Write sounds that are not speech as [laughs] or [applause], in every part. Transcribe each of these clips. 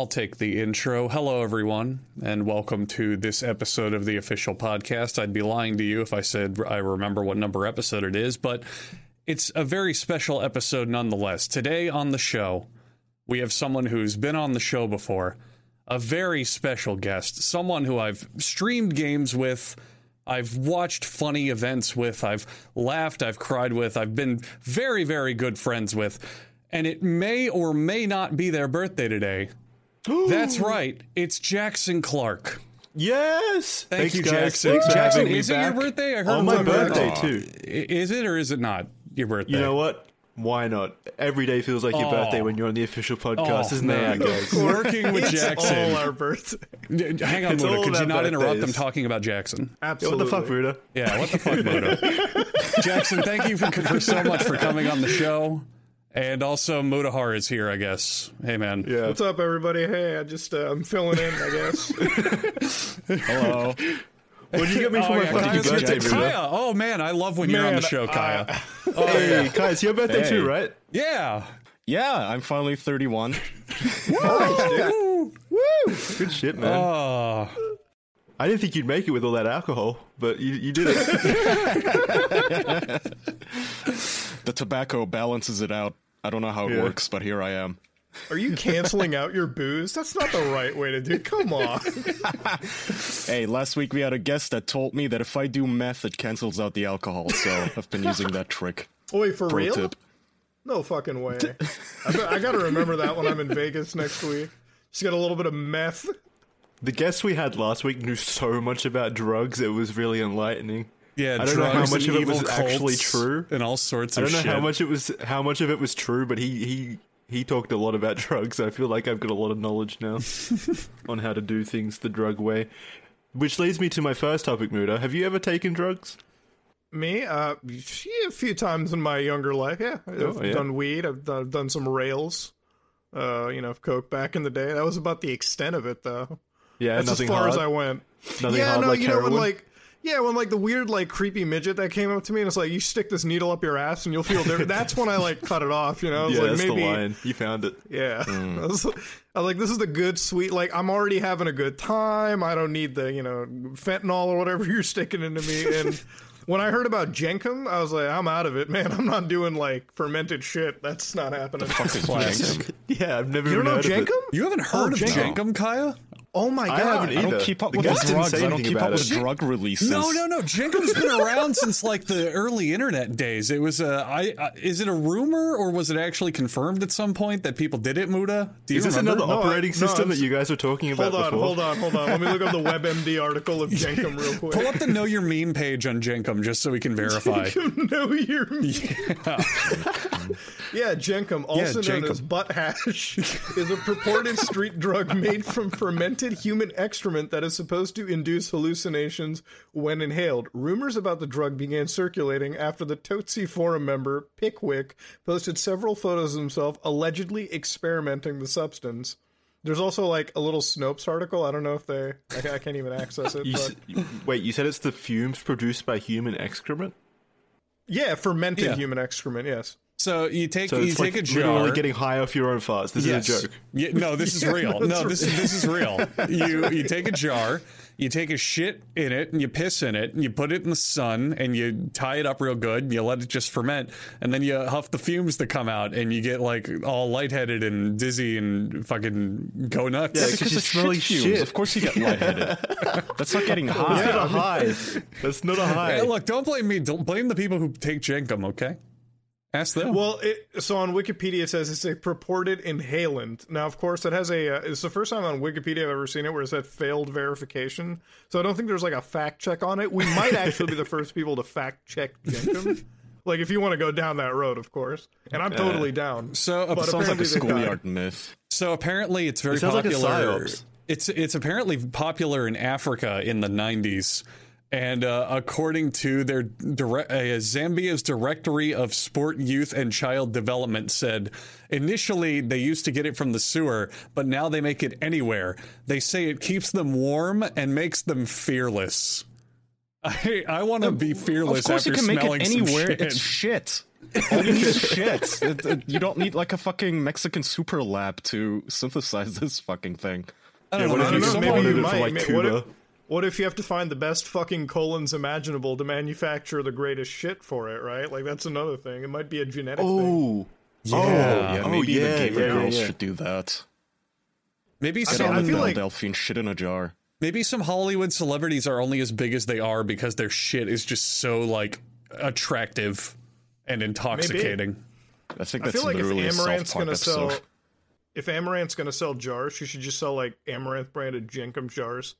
I'll take the intro. Hello, everyone, and welcome to this episode of the official podcast. I'd be lying to you if I said I remember what number episode it is, but it's a very special episode nonetheless. Today on the show, we have someone who's been on the show before, a very special guest, someone who I've streamed games with. I've watched funny events with, I've laughed, I've cried with, I've been very, very good friends with, and it may or may not be their birthday today. That's right, it's Jackson Clark. Yes. Thank Thanks, you, guys. Jackson. Thanks for Jackson, having me is it your birthday? I heard On it my was your birthday birthday. too. Is it or is it not your birthday? You know what? Why not? Every day feels like your Oh. birthday when you're on the official podcast, Oh, isn't man. it goes? [laughs] Working with It's Jackson. all our birthday. D- [laughs] Hang on, It's Muda. all Could you about not interrupt them birthdays. talking about Jackson? Yeah, Absolutely. what the fuck, Ruda? Yeah, what the fuck, Muda? [laughs] Jackson, thank you for, for so much for coming on the show. And also, Mutahar is here, I guess. Hey, man. Yeah. What's up, everybody? Hey, I just uh, I'm filling in, I guess. [laughs] Hello. What did you get me for Oh, my yeah, fucking Kaya's birthday, here. Kaya. Oh, man, I love when you're on the show, Kaya. [laughs] Hey, Kai, it's your birthday Hey. too, right? yeah. Yeah, I'm finally 31. Woo! [laughs] Good shit, man. Oh, I didn't think you'd make it with all that alcohol, but you, you did it. The tobacco balances it out. I don't know how it Yeah. works, but here I am. Are you canceling out your booze? That's not the right way to do. Come on. [laughs] Hey, last week we had a guest that told me that if I do meth, it cancels out the alcohol, so I've been using that trick. Oh, wait, for Pro real? tip. No fucking way. I, bet- I got to remember that when I'm in Vegas next week. Just get a little bit of meth. the guest we had last week knew so much about drugs; it was really enlightening. Yeah. I don't know how much and of it was actually true. And all sorts I don't know shit. how much it was, how much of it was true, but he he he talked a lot about [laughs] drugs. I feel like I've got a lot of knowledge now [laughs] on how to do things the drug way. Which leads me to my first topic, Muda. Have you ever taken drugs? Me, uh, a few times in my younger life. Yeah, I've Oh, yeah. done weed. I've done, done some rails. Uh, you know, coke back in the day. That was about the extent of it, though. Yeah, That's nothing as far hard. as I went. nothing yeah, hard no, like you know heroin. when like yeah, when like the weird like creepy midget that came up to me and it's like you stick this needle up your ass and you'll feel different. [laughs] that's when I like cut it off. You know, yeah, like that's maybe the line. You found it. yeah. [laughs] Mm. I, was, I was like, this is the good sweet. Like I'm already having a good time. I don't need the you know fentanyl or whatever [laughs] you're sticking into me. And when I heard about Jenkum, I was like, I'm out of it, man. I'm not doing like fermented shit. That's not happening. Classic. Yeah, I've never You even don't know heard of it. Jenkum? You haven't heard Oh, of Jenkum. Jankum, Kaya? Oh my I god! haven't I don't keep up The with the drugs. I don't keep up with it. drug releases. No, no, no. Jenkum's been [laughs] around since like the early internet days. It was a. I, I is it a rumor or was it actually confirmed at some point that people did it? Muda, do you Is this remember? another No, I- operating no, system that you guys were talking about Hold on, before? hold on, hold on. Let me look up the [laughs] WebMD article of Jenkum real [laughs] quick. Pull up the Know Your Meme page on Jenkum just so we can verify. know your yeah. Yeah, Jenkum, also known Jenkum. as butt hash, [laughs] is a purported street drug made from fermented human excrement that is supposed to induce hallucinations when inhaled. Rumors about the drug began circulating after the Totse forum member Pickwick posted several photos of himself allegedly experimenting the substance. There's also like a little Snopes article. I don't know if they. I, I can't even access it. You But, s- wait, you said it's the fumes produced by human excrement? yeah, fermented Yeah. human excrement. Yes. So you take So you take like a jar. literally getting high off your own farts. This Yes. is a joke. Yeah, no, this is [laughs] real. No, this is this is real. [laughs] You you take a jar, you take a shit in it, and you piss in it, and you put it in the sun, and you tie it up real good, and you let it just ferment, and then you huff the fumes that come out, and you get like all lightheaded and dizzy and fucking go nuts. Yeah, Because you it's smell like fumes. shit. Of course you get lightheaded. That's not getting [laughs] high. That's not a high. That's not a high. Hey, look, don't blame me. Don't blame the people who take Jenkum. Okay, ask them. Well, it, so on Wikipedia it says it's a purported inhalant. Now, of course, it has a. Uh, it's the first time on Wikipedia I've ever seen it where it said failed verification. So I don't think there's like a fact check on it. We might actually be the first people to fact check Jenkum. [laughs] like if you want to go down that road, of course, and I'm totally down. so uh, Sounds like a apparently schoolyard myth. So apparently, it's very It sounds like popular. it's it's apparently popular in Africa in the '90s, and uh, according to their dire- uh, Zambia's Directory of Sport, Youth, and Child Development, said initially they used to get it from the sewer, but now they make it anywhere. They say it keeps them warm and makes them fearless. I I want to be fearless Of course after you can make smelling it some anywhere. shit. It's shit. All you need is shit. It- it- you don't need like a fucking Mexican super lab to synthesize this fucking thing. I don't Yeah, what if I you don't know. Maybe you it for, might. like, May- what, if, Cuba? What if you have to find the best fucking colons imaginable to manufacture the greatest shit for it? Right? Like that's another thing. It might be a genetic oh. thing. Oh, Yeah. oh, Yeah, oh, maybe yeah, the gamer yeah, girls yeah. should do that. Maybe I mean, some on I feel like- Delphine shit in a jar. maybe some Hollywood celebrities are only as big as they are because their shit is just so like attractive and intoxicating. I think I that's feel like if literally a South Amouranth's Park gonna episode. sell, if Amouranth's gonna sell jars, she should just sell like Amouranth branded Jenkum jars.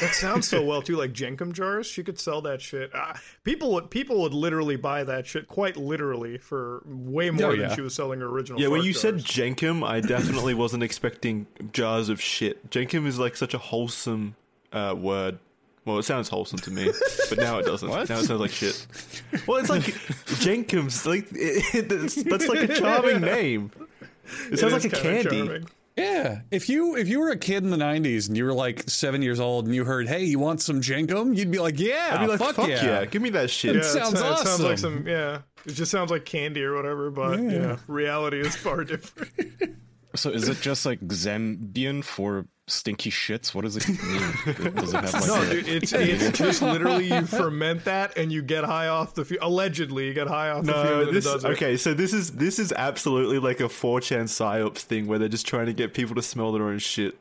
That sounds so well too, like Jenkum jars. She could sell that shit. Uh, people would people would literally buy that shit quite literally for way more Oh, than she was selling her original. Yeah, when fart you said. Jenkum, I [laughs] definitely wasn't expecting jars of shit. Jenkum is like such a wholesome uh, word. Well, it sounds wholesome to me, but now it doesn't. What? Now it sounds like shit. Well, it's like Jenkum's like [laughs] it, it's, that's like a charming [laughs] name. It It sounds like a kinda candy. charming. Yeah, if you if you were a kid in the '90s and you were like seven years old and you heard, "Hey, you want some Jenkum?" You'd be like, "Yeah, I'd be like, fuck, fuck, yeah. yeah. give me that shit. Yeah, it sounds sounds It sounds like some yeah. It just sounds like candy or whatever, but yeah, reality is far [laughs] different. So is it just like Zambian for stinky shits? What does it mean? [laughs] Does it have like No, a- dude, it's it's just [laughs] literally you ferment that and you get high off the fu- allegedly you get high off the No, fume this the desert. okay. So this is this is absolutely like a 4chan psyops thing where they're just trying to get people to smell their own shit.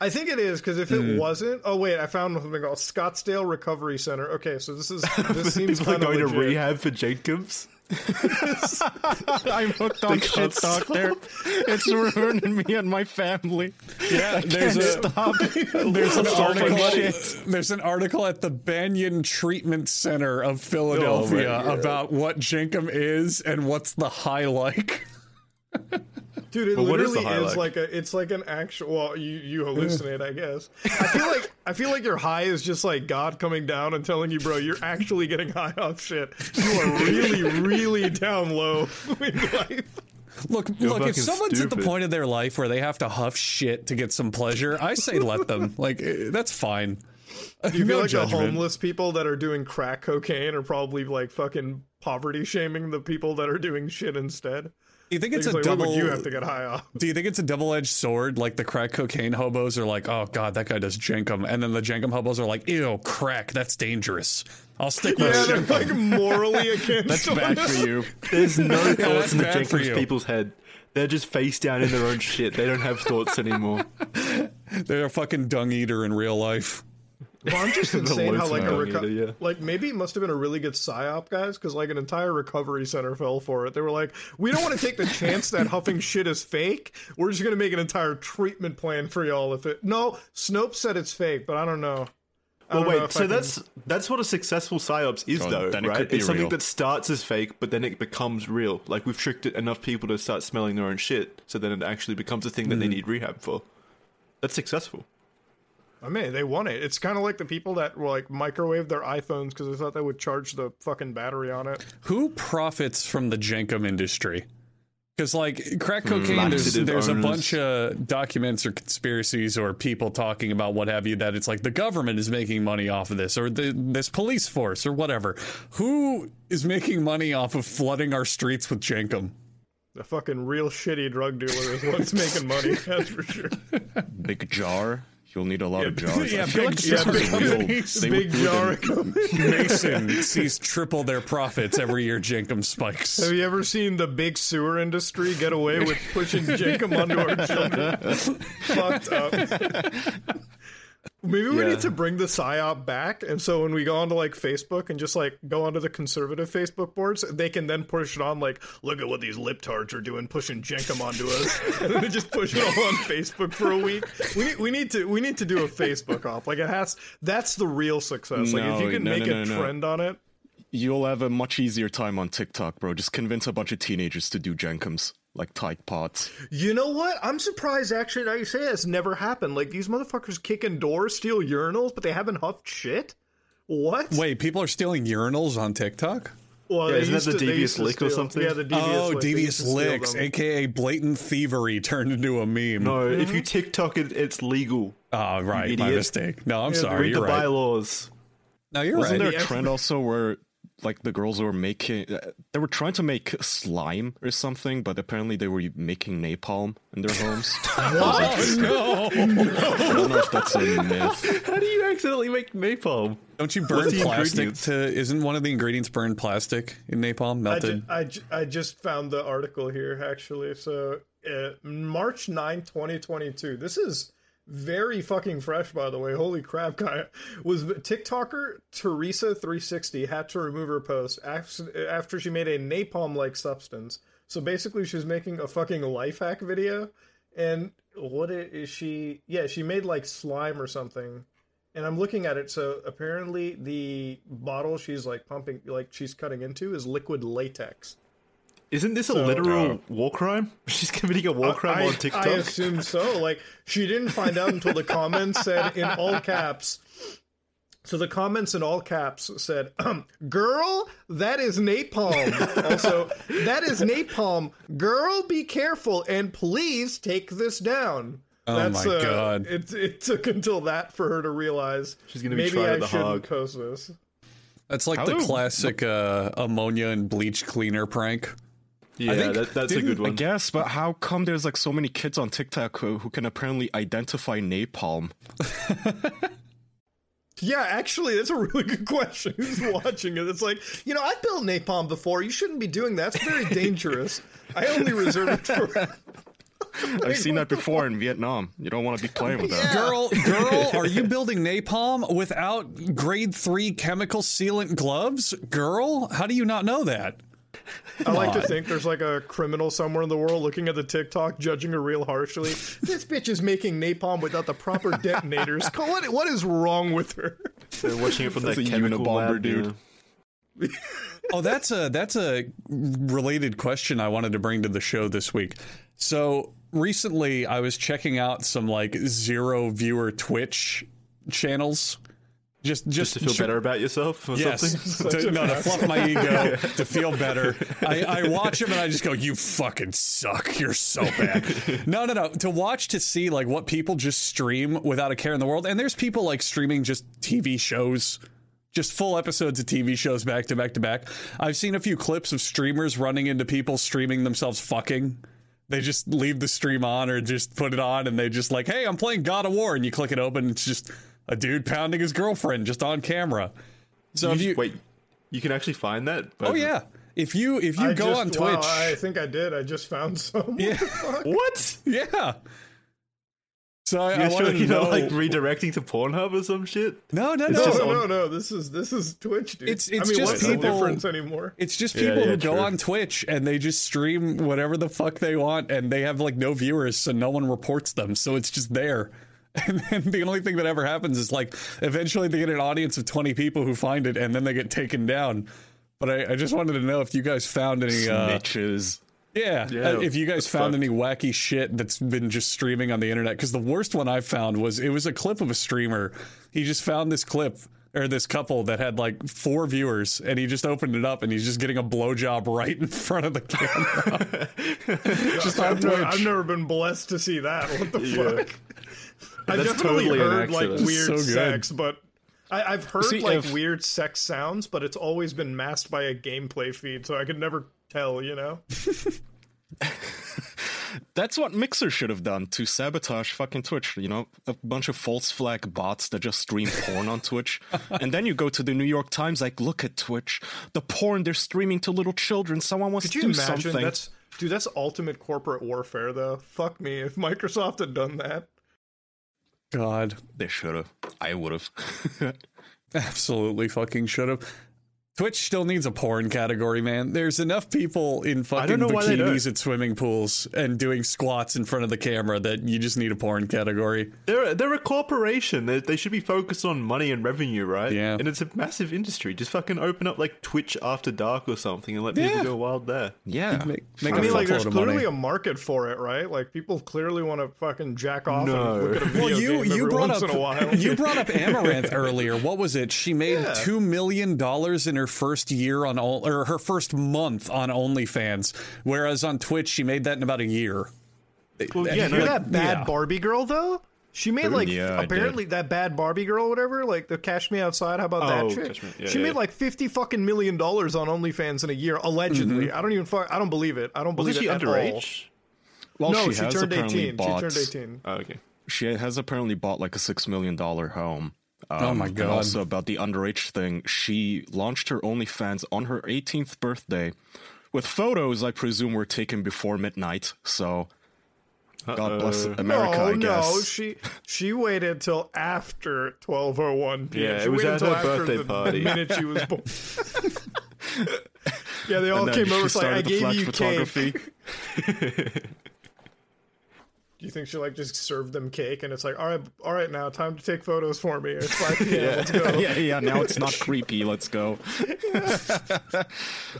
I think it is because if it mm. wasn't, oh wait, I found something called Scottsdale Recovery Center. Okay, so this is [laughs] this seems People are kind of going to rehab for Jenkins. [laughs] I'm hooked on can't shit, doctor. It's ruining me and my family. Yeah, there's a Stop. [laughs] there's an article. shit. There's an article at the Banyan Treatment Center of oh Philadelphia God. about what Jenkum is and what's the high like. [laughs] Dude, it But what is literally the is, like a. It's like an actual. Well, you you hallucinate, I guess. [laughs] I feel like I feel like your high is just like God coming down and telling you, bro, you're actually getting high off shit. You are really, really down low [laughs] in life. Look, You're look. If fucking someone's at the point of their life where they have to huff shit to get some pleasure, I say let them. [laughs] Like eh, that's fine. Do you No feel like judgment. the homeless people that are doing crack cocaine are probably like fucking poverty shaming the people that are doing shit instead? Do you think it's It's a like, double? You have to get high off. Do you think it's a double-edged sword? Like the crack cocaine hobos are like, "Oh God, that guy does jenkum," and then the jenkum hobos are like, "Ew, crack, that's dangerous. I'll stick with Yeah, they're like morally [laughs] against. That's bad for you. There's no [laughs] that's thoughts in the bad for Jenkins you. people's head. They're just face down in their own shit. They don't have thoughts anymore. [laughs] They're a fucking dung eater in real life. Well, I'm just [laughs] insane how like a smelling reco- either, yeah. like maybe it must have been a really good psyop, guys, because like an entire recovery center fell for it. They were like, we don't want to take the chance that huffing shit is fake. We're just gonna make an entire treatment plan for y'all if it. No, Snope said it's fake, but I don't know. I Well, don't wait. if So can- that's. that's that's what a successful psyops is, So though, then it right? could be It's something real. that starts as fake, but then it becomes real. Like we've tricked it enough people to start smelling their own shit, so then it actually becomes a thing that they mm-hmm. need rehab for. That's successful. I mean, they want it. It's kind of like the people that were like microwave their iPhones because they thought they would charge the fucking battery on it. Who profits from the jenkum industry? Because like crack hmm. cocaine, there's, Laxative there's a bunch of documents or conspiracies or people talking about what have you that it's like the government is making money off of this or the, this police force or whatever. Who is making money off of flooding our streets with jenkum? The fucking real shitty drug dealer is what's [laughs] making money. That's for sure. Big jar. You'll need a lot of jars. [laughs] yeah, I big like jar this real. companies. They Big do jar. in- Mason sees triple their profits every year jenkum spikes. Have you ever seen the big sewer industry get away with pushing Jacob onto our children? [laughs] Fucked up. Maybe we Yeah. need to bring the psyop back, and so when we go onto like Facebook and just like go onto the conservative Facebook boards, they can then push it on like, look at what these lip libtards are doing, pushing Jenkum onto us, [laughs] and then they just push it all on Facebook for a week. We need, we need to we need to do a Facebook off. Like it has that's the real success. Like if you can no, make no, a no, no. trend on it. You'll have a much easier time on TikTok, bro. Just convince a bunch of teenagers to do Jenkums, like Tide Pods. You know what? I'm surprised actually that you say it's never happened. Like these motherfuckers kick in doors, steal urinals, but they haven't huffed shit. What? Wait, people are stealing urinals on TikTok? well, Yeah, isn't that the to- devious lick or something? Yeah, the devious Oh, lick. They devious licks, aka blatant thievery turned into a meme. No, if you mm-hmm. TikTok it, it's legal. Oh, right, my mistake. No, I'm Yeah, sorry. Read You're the right. bylaws. No, you're Wasn't right. there a trend also where like the girls were making uh, they were trying to make slime or something, but apparently they were making napalm in their homes. [laughs] Oh [laughs] no! I don't know if that's a myth. How do you accidentally make napalm? Don't you burn the plastic? To isn't one of the ingredients burned plastic in napalm I, ju- melted? I, ju- I just found the article here actually. So uh, March 9, 2022. This is very fucking fresh, by the way. Holy crap, [laughs] guy. Was TikToker Teresa360 had to remove her post after, she made a napalm like substance. So basically, she was making a fucking life hack video. And what is she? Yeah, she made like slime or something. And I'm looking at it. So apparently, the bottle she's like pumping, like she's cutting into, is liquid latex. Isn't this a So- literal war crime? [laughs] She's committing a war crime I, on TikTok. I assume so. Like she didn't find out until the comments said in all caps. So the comments in all caps said, um, "Girl, that is napalm." also, that is napalm. Girl, be careful and please take this down. Oh my God. It it took until that for her to realize She's gonna be maybe tried I at the shouldn't hog. post this. That's like How the do- classic uh, ammonia and bleach cleaner prank. Yeah, think- that, that's a good one. I guess, but how come there's like so many kids on TikTok who, who can apparently identify napalm? [laughs] Yeah, actually, that's a really good question. [laughs] Who's watching it? It's like, you know, I've built napalm before. You shouldn't be doing that. It's very [laughs] dangerous. I only reserve it for. That. I've seen that before in Vietnam. You don't want to be playing with that. Girl, girl, are you building napalm without grade three chemical sealant gloves? Girl, how do you not know that? I like to think there's like a criminal somewhere in the world looking at the TikTok, judging her real harshly. This bitch is making napalm without the proper detonators. What what is wrong with her? They're watching it from That's that a chemical Unabomber, lab, dude. yeah. Oh, that's a that's a related question I wanted to bring to the show this week. So recently, I was checking out some like zero viewer Twitch channels. Just, just, Just to feel better about yourself or Yes, something. [laughs] to, no, to fluff my ego, [laughs] to feel better. I, I watch them and I just go, "You fucking suck. You're so bad." No, no, no. To watch to see like what people just stream without a care in the world, and there's people like streaming just TV shows, just full episodes of TV shows back to back to back. I've seen a few clips of streamers running into people streaming themselves fucking. They just leave the stream on or just put it on, and they just like, "Hey, I'm playing God of War," and you click it open, it's just a dude pounding his girlfriend just on camera. So if You- you wait, you can actually find that? Oh yeah. If you if you I go just- on wow, Twitch, I think I did. I just found some. Yeah. What? [laughs] yeah. So I, I You're wanted sure you're know. like redirecting to Pornhub or some shit? no, no, It's no. No, on- no, no. This is this is Twitch, dude. It's- it's I mean, just what's the people- difference anymore? It's just people yeah, who go on Twitch and they just stream whatever the fuck they want, and they have like no viewers, so no one reports them. So it's just there. [laughs] And then the only thing that ever happens is like eventually they get an audience of twenty people who find it, and then they get taken down. But I, I just wanted to know if you guys found any. Uh, Yeah, Yeah, uh, if you guys found fucked. any wacky shit that's been just streaming on the internet, because the worst one I found was it was a clip of a streamer. He just found this clip or this couple that had like four viewers, and he just opened it up and he's just getting a blowjob right in front of the camera. [laughs] [laughs] just on I've, never, I've never been blessed to see that. What the Yeah. fuck? I That's definitely totally an heard like weird So good. sex, but I, I've heard See, like if- weird sex sounds, but it's always been masked by a gameplay feed, so I could never tell. You know? [laughs] That's what Mixer should have done to sabotage fucking Twitch. You know, a bunch of false flag bots that just stream porn on Twitch. [laughs] And then you go to the New York Times, like, look at Twitch. The porn they're streaming to little children. Someone wants Could to you do imagine? something. That's dude. That's ultimate corporate warfare, though. Fuck me if Microsoft had done that. God, They should have. I would have. [laughs] absolutely fucking should have. Twitch still needs a porn category, man. There's enough people in fucking don't know bikinis at swimming pools and doing squats in front of the camera that you just need a porn category. They're they're a corporation. They, they should be focused on money and revenue, right? Yeah. And it's a massive industry. Just fucking open up like Twitch after dark or something and let Yeah. people go wild there. yeah. Make, make I a mean, like, there's clearly money. a market for it, right? Like, people clearly want to fucking jack off No. and look at a video Well, you game you every brought once up in a while. you brought up Amouranth earlier. What was it? She made [laughs] Yeah. two million dollars in her first year on all or her first month on OnlyFans, whereas on Twitch she made that in about a year. Well, And yeah, no, You're like, that bad yeah. Barbie girl, though. She made like Yeah, apparently that bad Barbie girl, or whatever, like the Cash Me Outside. How about Oh, that shit? Yeah, she yeah. made like fifty fucking million dollars on OnlyFans in a year, allegedly. Mm-hmm. I don't even. Fuck, I don't believe it. I don't believe Wasn't she it at all. underage? Well, no, she, she, has turned eighteen. bought. She turned eighteen. Oh, okay. She has apparently bought like a six million dollar home. Um, Oh my And God. also about the underage thing, she launched her OnlyFans on her 18th birthday, with photos I presume were taken before midnight. So, God bless Uh-oh. America, no, I guess. no, she [laughs] she waited till after twelve oh one p.m. Yeah, she it was at her birthday the, party. the minute she was born. [laughs] yeah, they all and came over. It's like I gave you photography. cake. [laughs] Do you think she like just served them cake and it's like, all right, all right, now time to take photos for me. It's five p.m. [laughs] Let's go. yeah, yeah. Now it's not [laughs] creepy. Let's go. [laughs]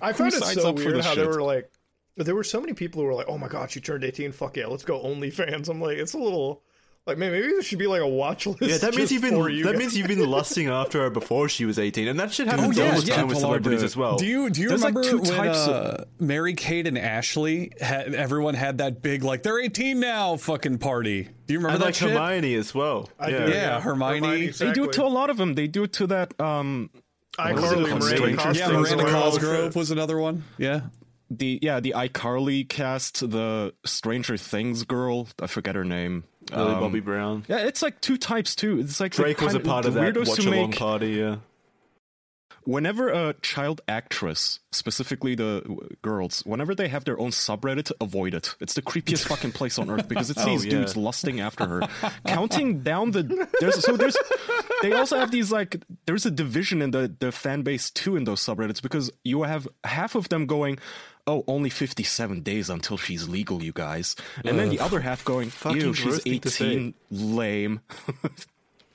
I found it so weird how they were like, there were so many people who were like, "Oh my god, she turned 18. Fuck yeah, let's go OnlyFans." I'm like, it's a little like, man, maybe there should be like a watch list. Yeah, that means you've been you that guys. means you've been lusting after her before she was eighteen, and that shit happens yeah, all the yeah, time with celebrities as well. Do you do you There's, like, remember two when types of- uh, Mary Kate and Ashley had everyone had that big like they're 18 now fucking party? Do you remember and that like shit? Hermione as well. I yeah. do, Yeah, Hermione. They do They do it to a lot of them. They do it to that. Um, iCarly, was it Miranda called? Cosgrove. Yeah, Miranda. Cosgrove was another one. Yeah. The yeah the iCarly cast, the Stranger Things girl. I forget her name. Millie Um, Bobby Brown. Yeah, it's like two types too. It's like Drake was a part of that watch along make- party. Yeah. Whenever a child actress, specifically the w- girls, whenever they have their own subreddit, avoid it. It's the creepiest fucking place on earth because it's [laughs] Oh, these yeah. dudes lusting after her, counting down the. There's so there's. They also have these like there's a division in the the fan base too in those subreddits because you have half of them going. Oh, only 57 days until she's legal, you guys. And then the other half going, ew, she's to say. 18, lame. [laughs]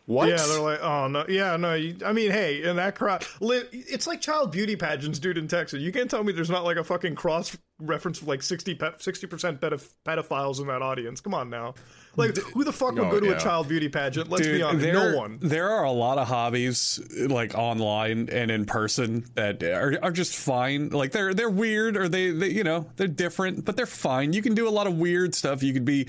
What? Yeah, they're like, oh no, yeah, no. You, I mean, hey, in that crowd, it's like child beauty pageants, dude. In Texas, you can't tell me there's not like a fucking cross reference of like 60 percent pedophiles in that audience. Come on now, like who the fuck would No, go to yeah. a child beauty pageant? Let's be honest, there, no one. There are a lot of hobbies like online and in person that are, are just fine. Like they're they're weird or they, they you know they're different, but they're fine. You can do a lot of weird stuff. You could be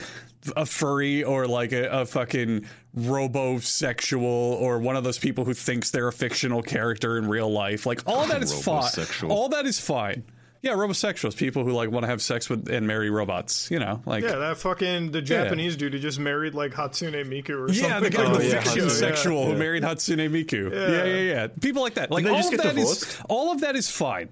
a furry or like a, a fucking robosexual or one of those people who thinks they're a fictional character in real life. Like all that is fine. All that is fine. Yeah, robosexuals, people who like want to have sex with and marry robots. You know, like Yeah, that fucking the Japanese dude who just married like Hatsune Miku or something. Yeah, the guy, Oh, the yeah, fiction Hatsune. sexual who Yeah. married Hatsune Miku. Yeah. yeah, yeah, People like that. Like they all just of get that is divorced? all of that is fine.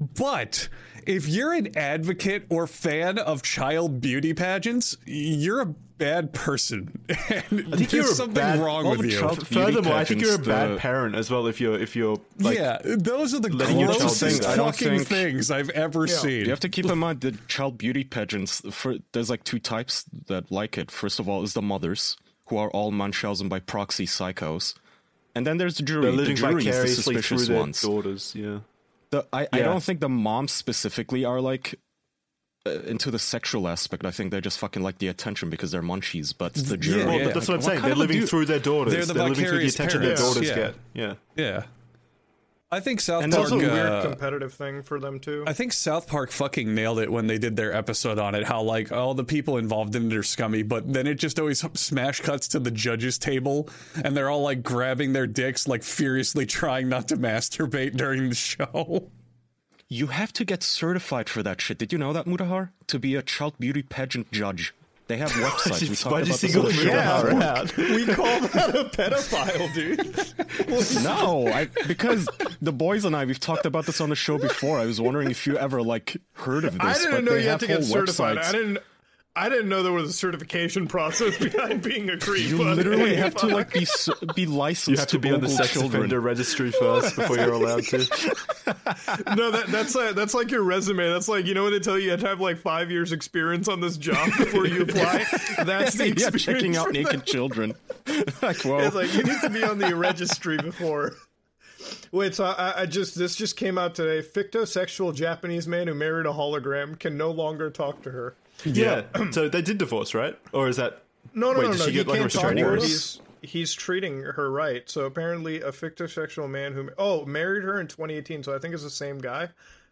But if you're an advocate or fan of child beauty pageants, you're a bad person. [laughs] And I think there's you're something bad- wrong with you. child- Furthermore, I think you're a bad the- parent as well if you're if you're like yeah, those are the letting grossest do that. I don't fucking think- things I've ever seen. You have to keep in mind the child beauty pageants. For, there's like two types that like it. First of all, is the mothers who are all Munchausen by proxy psychos, and then there's the jury. they're the jury is the vicariously through suspicious their ones. daughters. Yeah. The, I, I don't think the moms specifically are like into the sexual aspect. I think they just fucking like the attention because they're munchies. But the jury, Well, Yeah. but that's what I'm What saying. kind They're of a living dude- through their daughters. They're the living through the vicarious attention their daughters yeah. get. Yeah. yeah. I think South And It's Park. also a uh, weird competitive thing for them too. I think South Park fucking nailed it when they did their episode on it. How like all the people involved in it are scummy, but then it just always smash cuts to the judges' table, and they're all like grabbing their dicks, like furiously trying not to masturbate during the show. [laughs] you have to get certified for that shit. Did you know that Mutahar to be a child beauty pageant judge? They have [laughs] websites. we talked about this single on the show Mutahar before. [laughs] we call that a pedophile, dude. [laughs] No, I, because the boys and I we've talked about this on the show before. I was wondering if you ever like heard of this. I didn't know you had to get whole certified. websites. I didn't. I didn't know there was a certification process [laughs] behind being a creep. You but literally hey, have to fuck. like be s- be licensed You have to be on the sex children. offender registry first before you're allowed to. [laughs] No, that, that's like that's like your resume. That's like you know when they tell you you have to have like five years experience on this job before you apply. [laughs] That's the yeah, checking out naked that. children. like, whoa. It's like you need to be on the registry before. Wait, so I, I just this just came out today. Fictosexual Japanese man who married a hologram can no longer talk to her. Yeah. [clears throat] so they did divorce, right? Or is that No, no, Wait, no, did no. she He get, like, a can't talk to restraining her. order? He's he's treating her right. So apparently, a fictosexual man who oh married her in 2018. So I think it's the same guy.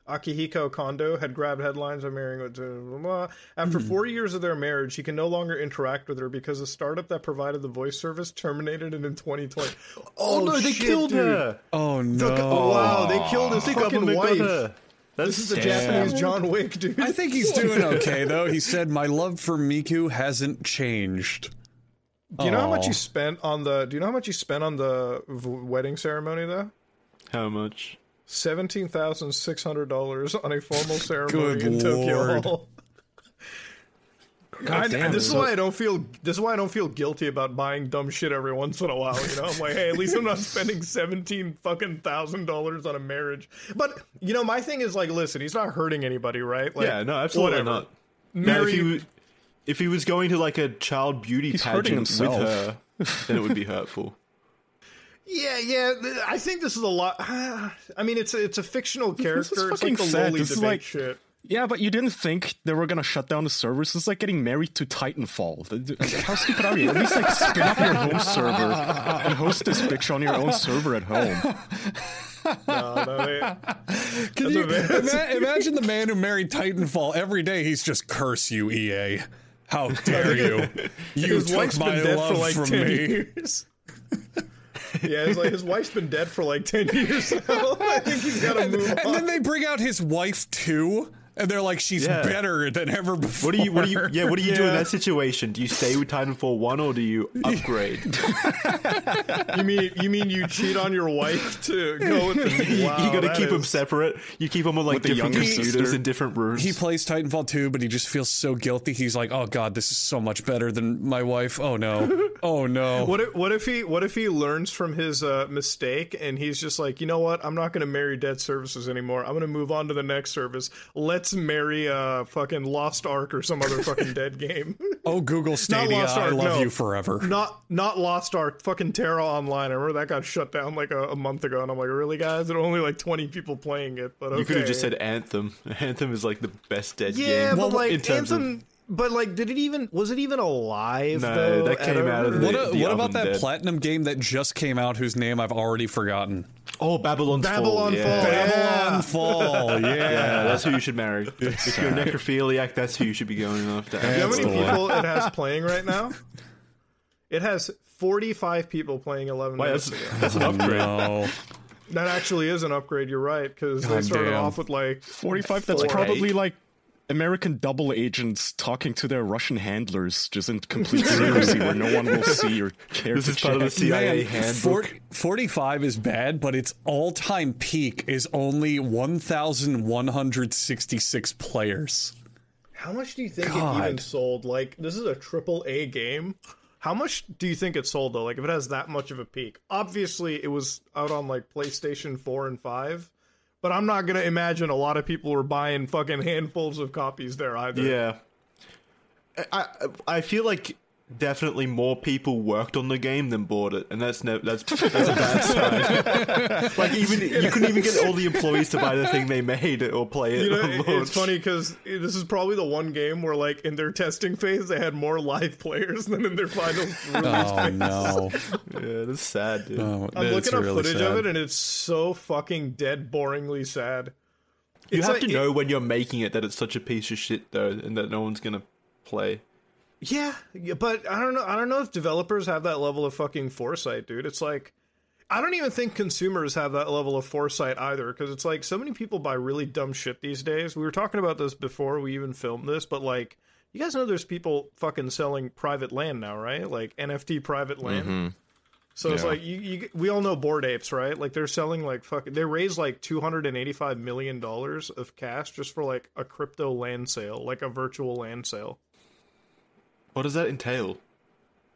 Akihiko Kondo had grabbed headlines of marrying with blah, blah, blah. After hmm. four years of their marriage, he can no longer interact with her because the startup that provided the voice service terminated it in 2020. Oh, no, oh, they shit, killed dude. her. Oh no! Oh, wow, they killed his The fucking government got wife. Her. That's This is the. Japanese John Wick, dude. I think he's doing okay though. He said, "My love for Miku hasn't changed." Do you know how much Aw. you spent on the? Do you know how much you spent on the v- wedding ceremony though? How much? Seventeen thousand six hundred dollars on a formal ceremony in Tokyo. Hall. I, damn, this is so- why I don't feel. This is why I don't feel guilty about buying dumb shit every once in a while. You know, I'm like, hey, at least I'm not [laughs] spending seventeen fucking thousand dollars on a marriage. But you know, my thing is like, listen, he's not hurting anybody, right? Like, yeah, no, absolutely whatever. not. Now, if he if he was going to like a child beauty He's pageant with her, then it would be hurtful. [laughs] Yeah, yeah. th- I think this is a lot. [sighs] I mean, it's a, it's a fictional character. it's like fucking the sad. lowly This is debate like- shit. Yeah, but you didn't think they were gonna shut down the servers. It's like getting married to Titanfall. The- the- How stupid are you? At least like spin up your home server and host this bitch on your own server at home. No, no, Can you That's a- ima- imagine the man who married Titanfall every day? He's just curse you, EA. How dare you? You his took wife's my been dead love for like from ten me. years. yeah, it's like his wife's been dead for like ten years now. [laughs] I think he's got to move And on. then they bring out his wife too, and they're like, she's Yeah. better than ever before. What do you? What do you? Yeah, what do you do in that situation? Do you stay with Titanfall one or do you upgrade? [laughs] you mean you mean you cheat on your wife to go with the? [laughs] Wow, you got to that keep them separate. You keep them on like With the different younger computers in different rooms. He plays Titanfall 2, but he just feels so guilty. He's like, "Oh God, this is so much better than my wife." Oh no, [laughs] oh no. What if, what if he what if he learns from his uh, mistake and he's just like, you know what? I'm not going to marry dead services anymore. I'm going to move on to the next service. Let's marry uh fucking Lost Ark or some other fucking dead [laughs] game. Oh Google Stadia, Lost I love no. you forever. not not Lost Ark, fucking TERA Online. I remember that got shut down like a, a month ago, and I'm like, really, guys? There are only like 20 people playing it, but okay. You could have just said Anthem. [laughs] Anthem is like the best dead yeah, game. Yeah, but like in terms of- Anthem. But like, did it even? Was it even alive? No, though, that came out of the- What, a, the what about that dead. platinum game that just came out whose name I've already forgotten? Oh, Babylon's Babylon Fall. Yeah. Fall. Babylon Fall. [laughs] Yeah. Yeah, that's who you should marry. [laughs] if you're a necrophiliac, that's who you should be going after. Do you know how many people it has playing right now? It has 45 people playing 11 Wait, minutes that's, ago. that's an upgrade. No. That actually is an upgrade. You're right because they started damn. off with like 45, that's probably like American double agents talking to their Russian handlers just in complete [laughs] secrecy where no one will see or care This to is part of the. CIA Man, handbook. four- 45 is bad, but its all time peak is only 1,166 players. How much do you think it even sold? Like, this is a triple A game. How much do you think it sold though? Like, if it has that much of a peak, obviously it was out on like PlayStation Four and Five, but I'm not gonna imagine a lot of people were buying fucking handfuls of copies there either. Yeah. I, I feel like definitely more people worked on the game than bought it, and that's no, that's that's a bad sign. [laughs] like even you couldn't even get all the employees to buy the thing they made or play it. You know, on it's funny because this is probably the one game where, like, in their testing phase, they had more live players than in their final release [laughs] Oh, phase. no. Yeah, that's sad, dude. Oh, I'm that's looking at really footage sad. of it, and it's so fucking dead, boringly sad. you It's have like- to it- know when you're making it that it's such a piece of shit though, and that no one's gonna play. Yeah, yeah, but I don't know. I don't know if developers have that level of fucking foresight, dude. It's like I don't even think consumers have that level of foresight either, because it's like so many people buy really dumb shit these days. We were talking about this before we even filmed this, but like you guys know, there's people fucking selling private land now, right? Like NFT private land. Mm-hmm. So it's like you, you, we all know Bored Apes, right? Like they're selling like fucking. They raised like two hundred and eighty-five million dollars of cash just for like a crypto land sale, like a virtual land sale. What does that entail?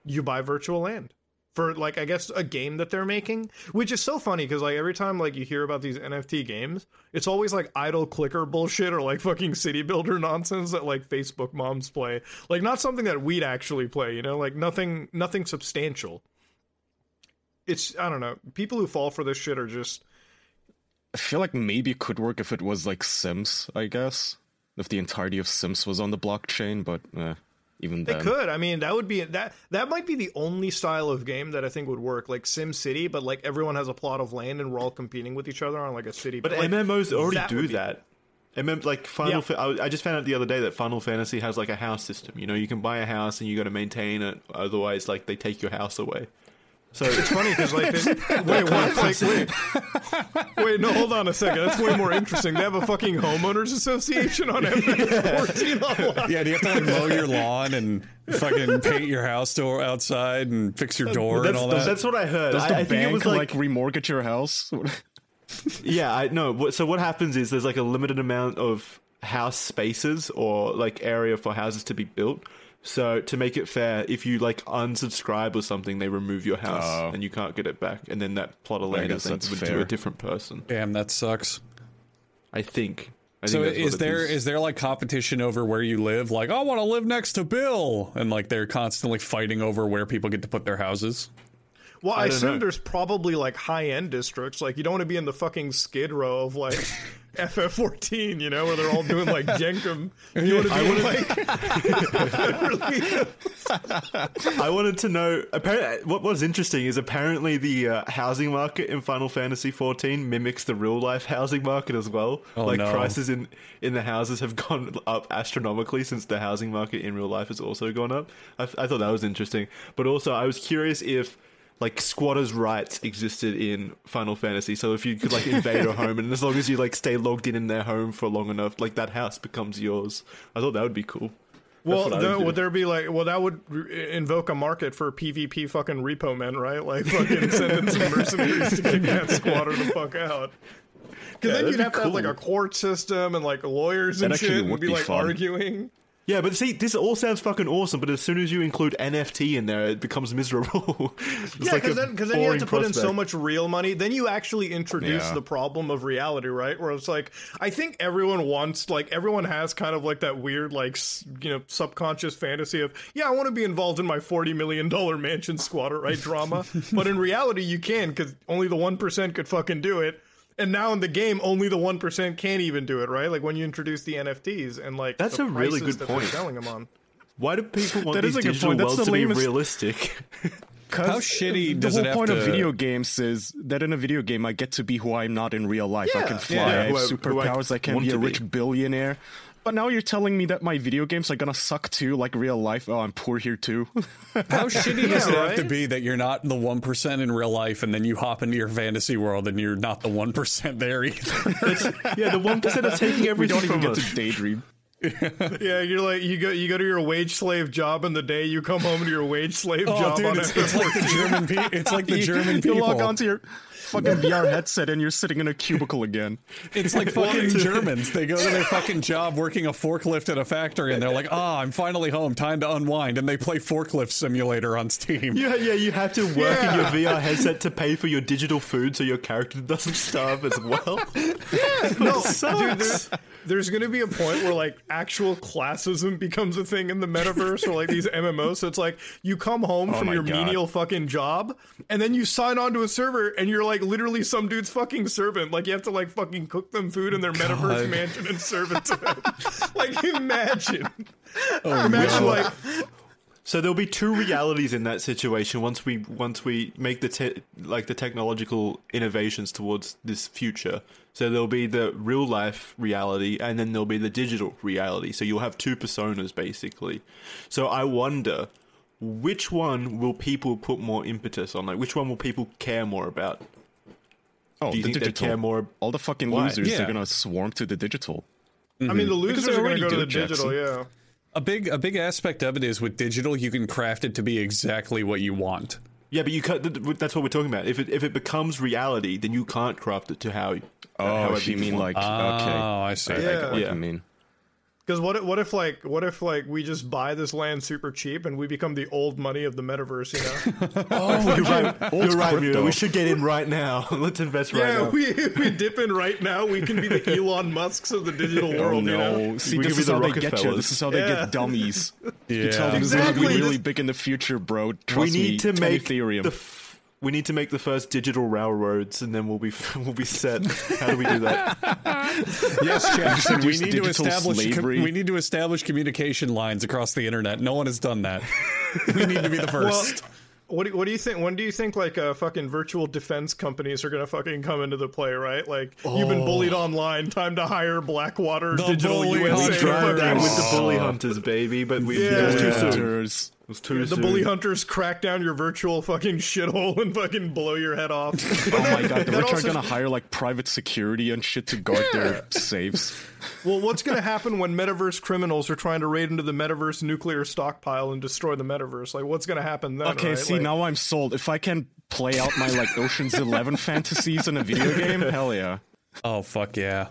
you buy virtual land for like I guess a game that they're making, which is so funny because like every time like you hear about these NFT games, it's always like idle clicker bullshit or like fucking city builder [laughs] nonsense that like Facebook moms play. Like not something that we'd actually play, you know, like nothing nothing substantial. It's I don't know. People who fall for this shit are just I feel like maybe it could work if it was like Sims, I guess. If the entirety of Sims was on the blockchain, but eh, even They then. could. I mean, that would be that. That might be the only style of game that I think would work, like Sim City, but like everyone has a plot of land and we're all competing with each other on like a city. But like, MMOs already that do be- that. I remember, like Final. Yeah. Fa- I, I just found out the other day that Final Fantasy has like a house system. You know, you can buy a house and you got to maintain it. Otherwise, like they take your house away. So It's funny because like, they, [laughs] wait, what? Like, wait, wait, no, hold on a second. That's way more interesting. They have a fucking homeowners association on FF14 [laughs] online. Yeah, do you have to like mow your lawn and fucking paint your house door outside and fix your door and all that? that's what I heard. Does I, the I think bank it was like, like, remortgage your house? [laughs] yeah, I know. So what happens is there's like a limited amount of house spaces or like area for houses to be built. So to make it fair, if you like unsubscribe or something, they remove your house Oh. and you can't get it back, and then that plot of land guess is then that's would to fair. a different person. Damn, that sucks. I think. I So think that's what is it there is there like competition over where you live? Like, I want to live next to Bill, and like they're constantly fighting over where people get to put their houses. Well, I, don't assume know. there's probably like high end districts. Like you don't want to be in the fucking skid row of like [laughs] FF14, you know, where they're all doing like [laughs] Jenkum. You want to be in, like [laughs] [laughs] I wanted to know. Apparently, what was interesting is apparently the uh, housing market in Final Fantasy XIV mimics the real life housing market as well. Oh, like no. prices in in the houses have gone up astronomically since the housing market in real life has also gone up. I, I thought that was interesting, but also I was curious if. Like squatters' rights existed in Final Fantasy, so if you could like invade a home, and as long as you like stay logged in in their home for long enough, like that house becomes yours. I thought that would be cool. Well, would there, would there be like, well, that would re- invoke a market for PvP fucking repo men, right? Like fucking [laughs] send in some mercenaries to kick that squatter the fuck out. Because then you'd have to have like a court system and like lawyers and That shit and would be be like fun. arguing. Yeah, but see, this all sounds fucking awesome, but as soon as you include NFT in there, it becomes miserable. [laughs] Yeah, because a then, cause then you have to put in so much real money. Then you actually introduce Yeah. the problem of reality, right? Where it's like, I think everyone wants, like, everyone has kind of like that weird, like, you know, subconscious fantasy of, yeah, I want to be involved in my $40 million mansion squatter, right? Drama. [laughs] but in reality, you can, because only the 1% could fucking do it. And now in the game, only the 1% can't even do it, right? Like when you introduce the NFTs and like That's the a really good that point. selling them on. Why do people want That is these a good digital point. That's worlds the to be realistic? [laughs] How shitty the does whole it have point to? of video games is that in a video game I get to be who I'm not in real life. I can fly, Yeah, I have who I- who I superpowers, I, can be a to be. rich billionaire. But now you're telling me that my video games are gonna suck too, like real life. Oh, I'm poor here too. [laughs] How shitty does it Yeah, have to be that you're not the one percent in real life, and then you hop into your fantasy world and you're not the one percent there either? [laughs] yeah, the one percent is taking we everything don't even from get us. to daydream. [laughs] Yeah, you're like you go you go to your wage slave job in the day, you come home to your wage slave Oh, job dude, on it's, it's like the German. Pe- it's like the You- German you people. log onto your fucking VR headset and you're sitting in a cubicle again. It's like [laughs] fucking Germans. They go to their [laughs] fucking job working a forklift at a factory, and they're like, "Ah, I'm finally home. Time to unwind." And they play forklift simulator on Steam. Yeah, yeah, you have to work Yeah. in your VR [laughs] headset to pay for your digital food so your character doesn't starve as well. yeah, no, sucks. dude, there's, there's going to be a point where like actual classism becomes a thing in the metaverse or like these MMOs. So it's like you come home from your God. menial fucking job and then you sign on to a server and you're like literally some dude's fucking servant. Like you have to like fucking cook them food in their metaverse mansion and serve it to them. [laughs] like imagine. [laughs] Oh, Imagine no. like So there'll be two realities in that situation once we once we make the te- like the technological innovations towards this future. So there'll be the real life reality and then there'll be the digital reality. So you'll have two personas basically. So I wonder which one will people put more impetus on? Like which one will people care more about? Oh, the digital. care more? All the fucking Why? losers Yeah. are gonna swarm to the digital. I mean hmm. the losers are going already to go to do, the digital, yeah. A big a big aspect of it is with digital, you can craft it to be exactly what you want. Yeah, but you can't. th- th- That's what we're talking about. If it if it becomes reality, then you can't craft it to how. Uh, oh, however if you mean want. like okay. Oh, I see. I, I get Yeah. what mean. Because what if, what if like what if like we just buy this land super cheap and we become the old money of the metaverse? You know? [laughs] Oh, you're right. Old You're right, crypto. We should get in right now. [laughs] Let's invest right now. yeah, now. we we dip in right now. We can be the [laughs] Elon Musks of the digital Oh world. You know? no! See, We this be is the how they get you. Rockefellers. This is how they Yeah. get dummies. Yeah. You tell them Exactly. it's gonna be really This- big in the future, bro. we Trust me. need to make Ethereum. the. F- we need to make the first digital railroads, and then we'll be [laughs] we'll be set. How do we do that? [laughs] Yes, Jackson. we need to establish com- we need to establish communication lines across the internet. No one has done that. We need to be the [laughs] Well, first. What do, what do you think? When do you think like uh, fucking virtual defense companies are gonna fucking come into the play? Right, like you've been bullied online. Time to hire Blackwater The Digital bully USA. hunters. to Tried that with the bully hunters, baby, but we Yeah. it was too Yeah. soon. It was too the soon. bully hunters crack down your virtual fucking shithole and fucking blow your head off. [laughs] Oh my god, the rich are also- gonna hire like private security and shit to guard their safes. Well, what's going to happen when metaverse criminals are trying to raid into the metaverse nuclear stockpile and destroy the metaverse? Like, what's going to happen then? Okay, right? see Like- now I'm sold. If I can play out my like Ocean's Eleven [laughs] fantasies in a video game, hell yeah. Oh fuck yeah.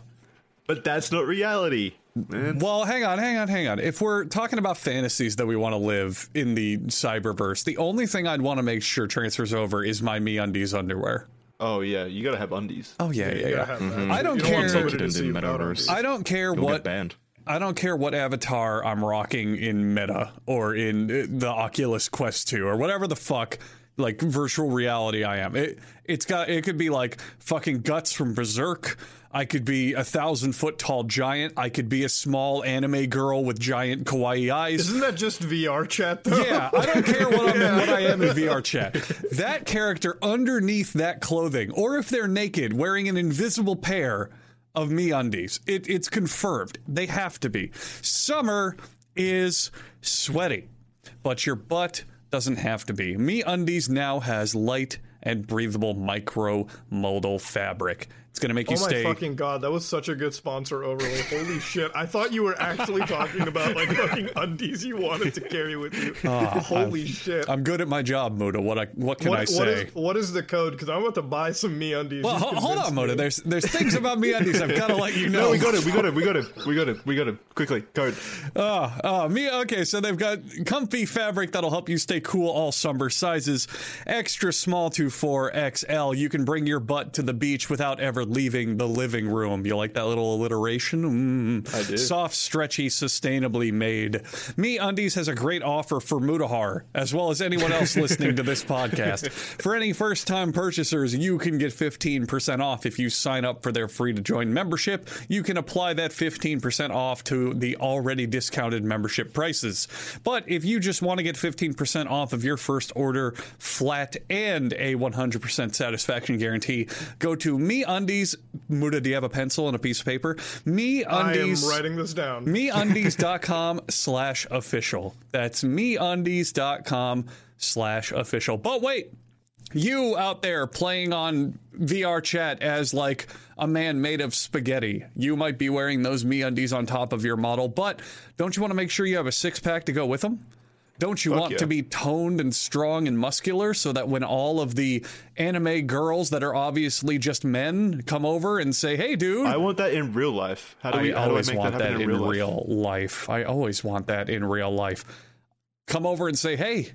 But that's not reality, man. Well, hang on, hang on, hang on. If we're talking about fantasies that we want to live in the cyberverse, the only thing I'd want to make sure transfers over is my me undies underwear. Oh yeah, you gotta have undies. Oh yeah, yeah, You yeah. gotta have. I don't You care- want somebody Take to into see the you without metaverse. undies. I don't care You'll what get banned. I don't care what avatar I'm rocking in Meta or in uh, the Oculus Quest 2 or whatever the fuck like virtual reality I am. It it's got it could be like fucking guts from Berserk. I could be a thousand foot tall giant. I could be a small anime girl with giant kawaii eyes. Isn't that just VR chat though? Yeah, I don't care what, I'm, [laughs] what I am in VR chat. That character underneath that clothing, or if they're naked, wearing an invisible pair of me undies, it, it's confirmed. They have to be. Summer is sweaty, but your butt doesn't have to be. Me undies now has light and breathable micro modal fabric. It's going to make you Oh my fucking god, that was such a good sponsor overlay. Holy [laughs] shit. I thought you were actually talking about like fucking undies you wanted to carry with you. Holy shit. Ah, I'm good at my job, Muda. What I what can what, I say? is, what is the code? Because I'm about to buy some me undies. well, ho- hold on, me. There's there's things about me undies I've got to let you know. [laughs] No, we got it. We got it. We got it. We got it. We got it. Quickly, code. Oh, oh, me. Okay, so they've got comfy fabric that'll help you stay cool all summer. Sizes extra small to 4XL. You can bring your butt to the beach without ever leaving the living room. You like that little alliteration? Mm. I do. Soft, stretchy, sustainably made. Me Undies has a great offer for Mutahar, as well as anyone else [laughs] listening to this podcast. For any first time purchasers, you can get 15% off if you sign up for their free to join membership. You can apply that 15% off to the already discounted membership prices. But if you just want to get 15% off of your first order flat and a 100% satisfaction guarantee, go to Me Undies. Muda, do you have a pencil and a piece of paper? Me I am Undies writing this down. meundies.com [laughs] slash official. That's meundies.com slash official. But wait, you out there playing on VR chat as like a man made of spaghetti. You might be wearing those meundies on top of your model, but don't you want to make sure you have a six pack to go with them? Don't you want yeah. to be toned and strong and muscular so that when all of the anime girls that are obviously just men come over and say, "Hey, dude," I want that in real life. How do I we? do I always make want that that, in real, real, life? life. I always want that in real life. Come over and say, "Hey,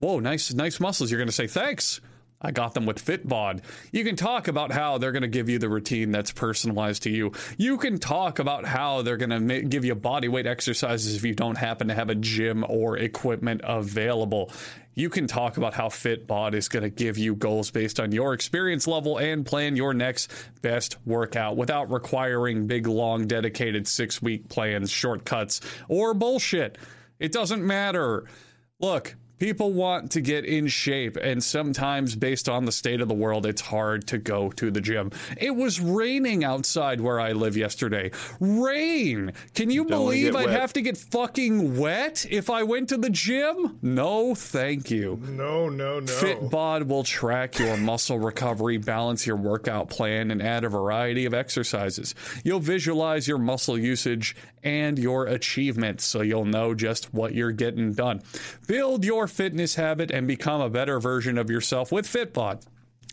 whoa, nice, nice muscles." You're going to say, "Thanks." I got them with Fitbod. You can talk about how they're going to give you the routine that's personalized to you. You can talk about how they're going to ma- give you body weight exercises if you don't happen to have a gym or equipment available. You can talk about how Fitbod is going to give you goals based on your experience level and plan your next best workout without requiring big, long, dedicated six week plans, shortcuts, or bullshit. It doesn't matter. Look, people want to get in shape, and sometimes, based on the state of the world, it's hard to go to the gym. It was raining outside where I live yesterday. Rain! Can you Don't believe I'd wet. have to get fucking wet if I went to the gym? No, thank you. No, no, no. Fitbod will track your muscle recovery, balance your workout plan, and add a variety of exercises. You'll visualize your muscle usage and your achievements so you'll know just what you're getting done. Build your fitness habit and become a better version of yourself with Fitbod.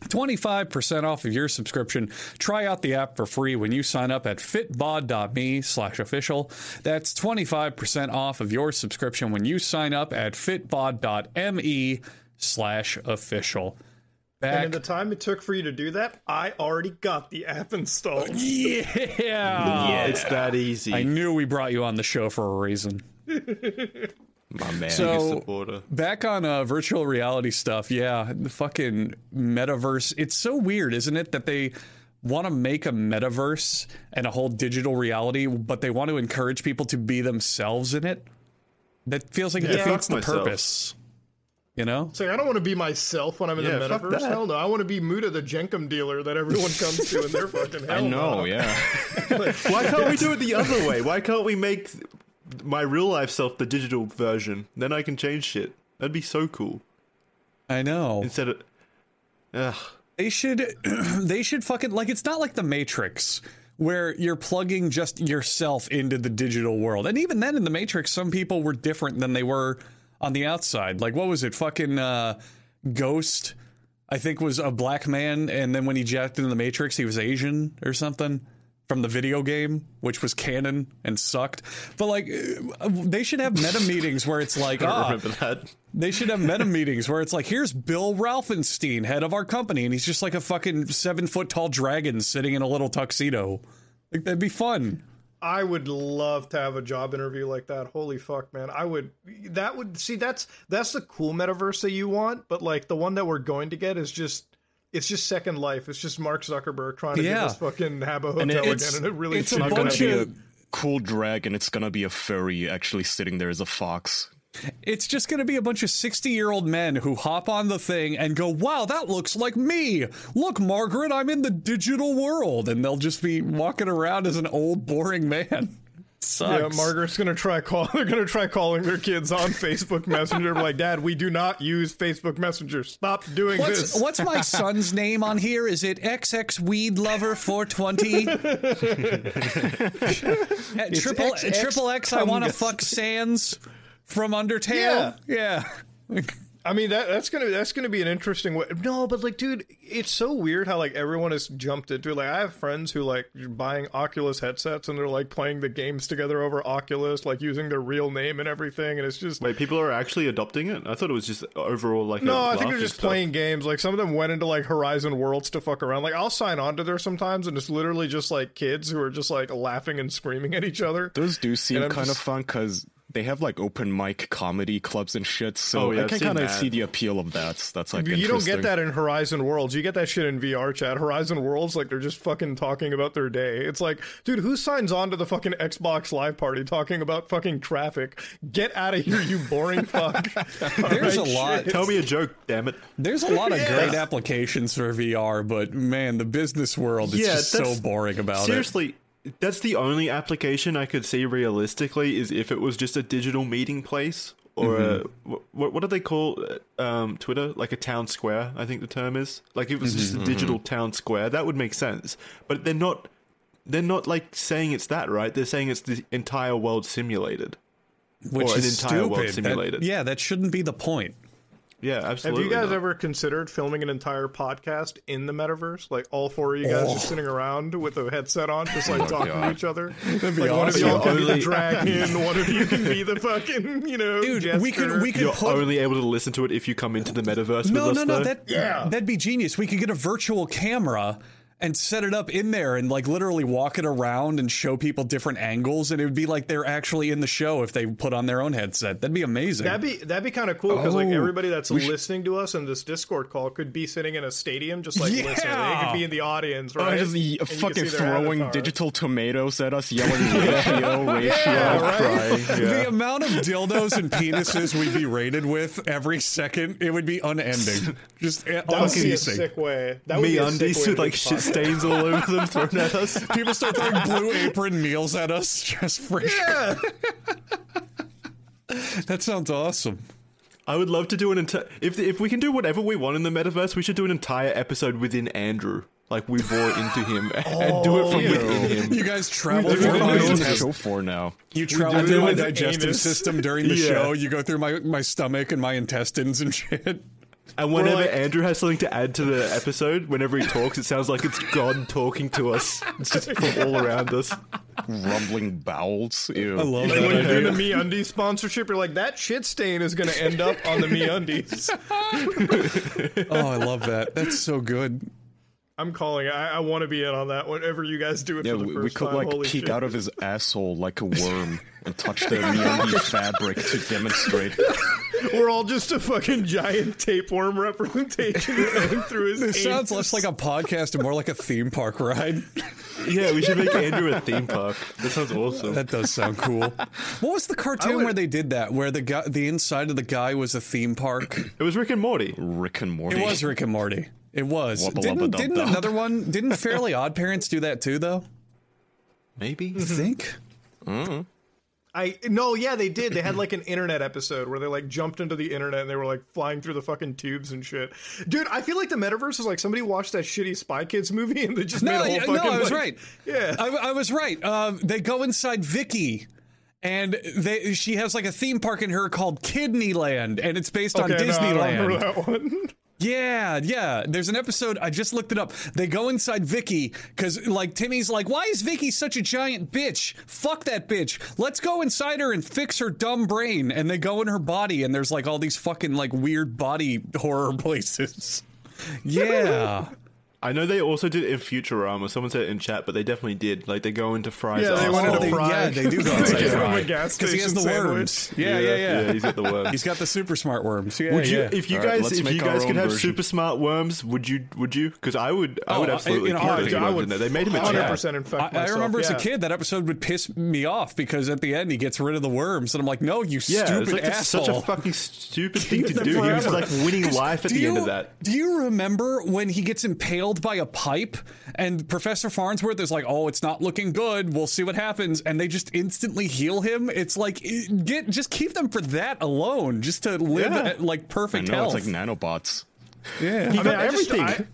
25% off of your subscription. Try out the app for free when you sign up at fitbod.me slash official. That's 25% off of your subscription when you sign up at fitbod.me slash official. and in the time it took for you to do that, I already got the app installed. [laughs] yeah. It's that easy. I knew we brought you on the show for a reason. [laughs] My man. So- Back on uh, virtual reality stuff, yeah, the fucking metaverse. It's so weird, isn't it, that they want to make a metaverse and a whole digital reality, but they want to encourage people to be themselves in it. That feels like it Yeah. defeats the myself. purpose. You know? It's like I don't want to be myself when I'm in Yeah, the metaverse. that. Hell no. I want to be Muda the Jenkum dealer that everyone comes to in their fucking hell. I know, no. yeah. [laughs] Why can't we do it the other way? Why can't we make my real life self the digital version? Then I can change shit. That'd be so cool. I know. Instead of, ugh. They should [clears throat] they should fucking like it's not like the Matrix where you're plugging just yourself into the digital world. And even then in the Matrix some people were different than they were on the outside. Like what was it? Fucking uh Ghost I think was a black man and then when he jacked into the Matrix he was Asian or something from the video game which was canon and sucked. But like uh, they should have meta [laughs] meetings where it's like I don't ah, remember that. they should have meta meetings where it's like, here's Bill Ralphenstein, head of our company, and he's just like a fucking seven foot tall dragon sitting in a little tuxedo. Like that'd be fun. I would love to have a job interview like that. Holy fuck, man! I would. That would see. That's that's the cool metaverse that you want, but like the one that we're going to get is just. It's just Second Life. It's just Mark Zuckerberg trying to Yeah. give us fucking Habbo Hotel And it- again, and it really it's It's not gonna be a cool dragon. It's gonna be a furry actually sitting there as a fox. It's just going to be a bunch of 60 year old men who hop on the thing and go, wow, that looks like me. Look, Margaret, I'm in the digital world. And they'll just be walking around as an old, boring man. [laughs] Sucks. Yeah, Margaret's gonna try call. [laughs] They're gonna try calling their kids on Facebook [laughs] Messenger. like, Dad, we do not use Facebook Messenger. Stop doing What's, this. what's my [laughs] son's name on here? Is it XX Weed Lover 420? Uh, triple XX triple X. I want to fuck Sans from Undertale. Yeah. I mean that that's gonna that's gonna be an interesting way. No, but like, dude, it's so weird how like everyone has jumped into it. Like, I have friends who like are buying Oculus headsets and they're like playing the games together over Oculus, like using their real name and everything. And it's just Wait, people are actually adopting it? I thought it was just overall like. no, a I think they're just stuff. playing games. Like some of them went into like Horizon Worlds to fuck around. Like I'll sign on to there sometimes, and it's literally just like kids who are just like laughing and screaming at each other. Those do seem kind just- of fun because they have like open mic comedy clubs and shit. So Oh, yeah, I can kind of see the appeal of that. That's like You don't get that in Horizon Worlds. You get that shit in VR chat. Horizon Worlds, like they're just fucking talking about their day. It's like, dude, who signs on to the fucking Xbox Live Party talking about fucking traffic? Get out of here, you boring [laughs] fuck. [laughs] There's a lot. shit. Tell me a joke, damn it. There's a lot of Yeah. great applications for VR, but man, the business world is Yeah, just so boring about it. Seriously, that's the only application I could see realistically is if it was just a digital meeting place or a, what, what do they call uh, um, Twitter? Like a town square, I think the term is. Like if it was just a digital town square, that would make sense. But they're not. They're not like saying it's that, right? They're saying it's the entire world simulated. which or an is entire world stupid. That- simulated. yeah, that shouldn't be the point. Yeah, absolutely. Have you guys not. ever considered filming an entire podcast in the metaverse? Like all four of you guys just oh. sitting around with a headset on, just oh like talking to each other. be like one of awesome. y'all can be the Only- dragon, [laughs] one of you can be the fucking, you know, Dude, we could jester. we could You're put only able to listen to it if you come into the metaverse No, with no, us. no. though. That Yeah. that'd be genius. We could get a virtual camera and set it up in there and like literally walk it around and show people different angles and it would be like they're actually in the show if they put on their own headset. That'd be amazing. That'd be that'd be kind of cool because like Oh, everybody that's we should- listening to us in this Discord call could be sitting in a stadium just like listening. They Yeah. could be in the audience, Or right? just y- And fucking throwing avatar. digital tomatoes at us, yelling ratio, [laughs] ratio. Yeah, right? Yeah. The amount of dildos and penises we'd be rated with every second, it would be unending. Just eh, That would be a unceasing. sick way. That would Me be a sick way to like shit podcast. Stains all over them thrown at us. People start throwing blue apron meals at us [laughs] just for Yeah. That sounds awesome. I would love to do an entire. If if we can do whatever we want in the metaverse, we should do an entire episode within Andrew. Like we bore into him [laughs] and do it from oh, yeah. within him. You guys travel do through my with What is his the intestines. show for now? You travel through my digestive anus. system during the [laughs] Yeah. show. You go through my, my stomach and my intestines and shit. And whenever like- Andrew has something to add to the episode, whenever he talks, it sounds like it's God talking to us. It's just from all around us. Rumbling bowels. Ew. I love Like when you're that. doing the Me Undies sponsorship, you're like, that shit stain is going to end up on the Me Undies. [laughs] Oh, I love that. That's so good. I'm calling it. I, I want to be in on that. Whatever you guys do it Yeah, for the we, first we could time. like Holy peek shit. out of his asshole like a [laughs] worm and touch the MeUndies [laughs] fabric to demonstrate. We're all just a fucking giant tapeworm representation [laughs] running through his. This sounds less like a podcast and more like a theme park ride. Yeah, we should make Andrew a theme park. That sounds awesome. That does sound cool. What was the cartoon would- where they did that? Where the guy, the inside of the guy was a theme park? It was Rick and Morty. Rick and Morty. It was Rick and Morty. It was. Wubba Didn't, didn't dub. another one? Didn't [laughs] Fairly Odd Parents do that too? Though Maybe. I think. I no, yeah, they did. They had like an internet episode where they like jumped into the internet and they were like flying through the fucking tubes and shit. Dude, I feel like the metaverse is like somebody watched that shitty Spy Kids movie and they just made a No, whole yeah, fucking. no, I was like- right. Yeah. I, I was right. Um, they go inside Vicky. And they, she has like a theme park in her called Kidneyland, and it's based on Okay, no, I don't Disneyland. remember that one. [laughs] Yeah, yeah. There's an episode. I just looked it up. They go inside Vicky because, like, Timmy's like, "Why is Vicky such a giant bitch? Fuck that bitch. Let's go inside her and fix her dumb brain." And they go in her body, and there's like all these fucking like weird body horror [laughs] places. [laughs] Yeah. I know they also did it in Futurama. Someone said it in chat, but they definitely did. Like they go into Fry's Yeah, they arsehole. went into Fry. yeah, they do go [laughs] They inside give him Fry a because he has the station worms. Yeah, yeah, yeah. Yeah, he's got the [laughs] worms. He's got the super smart worms. Yeah, Would you, yeah. if you All right, guys, let's if you guys could have version. super smart worms, would you? Would you? Because I would, I Oh, would uh, absolutely in a keep I would in there. They made him a Hundred chat. percent I, infect I myself. remember as a kid that episode would piss me off because at the end he gets rid of the worms and I'm like, no, you Yeah, stupid it's like that's asshole. such a fucking stupid [laughs] thing to do. He was like winning life at the end of that. Do you remember when he gets impaled by a pipe and Professor Farnsworth is like, "Oh, it's not looking good. We'll see what happens," and they just instantly heal him? It's like eh, get just keep them for that alone, just to live Yeah. at, like I perfect know health. it's like nanobots. yeah, He I got mean, I just, everything.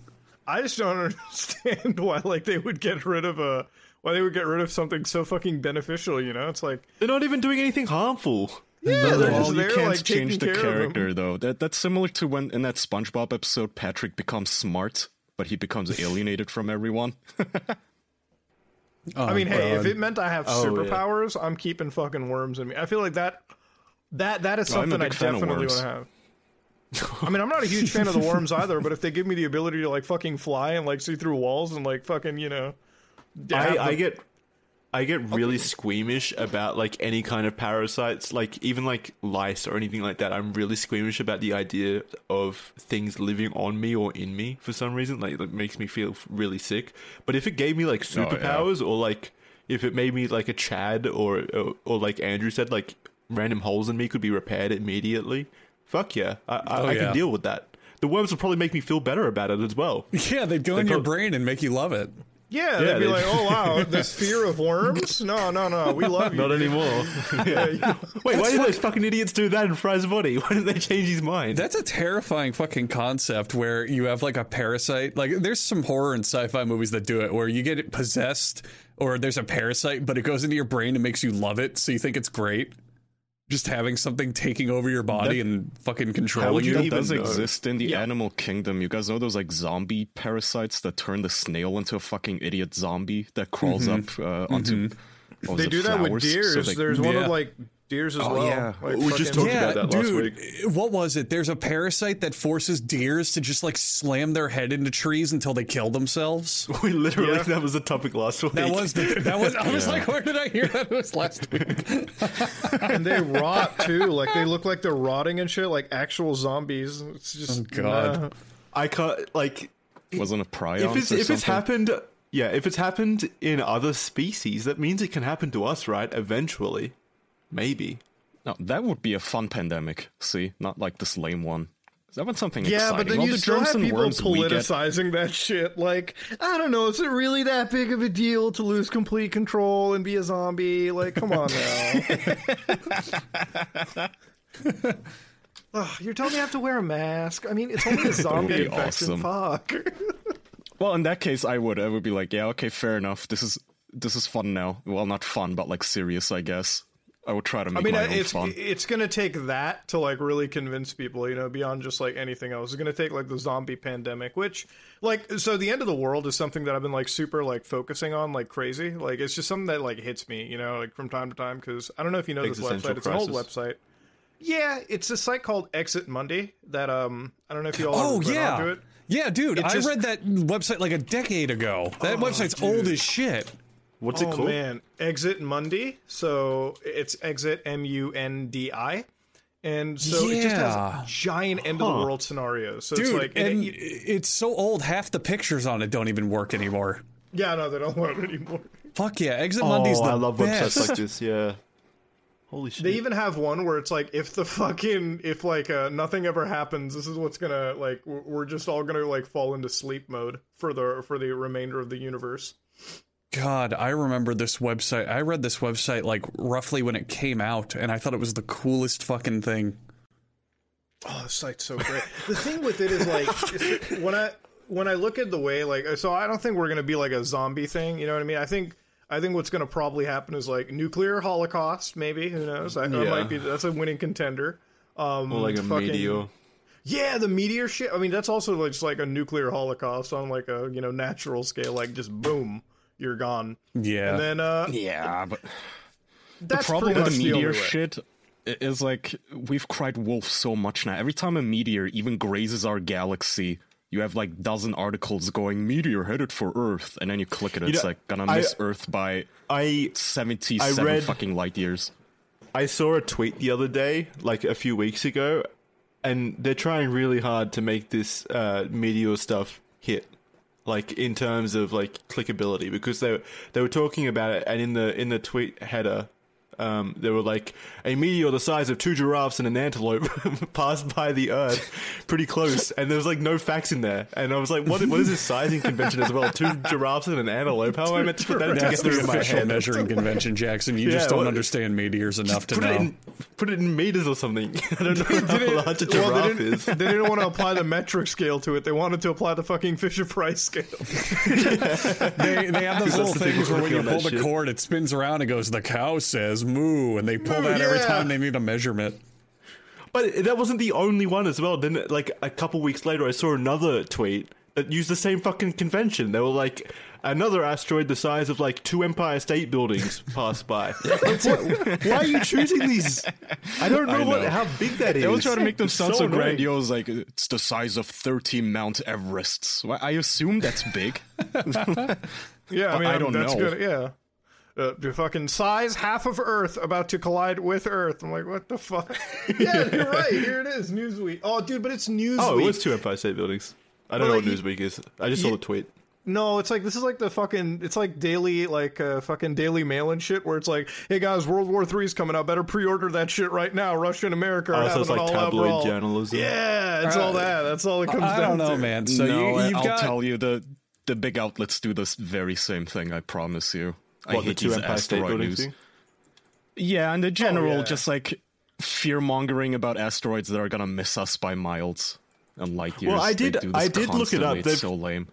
I, I just don't [laughs] understand why like they would get rid of a why they would get rid of something so fucking beneficial. You know, it's like They're not even doing anything harmful. yeah, they're well, just you can't like change the care of them. character though. That that's similar to when in that SpongeBob episode Patrick becomes smart, but he becomes [laughs] alienated from everyone. [laughs] Oh, I mean, hey, if it meant I have Oh, yeah. superpowers, I'm keeping fucking worms in me. I feel like that that that is I'm something I big fan of definitely want to have. I mean, I'm not a huge fan of the worms [laughs] either, but if they give me the ability to like fucking fly and like see through walls and like fucking, you know, have I, I get I get really squeamish about like any kind of parasites, like even like lice or anything like that. I'm really squeamish about the idea of things living on me or in me for some reason. Like it makes me feel really sick. But if it gave me like Oh, yeah. superpowers or like if it made me like a Chad or or, or like Andrew said, like random holes in me could be repaired immediately. Fuck yeah, I, I, Oh, I yeah. can deal with that. The worms would probably make me feel better about it as well. [laughs] yeah, they'd go in your brain and make you love it. Yeah, Yeah, they'd be they- like, "Oh wow, [laughs] this fear of worms? No, no, no, we love you." Not anymore. [laughs] Yeah, you- Wait, why did those fucking idiots do that in Fry's body? [laughs] Why didn't they change his mind? That's a terrifying fucking concept where you have like a parasite. Like there's some horror and sci-fi movies that do it where you get it possessed or there's a parasite but it goes into your brain and makes you love it so you think it's great. Just having something taking over your body and fucking controlling you. you That does know? exist in the animal kingdom. You guys know those like zombie parasites that turn the snail into a fucking idiot zombie that crawls up uh, onto. what was they it, do that with flowers? So they- There's one of like deers as Oh, well. yeah. Like, We just talked yeah, about that last dude, week. what was it? There's a parasite that forces deers to just like slam their head into trees until they kill themselves. [laughs] We literally Yeah. that was the topic last week. That was the, that was. I was like, where did I hear that? It was last week. and they [laughs] rot too. Like they look like they're rotting and shit, like actual zombies. It's just Oh, God. nah. I can't like wasn't a prion. if it's or if it's happened. Yeah, if it's happened in other species, that means it can happen to us, right? Eventually, maybe. No, that would be a fun pandemic. See, not like this lame one. That one's something Yeah, exciting. but then All you the still germs have and people worms we get. politicizing that shit. Like, I don't know, is it really that big of a deal to lose complete control and be a zombie? Like, come on now. [laughs] Ugh, you're telling me I have to wear a mask? I mean, it's only a [laughs] zombie be infection. awesome. Fuck. [laughs] Well, in that case, I would. I would be like, yeah, okay, fair enough. This is this is fun now. Well, not fun, but like serious, I guess. I would try to make I mean, my it's fun. it's gonna take that to like really convince people, you know, beyond just like anything else. It's gonna take like the zombie pandemic, which like so the end of the world is something that I've been like super like focusing on like crazy. Like it's just something that like hits me, you know, like from time to time because I don't know if you know this website. It's an old website. Yeah, it's a site called Exit Mundi that um I don't know if you all Oh yeah, yeah, dude. It I just- read that website like a decade ago. That website's old as shit. What's oh it called? man, Exit Mundi. So it's Exit M U N D I, And so it just has giant end of the world scenarios. So Dude, it's like, and and it- it's so old, half the pictures on it don't even work anymore. yeah, no, they don't work anymore. Fuck yeah, Exit Oh, Mundi's the I love best. websites like this. Yeah. [laughs] Holy shit. They even have one where it's like, if the fucking, if like uh, nothing ever happens, this is what's gonna like, we're we're just all gonna like fall into sleep mode for the for the remainder of the universe. God, I remember this website. I read this website like roughly when it came out, and I thought it was the coolest fucking thing. Oh, the site's so great. the thing with it is like [laughs] it's- when I when I look at the way like so I don't think we're gonna be like a zombie thing. You know what I mean? I think I think what's gonna probably happen is like nuclear holocaust. Maybe who knows? I, that Yeah. might be that's a winning contender. Um, or like a fucking- meteor. Yeah, the meteor shit. I mean, that's also like just like a nuclear holocaust on like a you know natural scale. Like just boom, you're gone. Yeah. And then uh, Yeah, but [sighs] that's problem with the the meteor way. shit is like we've cried wolf so much now. Every time a meteor even grazes our galaxy, you have like dozen articles going meteor headed for Earth, and then you click it, it's know, like gonna I- miss Earth by I seventy-seven read- fucking light years. I saw a tweet the other day, like a few weeks ago, and they're trying really hard to make this uh, meteor stuff hit, like in terms of like clickability, because they they were talking about it, and in the in the tweet header. Um, they were like a meteor the size of two giraffes and an antelope [laughs] passed by the Earth, pretty close, and there was like no facts in there. And I was like, "What? What is this sizing convention as well? Two giraffes and an antelope? How am I meant to put that That's together the in my official head?" measuring convention, Jackson. You just don't what- understand meteors enough to put know. it in put it in meters or something. [laughs] I don't know how Didn't- large a well, giraffe they didn't, is. they didn't want to apply the [laughs] metric scale to it. They wanted to apply the fucking Fisher Price scale. They, they have those little things where when you pull the shit. cord, it spins around and goes, the cow says moo, and they pull Moo, that every time they need a measurement. But that wasn't the only one as well. Then, like a couple weeks later, I saw another tweet that used the same fucking convention. They were like, another asteroid the size of like two Empire State Buildings [laughs] passed by. [laughs] Like, what- why are you choosing these? I don't know, I what know. how big that is. They always try to make them sound so, annoying. grandiose, like it's the size of 30 Mount Everests. Well, I assume that's big. [laughs] Yeah, I mean, I don't that's know. good. Yeah. Uh, the fucking size half of Earth about to collide with Earth. I'm like, what the fuck? [laughs] yeah, you're right. Here it is, Newsweek. Oh, dude, but it's Newsweek. Oh, it was two Empire State Buildings. I don't Well, know what Newsweek is. I just saw you- the tweet. No, it's like this is like the fucking. It's like daily, like uh, fucking Daily Mail and shit, where it's like, hey guys, World War Three's coming out. Better pre-order that shit right now. Russia and America are Oh, so having it's like all-out tabloid brawl. journalism. Yeah, it's all that. That's all it comes I down don't know, to. man. So no, you, you've I'll got tell you the the big outlets do this very same thing. I promise you. I What the hate two Empire State asteroid news. thing? Yeah, and the general yeah. just like fear mongering about asteroids that are gonna miss us by miles and light years. Well, I did- I did look it up. constantly. They've- It's so lame.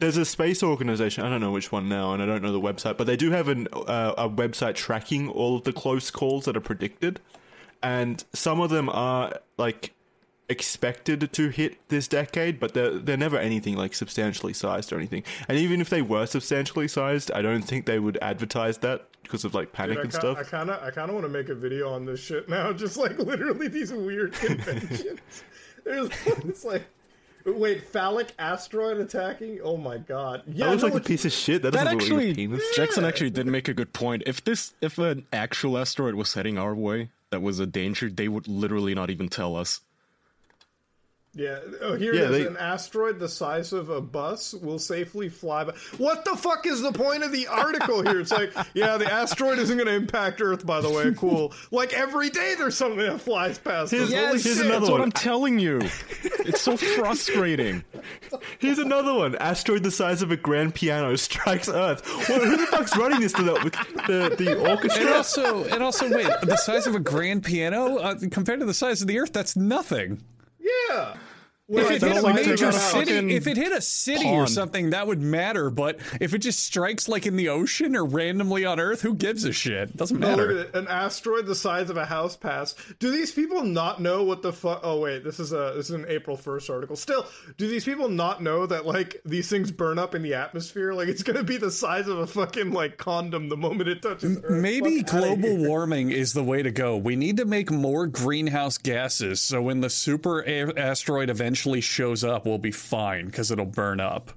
There's a space organization. I don't know which one now, and I don't know the website, but they do have an uh, a website tracking all of the close calls that are predicted, and some of them are like expected to hit this decade, but they're they're never anything like substantially sized or anything. And even if they were substantially sized, I don't think they would advertise that because of like panic Dude, and stuff. I kind of, I kind of want to make a video on this shit now. [laughs] Just like literally these weird [laughs] conventions. There's it's like, wait, phallic asteroid attacking? Oh my god! Yeah, that looks no, like a piece of shit. That, That doesn't look like a actually, penis. Jackson actually did make a good point. If this, if an actual asteroid was heading our way that was a danger, they would literally not even tell us. Yeah. Oh, here Yeah, it is. they- An asteroid the size of a bus will safely fly by. What the fuck is the point of the article here? It's like, [laughs] yeah, the asteroid isn't going to impact Earth, by the way. Cool. [laughs] Like every day there's something that flies past us. Here's- Holy here's shit. another That's what one. I'm telling you. [laughs] It's so frustrating. Here's another one. Asteroid the size of a grand piano strikes Earth. Well, who the fuck's running this to the, the, the And orchestra? also, and also, wait, the size of a grand piano uh, compared to the size of the Earth, that's nothing. Yeah. If it hit a like major city, if it hit a city or something, that would matter. But if it just strikes like in the ocean or randomly on Earth, who gives a shit? Doesn't Oh, look matter. at it. An asteroid the size of a house pass. Do these people not know what the fuck? Oh wait, this is a this is an April first article. Still, do these people not know that like these things burn up in the atmosphere? Like it's gonna be the size of a fucking like condom the moment it touches Earth. Maybe Fuck global [laughs] warming is the way to go. We need to make more greenhouse gases so when the super a- asteroid eventually shows up, we'll be fine because it'll burn up.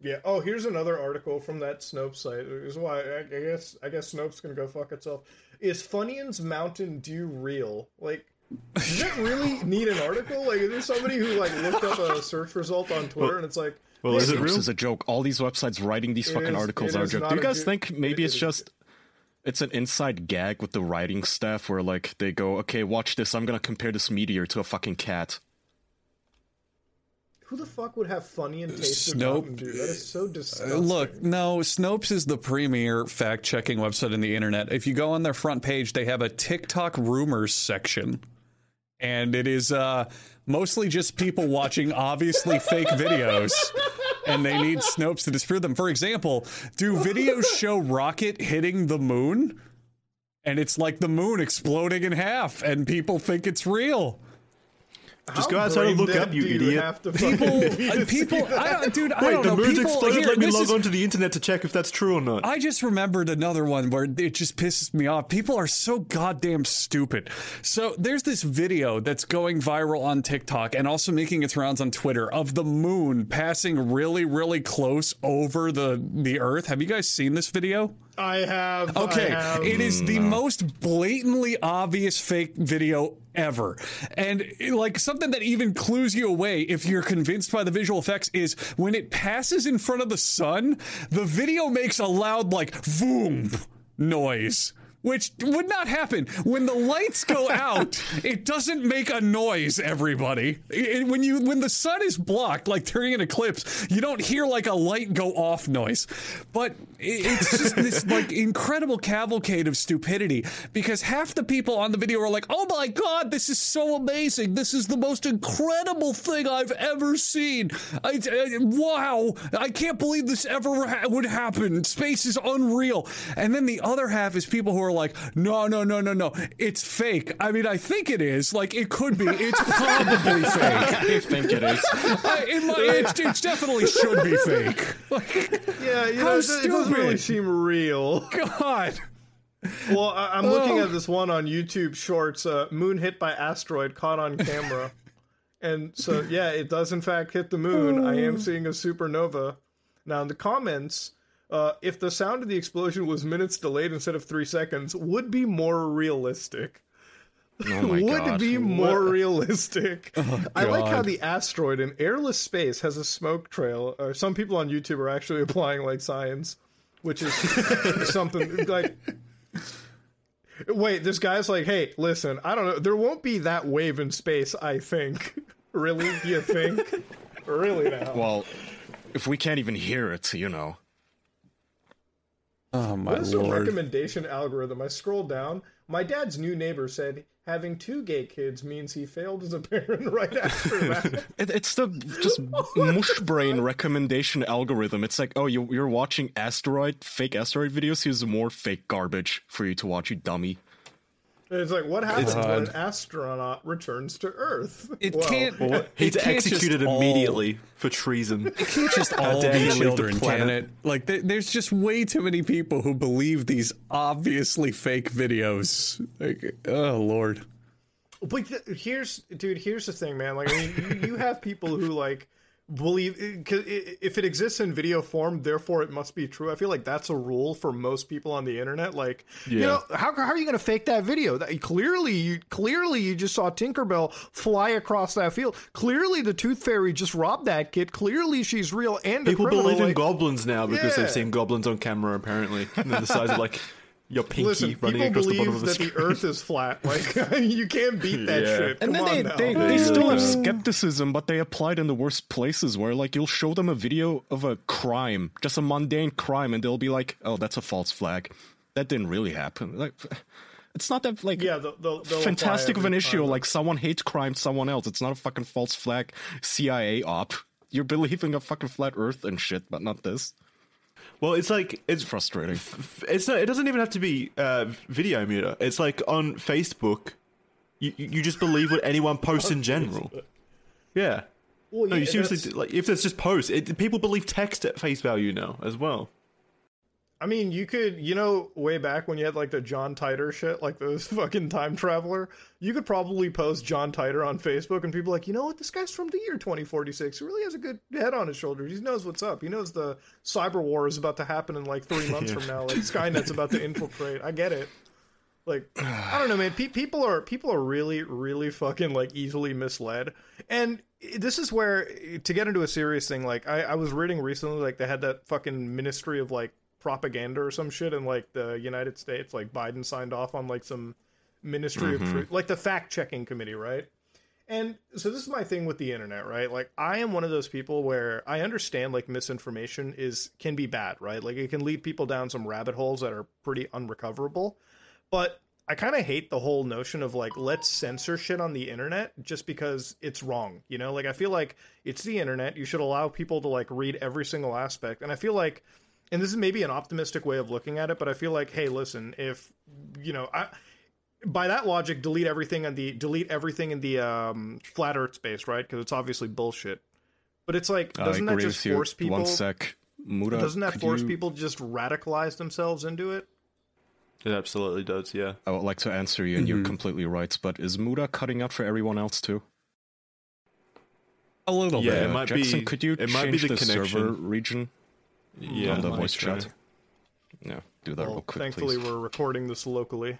Yeah. Oh, here's another article from that Snopes site. This is why I, I guess I guess Snopes can go fuck itself. Is Funyuns Mountain Dew real? Like, Does it really need an article? Like, is there somebody who like looked up a search result on Twitter and it's like, Well, is it This real? is a joke. All these websites writing these It fucking is- articles are a joke. Do you guys jo- think maybe it it's is- just it's an inside gag with the writing staff where like they go, okay, watch this. I'm gonna compare this meteor to a fucking cat. Who the fuck would have funny and tasteless Nope. Mountain Dew? That is so Uh, disgusting. Look, no, Snopes is the premier fact checking website on the internet. If you go on their front page, they have a TikTok rumors section. And it is uh, mostly just people watching obviously [laughs] fake videos. And they need Snopes to disprove them. For example, do videos show Rocket hitting the moon? And it's like the moon exploding in half, and people think it's real. Just How go outside and look up, you do idiot. have People, fucking be uh, to people, [laughs] I don't, dude, I Wait, don't the know. moon's people, exploded. here, Let me log is- onto the internet to check if that's true or not. I just remembered another one where it just pisses me off. People are so goddamn stupid. So there's this video that's going viral on TikTok and also making its rounds on Twitter of the moon passing really, really close over the the Earth. Have you guys seen this video? I have. I Okay, have. it is the mm. most blatantly obvious fake video ever. And like something that even clues you away if you're convinced by the visual effects is when it passes in front of the sun, the video makes a loud like boom noise. Which would not happen when the lights go [laughs] out. it doesn't make a noise. Everybody, It- when you when the sun is blocked, like during an eclipse, you don't hear like a light go off noise. But it- it's just this like incredible cavalcade of stupidity because half the people on the video are like, "Oh my god, this is so amazing! This is the most incredible thing I've ever seen! I, I- wow, I can't believe this ever ha- would happen! Space is unreal!" And then the other half is people who are like, "No, no, no, no, no, it's fake." I mean, I think it is. Like, it could be. It's probably [laughs] fake. I think it is. I, it, might- it, it definitely should be fake. Like, Yeah, you know, it, it doesn't really seem real. [laughs] God. Well, I, I'm looking Oh. at this one on YouTube Shorts. Uh, moon hit by asteroid caught on camera, [laughs] and so yeah, it does in fact hit the moon. I am seeing a supernova. Now in the comments, uh, if the sound of the explosion was minutes delayed instead of three seconds, would be more realistic. Oh [laughs] my would god. be more realistic. I like how the asteroid in airless space has a smoke trail. Or some people on YouTube are actually applying like science, which is [laughs] something like. Wait, this guy's like, hey, listen, I don't know. There won't be that wave in space, I think. [laughs] really? Do you think? really now? Well, if we can't even hear it, you know. Oh my What is the lord. recommendation algorithm? I scroll down. My dad's new neighbor said having two gay kids means he failed as a parent [laughs] right after that. [laughs] It, it's the just mush brain recommendation algorithm. It's like, oh, you, you're watching asteroid, fake asteroid videos. Here's more fake garbage for you to watch, you dummy. It's like, what happens when an astronaut returns to Earth? It Well, can't. Well, it he's can't just executed all- immediately for treason. It can't just [laughs] all dare be you leave the children, can planet. it? Like, th- there's just way too many people who believe these obviously fake videos. Like, oh lord. But th- here's, dude, here's the thing, man. Like, I mean, you, you have people who like believe because if it exists in video form, therefore it must be true. I feel like that's a rule for most people on the internet. Like, you know, how, how are you going to fake that video? That clearly, you clearly you just saw Tinkerbell fly across that field. Clearly, the Tooth Fairy just robbed that kid. Clearly, she's real and People believe in like- goblins now because Yeah. they've seen goblins on camera, apparently. And [laughs] the size of like your pinky Listen, running people across the bottom believe of a that the. Earth is flat. [laughs] Like [laughs] you can't beat that Yeah. shit. And then on they, they, Yeah, they still have skepticism, but they apply it in the worst places where, like, you'll show them a video of a crime, just a mundane crime, and they'll be like, oh, that's a false flag. That didn't really happen. Like, [laughs] it's not that, like, yeah, they'll, they'll, they'll fantastic of an issue. time. Like, someone hates crime someone else. It's not a fucking false flag CIA op. You're believing a fucking flat earth and shit, but not this. Well, it's like it's It's frustrating. it's not, it doesn't even have to be uh, video meter. It's like on Facebook, you you just believe what anyone posts in [laughs] general. Yeah. Well, No, yeah, you seriously that's- like if it's just posts, it, people believe text at face value now as well. I mean, you could, you know, way back when you had like the John Titor shit, like those [laughs] fucking time traveler, you could probably post John Titor on Facebook and people like, you know what, this guy's from the year 2046. He really has a good head on his shoulders. He knows what's up. He knows the cyber war is about to happen in like three [laughs] months from now. Like Skynet's about to infiltrate. I get it. Like [sighs] I don't know, man. Pe- people are people are really really fucking like easily misled, and this is where to get into a serious thing. Like I, I was reading recently, like they had that fucking Ministry of like propaganda or some shit in like the United States. Like Biden signed off on like some Ministry of mm-hmm. Truth, like the fact checking committee, right? And so this is my thing with the internet, right? Like I am one of those people where I understand like misinformation is can be bad, right? Like it can lead people down some rabbit holes that are pretty unrecoverable. But I kind of hate the whole notion of like let's censor shit on the internet just because it's wrong. You know, like I feel like it's the internet. You should allow people to like read every single aspect. And I feel like and this is maybe an optimistic way of looking at it, but I feel like hey, listen, if you know, I by that logic, delete everything on the delete everything in the um, flat Earth space, right? Because it's obviously bullshit. But it's like, doesn't that just force people? One sec. Muda, Doesn't that force you- people to just radicalize themselves into it? It absolutely does. Yeah. I would like to answer you, and Mm-hmm. you're completely right. But is Muda cutting out for everyone else too? A little Yeah, bit. it might Jackson, be- could you it might be change the the, server region Yeah. on the voice try. chat? Yeah, do that Well, real quick, thankfully, please. we're recording this locally.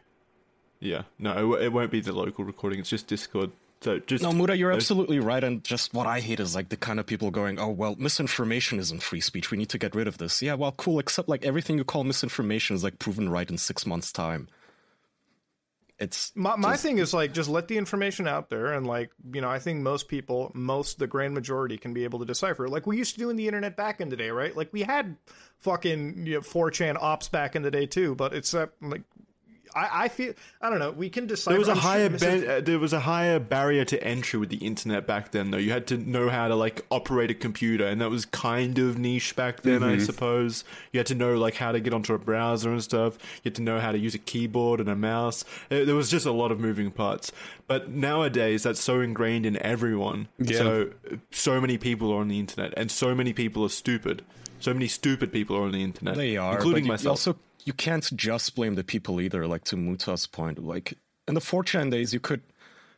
Yeah. No, it, w- it won't be the local recording. It's just Discord. So just No, Muda, you're absolutely right. And just what I hate is like the kind of people going, "Oh well, misinformation isn't free speech. We need to get rid of this." Yeah, well, cool. Except like everything you call misinformation is like proven right in six months' time. It's My, my just- thing is like just let the information out there, and like you know, I think most people, most the grand majority, can be able to decipher. Like we used to do in the internet back in the day, right? Like we had fucking you know, 4chan ops back in the day too, but it's uh, like. I, I feel I don't know. We can decide. There was a I'm higher misinf- ben- uh, there was a higher barrier to entry with the internet back then though. You had to know how to like operate a computer and that was kind of niche back then, I suppose. You had to know like how to get onto a browser and stuff. You had to know how to use a keyboard and a mouse. There was just a lot of moving parts. But nowadays that's so ingrained in everyone. Yeah. So so many people are on the internet and so many people are stupid. So many stupid people are on the internet. They are, including but you- myself. Also, you can't just blame the people either. Like to Muta's point, like in the 4chan days, you could,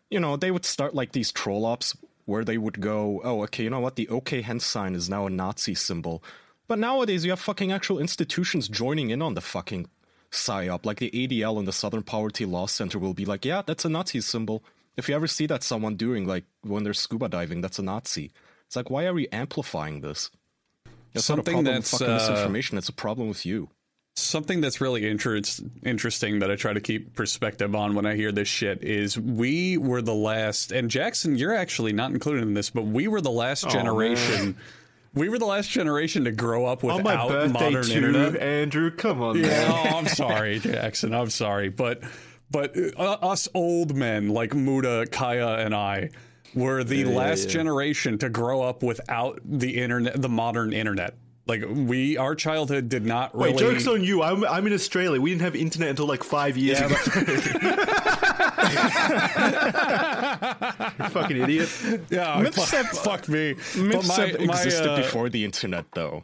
you know, they would start like these troll ops where they would go, "Oh, okay, you know what? The OK hand sign is now a Nazi symbol." But nowadays, you have fucking actual institutions joining in on the fucking psyop. Like the ADL and the Southern Poverty Law Center will be like, "Yeah, that's a Nazi symbol." If you ever see that someone doing like when they're scuba diving, that's a Nazi. It's like, why are we amplifying this? It's Something not a problem that's, with fucking uh, misinformation. It's a problem with you. Something that's really interest, interesting that I try to keep perspective on when I hear this shit is we were the last, and Jackson, you're actually not included in this, but we were the last generation. We were the last generation to grow up on my without birthday modern too, internet. Andrew. Come on, man. Yeah, oh, I'm sorry, [laughs] Jackson. I'm sorry, but but uh, us old men like Muda, Kaya, and I were the last yeah. generation to grow up without the internet, the modern internet. Like we, our childhood did not really. Wait, jokes on you. I'm I'm in Australia. We didn't have internet until like five years ago. [laughs] [laughs] you fucking idiot. yeah, Myths fuck, have- fuck me. Myths But my- have my, existed uh, before the internet, though.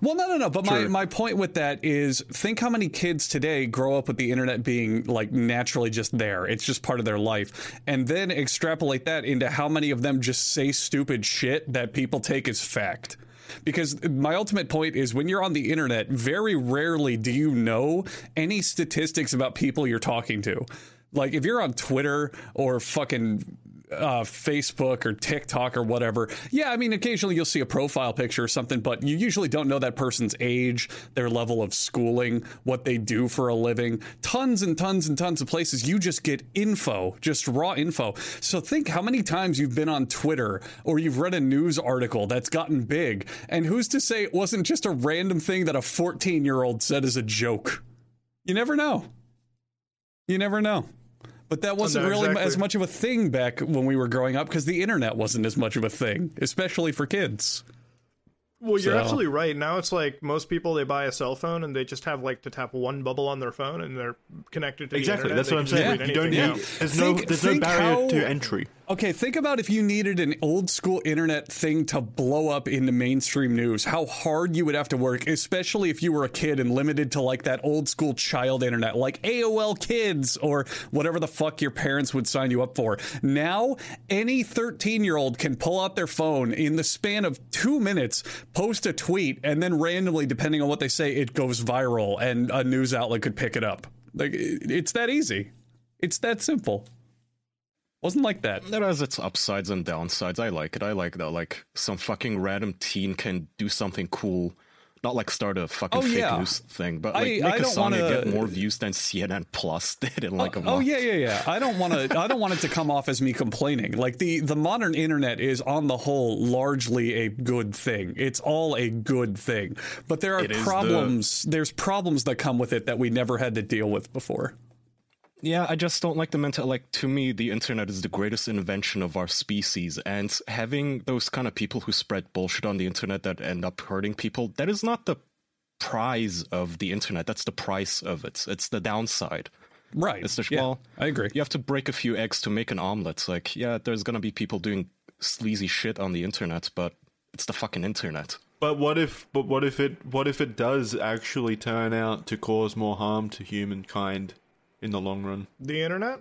Well, no, no, no. But my, my point with that is think how many kids today grow up with the internet being like naturally just there. It's just part of their life. And then extrapolate that into how many of them just say stupid shit that people take as fact. Because my ultimate point is when you're on the internet, very rarely do you know any statistics about people you're talking to. Like if you're on Twitter or fucking uh, Facebook or TikTok or whatever. Yeah, I mean, occasionally you'll see a profile picture or something, but you usually don't know that person's age, their level of schooling, what they do for a living. Tons and tons and tons of places you just get info, just raw info. So think how many times you've been on Twitter or you've read a news article that's gotten big, and who's to say it wasn't just a random thing that a 14 year old said as a joke? You never know. You never know. But that wasn't no, really exactly. as much of a thing back when we were growing up because the internet wasn't as much of a thing, especially for kids. Well, you're So- absolutely right. Now it's like most people they buy a cell phone and they just have like to tap one bubble on their phone and they're connected to the Exactly. internet. That's They what I'm saying. read You don't need. anything now. There's no. There's no barrier how- to entry. Okay, think about if you needed an old school internet thing to blow up into mainstream news, how hard you would have to work, especially if you were a kid and limited to like that old school child internet, like AOL Kids or whatever the fuck your parents would sign you up for. Now, any 13 year old can pull out their phone in the span of two minutes, post a tweet, and then randomly, depending on what they say, it goes viral and a news outlet could pick it up. Like it's that easy. It's that simple. Wasn't like that. It has its upsides and downsides. I like it. I like that. Like some fucking random teen can do something cool, not like start a fucking Oh, fake yeah. news thing, but I- like make I a don't song and wanna- get more views than CNN Plus [laughs] did in like a oh, oh yeah, yeah, yeah. I don't want to. I don't want it to come off as me complaining. Like the the modern internet is on the whole largely a good thing. It's all a good thing, but there are It is the- problems. There's problems that come with it that we never had to deal with before. Yeah, I just don't like the mental. Like to me, the internet is the greatest invention of our species, and having those kind of people who spread bullshit on the internet that end up hurting people, that is not the prize of the internet. That's the price of it. It's the downside. Right. It's the Yeah, well, I agree. You have to break a few eggs to make an omelet. Like, yeah, there's gonna be people doing sleazy shit on the internet, but it's the fucking internet. But what if? But what if it? What if it does actually turn out to cause more harm to humankind in the long run? The internet,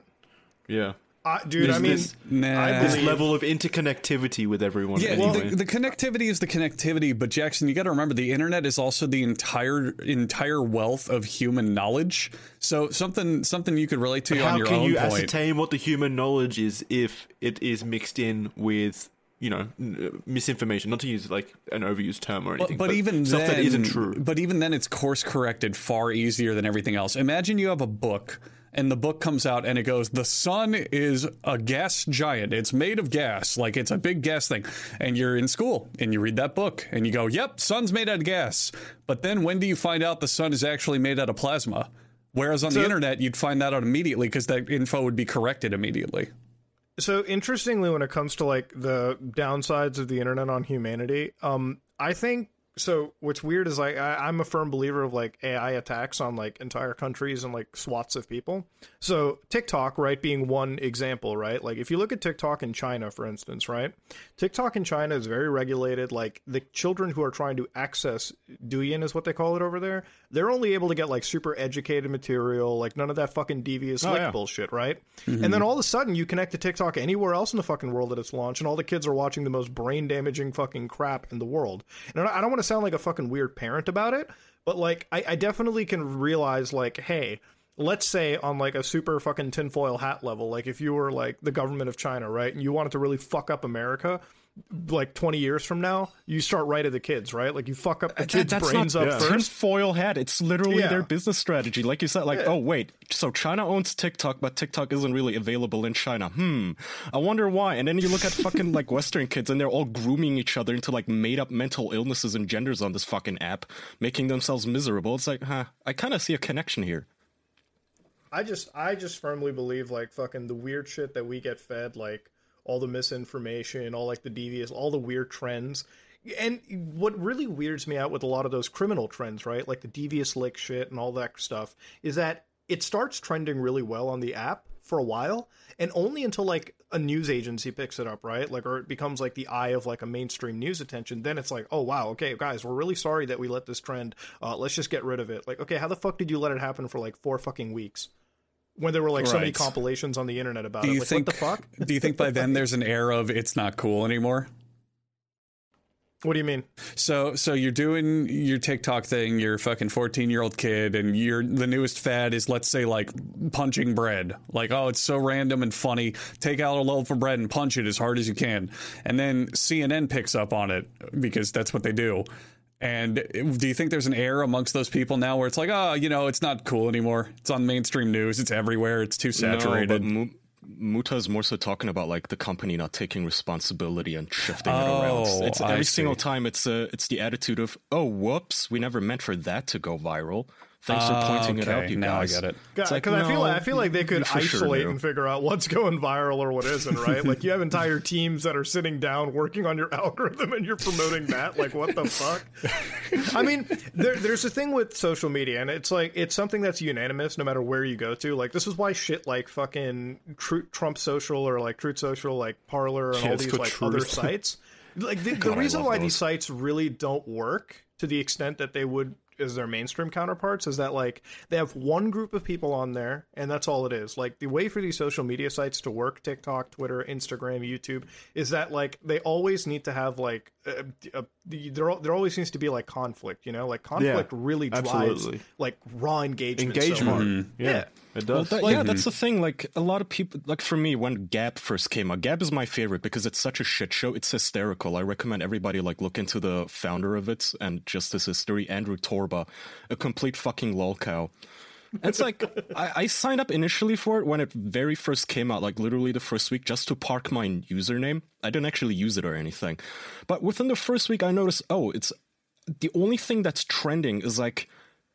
Yeah. I, dude. This- I mean, this- Nah. I This level of interconnectivity with everyone. Yeah, anyway. the, the connectivity is the connectivity, but Jackson, you got to remember the internet is also the entire entire wealth of human knowledge. So something something you could relate to on How your can you point. ascertain what the human knowledge is if it is mixed in with you know uh, misinformation? Not to use like an overused term or anything, but, but even stuff then, that isn't true. But even then, it's course corrected far easier than everything else. Imagine you have a book, and the book comes out, and it goes, "The sun is a gas giant. It's made of gas, like it's a big gas thing." And you're in school, and you read that book, and you go, "Yep, sun's made out of gas." But then, when do you find out the sun is actually made out of plasma? Whereas on the internet, you'd find that out immediately because that info would be corrected immediately. So interestingly, when it comes to like the downsides of the internet on humanity, um, I think so. What's weird is like I, I'm a firm believer of like AI attacks on like entire countries and like swaths of people. So TikTok, right, being one example, right? Like if you look at TikTok in China, for instance, right, TikTok in China is very regulated. Like the children who are trying to access Douyin is what they call it over there. They're only able to get like super educated material, like none of that fucking devious oh, like yeah. bullshit, right? Mm-hmm. And then all of a sudden you connect to TikTok anywhere else in the fucking world that it's launched, and all the kids are watching the most brain damaging fucking crap in the world. And I I don't want to sound like a fucking weird parent about it, but like I, I definitely can realize like, hey, let's say on like a super fucking tinfoil hat level, like if you were like the government of China, right, and you wanted to really fuck up America. Like twenty years from now, you start right at the kids, right? Like you fuck up the kids' That's brains not up tin first. foil hat. It's literally Yeah. their business strategy. Like you said, like, oh wait, so China owns TikTok, but TikTok isn't really available in China. Hmm. I wonder why. And then you look at fucking like Western kids and they're all grooming each other into like made up mental illnesses and genders on this fucking app, making themselves miserable. It's like, huh, I kinda see a connection here. I just I just firmly believe like fucking the weird shit that we get fed, like all the misinformation, all like the devious, all the weird trends. And what really weirds me out with a lot of those criminal trends, right? Like the devious lick shit and all that stuff, is that it starts trending really well on the app for a while, and only until like a news agency picks it up, right? Like, or it becomes like the eye of like a mainstream news attention. Then it's like, oh wow, okay, guys, we're really sorry that we let this trend. Uh, let's just get rid of it. Like, okay, how the fuck did you let it happen for like four fucking weeks? When there were like so many compilations on the internet about Do it. you Like, think? what the fuck? [laughs] Do you think by then there's an [laughs] air of it's not cool anymore? What do you mean? So so you're doing your TikTok thing, you're a fucking 14 year old kid, and you're the newest fad is let's say like punching bread. Like, oh, it's so random and funny. Take out a loaf of bread and punch it as hard as you can. And then CNN picks up on it because that's what they do. And do you think there's an air amongst those people now where it's like, oh, you know, it's not cool anymore. It's on mainstream news. It's everywhere. It's too saturated. No, Muta is more so talking about like the company not taking responsibility and shifting it Oh, around. It's I every see. single time it's uh, it's the attitude of oh whoops we never meant for that to go viral. Thanks for pointing it okay, out, you now I guys. get it. Because like, I feel no, I feel like they could you for sure isolate and figure out what's [laughs] going viral or what isn't, right? like you have entire teams that are sitting down working on your algorithm and you're promoting that. Like what the fuck? I mean, there, there's a thing with social media, and it's like it's something that's unanimous no matter where you go to. Like this is why shit like fucking Tru- Trump Social or like Truth Social, like Parler, and Yeah, all these like Truth. other sites. Like the, [laughs] the God, I reason why those. these sites really don't work to the extent that they would as their mainstream counterparts is that like they have one group of people on there and that's all it is like the way for these social media sites to work tiktok twitter instagram youtube is that like they always need to have like uh, uh, the, there, there always seems to be like conflict you know like conflict really drives absolutely. like raw engagement Engagement. so. Mm-hmm. Yeah, it Well, does. that- yeah, that's the thing. Like a lot of people, like for me, when Gab first came out, Gab is my favorite because it's such a shit show. It's hysterical. I recommend everybody like look into the founder of it and just his history, Andrew Torba, a complete fucking lolcow. It's like [laughs] I, I signed up initially for it when it very first came out, like literally the first week, just to park my username. I didn't actually use it or anything, but within the first week, I noticed, oh, it's the only thing that's trending is like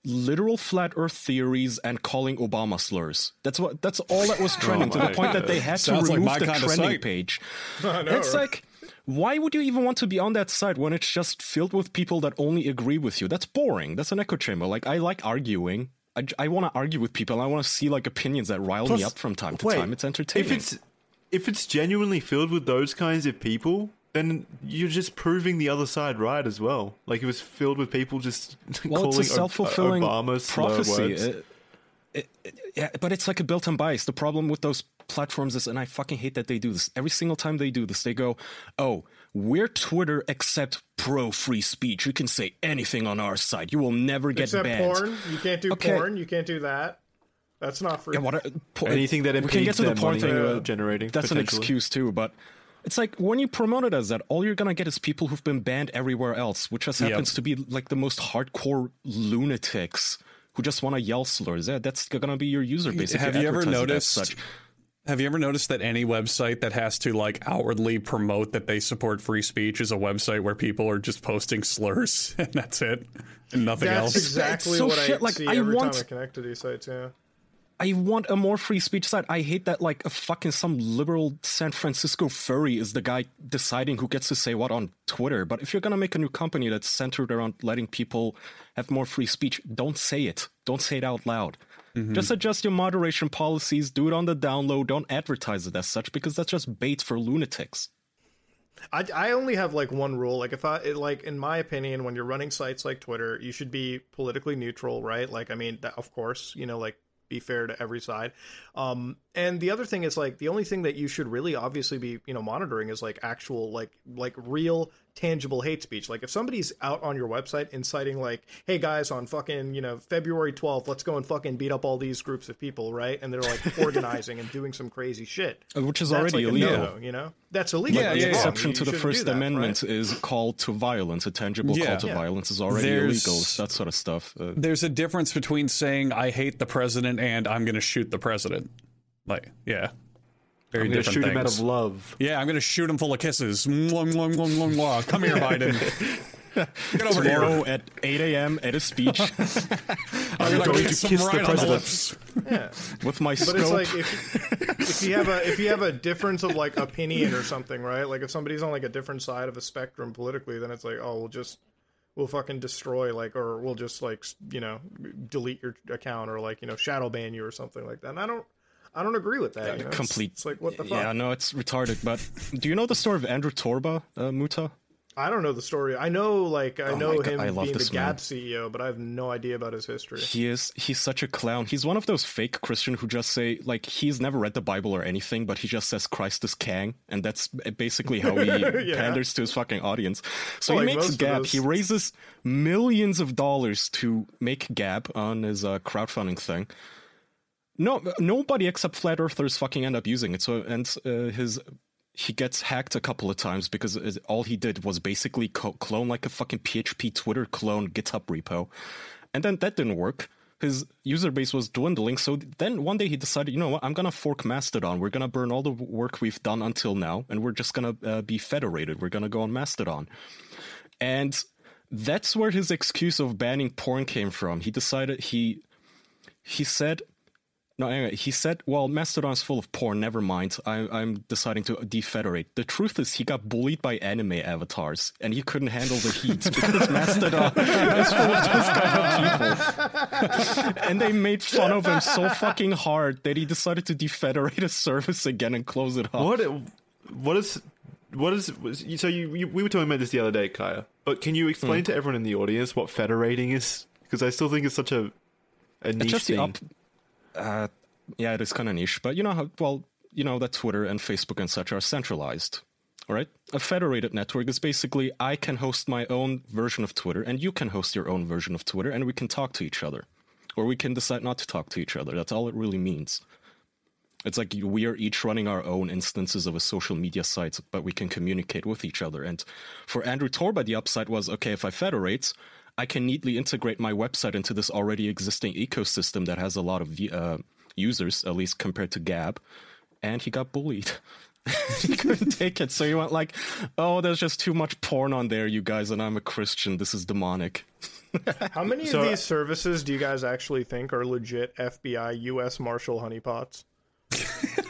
literal flat earth theories and calling Obama slurs. That's what that's all that was trending to the oh my point that they had to Sounds like remove my the kind trending site. page. [laughs] Know, it's right? like why would you even want to be on that site when it's just filled with people that only agree with you? That's boring. That's an echo chamber. Like I like arguing. I, I want to argue with people. I want to see like opinions that rile Plus- me up from time to wait, time. It's entertaining. If it's if it's genuinely filled with those kinds of people, then you're just proving the other side right as well. Like it was filled with people just [laughs] well, calling it's a self fulfilling Obama slur prophecy. words. It- it- it- yeah, but it's like a built-in bias. The problem with those platforms is, and I fucking hate that they do this. Every single time they do this, they go, "Oh, we're Twitter except pro free speech. You can say anything on our side. You will never get except banned." porn you can't do Okay. porn you can't do that that's not free Yeah, what are, po- Anything that we can get to the their porn money thing. uh, generating, That's an excuse too, but. It's like when you promote it as that, all you're gonna get is people who've been banned everywhere else, which just Yep. happens to be like the most hardcore lunatics who just want to yell slurs. Yeah, that's gonna be your user base. Have you ever advertise it as noticed? such. Have you ever noticed that any website that has to like outwardly promote that they support free speech is a website where people are just posting slurs [laughs] and that's it and nothing else. that's else? exactly so what shit, i like, see I every want- time i connect to these sites yeah I want a more free speech site. I hate that like a fucking some liberal San Francisco furry is the guy deciding who gets to say what on Twitter. But if you're gonna make a new company that's centered around letting people have more free speech, don't say it. Don't say it out loud. Mm-hmm. Just adjust your moderation policies, do it on the download, don't advertise it as such because that's just bait for lunatics. I, I only have like one rule. Like if I it, like in my opinion, when you're running sites like Twitter, you should be politically neutral, right? Like I mean, that, of course, you know, like be fair to every side. Um, and the other thing is like the only thing that you should really obviously be you know monitoring is like actual like like real tangible hate speech. Like if somebody's out on your website inciting like, hey guys, on fucking you know February 12th, let's go and fucking beat up all these groups of people, right? And they're like [laughs] organizing and doing some crazy shit, Which is already like illegal. no-no, you know, that's illegal. Yeah, That's yeah, wrong. yeah. Exception You to the First that, Amendment right? is call to violence, a tangible Yeah. call to Yeah. violence is already There's- illegal. That sort of stuff. Uh, There's a difference between saying I hate the president and I'm going to shoot the president. Like, yeah, very I'm gonna different shoot things. him out of love. Yeah, I'm going to shoot him full of kisses. Mwah, mwah, mwah, mwah, mwah. Come here, Biden. [laughs] Get over here. tomorrow at 8 a.m. at a speech [laughs] [laughs] I'm going going to to kiss the right the president. lips. Yeah. with my But scope. it's like if, if you have a if you have a difference of like opinion or something, right? Like if somebody's on like a different side of a spectrum politically, then it's like, oh, we'll just we'll fucking destroy like or we'll just like you know delete your account or like you know shadow ban you or something like that. And I don't I don't agree with that. Yeah, You know? It's- complete. It's, like what the fuck? Yeah, no, it's retarded. But do you know the story of Andrew Torba, uh, Muta? I don't know the story. I know like I Oh know him I being the Gab. CEO, but I have no idea about his history. He is. He's such a clown. He's one of those fake Christian who just say like he's never read the Bible or anything, but he just says Christ is Kang, and that's basically how he [laughs] panders to his fucking audience. So Like he makes most of He raises millions of dollars to make Gab on his uh, crowdfunding thing. No, nobody except flat earthers fucking end up using it. So and uh, his he gets hacked a couple of times because all he did was basically co- clone like a fucking PHP Twitter clone GitHub repo, and then that didn't work. His user base was dwindling. So then one day he decided, you know what, I'm gonna fork Mastodon. We're gonna burn all the work we've done until now, and we're just gonna uh, be federated. We're gonna go on Mastodon, and that's where his excuse of banning porn came from. He decided he he said no, anyway, he said, well, Mastodon's full of porn, never mind. I, I'm deciding to defederate. The truth is, he got bullied by anime avatars, and he couldn't handle the heat [laughs] because Mastodon is full of those kind of people. and they made fun of him so fucking hard that he decided to defederate a service again and close it off. What? What is? What is? So you, you we were talking about this the other day, Kaya. But can you explain hmm. to everyone in the audience what federating is? Because I still think it's such a a niche It's just thing. the up. Uh, yeah, it is kind of niche, but you know how well you know that Twitter and Facebook and such are centralized. All right, a federated network is basically I can host my own version of Twitter, and you can host your own version of Twitter, and we can talk to each other, or we can decide not to talk to each other. That's all it really means. It's like we are each running our own instances of a social media site, but we can communicate with each other. And for Andrew Torba, the upside was okay, if I federate, I can neatly integrate my website into this already existing ecosystem that has a lot of uh, users, at least compared to Gab. And he got bullied. [laughs] he couldn't take it. So he went like, oh, there's just too much porn on there, you guys, and I'm a Christian. This is demonic. [laughs] How many So- of these services do you guys actually think are legit FBI, U.S. Marshal honeypots?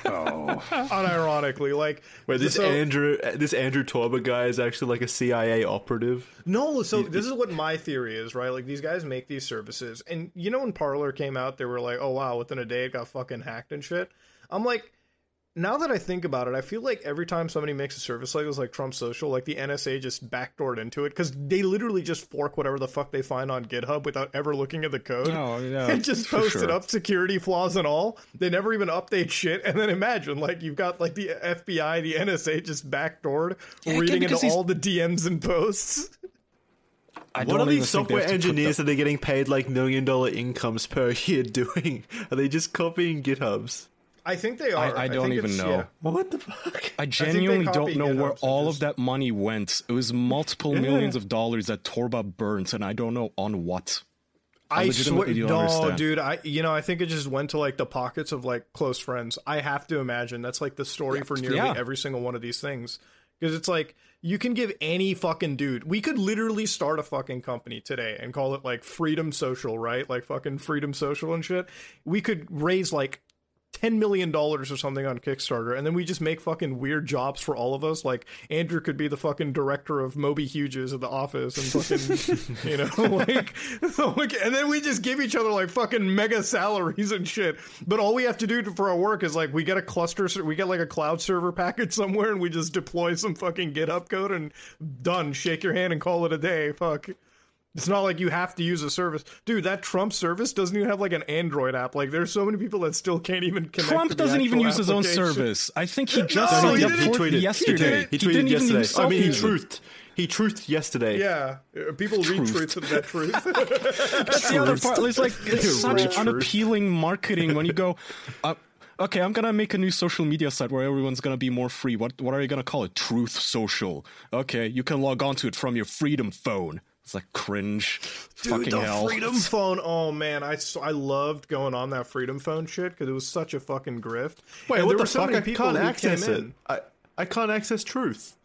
Oh. [laughs] Unironically, like Wait, this so- Andrew, this Andrew Torba guy is actually like a CIA operative. No, so this is what my theory is, right? Like these guys make these services, and you know when Parler came out, they were like, "Oh wow!" Within a day, it got fucking hacked and shit. I'm like, now that I think about it, I feel like every time somebody makes a service like this, like Trump Social, like the NSA just backdoored into it because they literally just fork whatever the fuck they find on GitHub without ever looking at the code. Oh, yeah, [laughs] and just for post it up security flaws and all. They never even update shit. And then imagine, like, you've got like the FBI, the NSA just backdoored, Yeah, reading into these- all the DMs and posts. I What are these software have to put engineers the- that are getting paid like million dollar incomes per [laughs] year doing? Are they just copying GitHubs? I think they are. I, I don't think even know. yeah. What the fuck? I they genuinely don't know where all just- of that money went. It was multiple Yeah. millions of dollars that Torba burnt, and I don't know on what. I I swear, legitimately don't no, understand. dude. I, you know, I think it just went to like the pockets of like close friends. I have to imagine that's like the story for nearly yeah. every single one of these things, because it's like you can give any fucking dude. We could literally start a fucking company today and call it like Freedom Social, right? Like fucking Freedom Social and shit. We could raise like. Ten million dollars or something on Kickstarter, and then we just make fucking weird jobs for all of us. Like Andrew could be the fucking director of Moby Hughes at the office, and fucking, [laughs] you know, [laughs] like, so, like, and then we just give each other like fucking mega salaries and shit. But all we have to do for our work is like we get a cluster, we get like a cloud server package [laughs] somewhere, and we just deploy some fucking GitHub code, and done. Shake your hand and call it a day. Fuck. It's not like you have to use a service, dude. That Trump service doesn't even have like an Android app. Like, there's so many people that still can't even connect. Trump doesn't even use his own service. I think he [laughs] just No, signed he up for it yesterday. He tweeted didn't even yesterday. himself I mean, he truthed. He truthed yesterday. Yeah, uh, people retweeted that truth. [laughs] That's the other part. It's like it's such Truth. unappealing marketing when you go. Uh, Okay, I'm gonna make a new social media site where everyone's gonna be more free. What what are you gonna call it? Truth Social. Okay, you can log on to it from your Freedom phone. It's like cringe. Fucking the hell. Freedom Phone. Oh man, I I loved going on that Freedom Phone shit because it was such a fucking grift. Wait, And what there the were so fuck? many I can't access it. in. I, I can't access truth.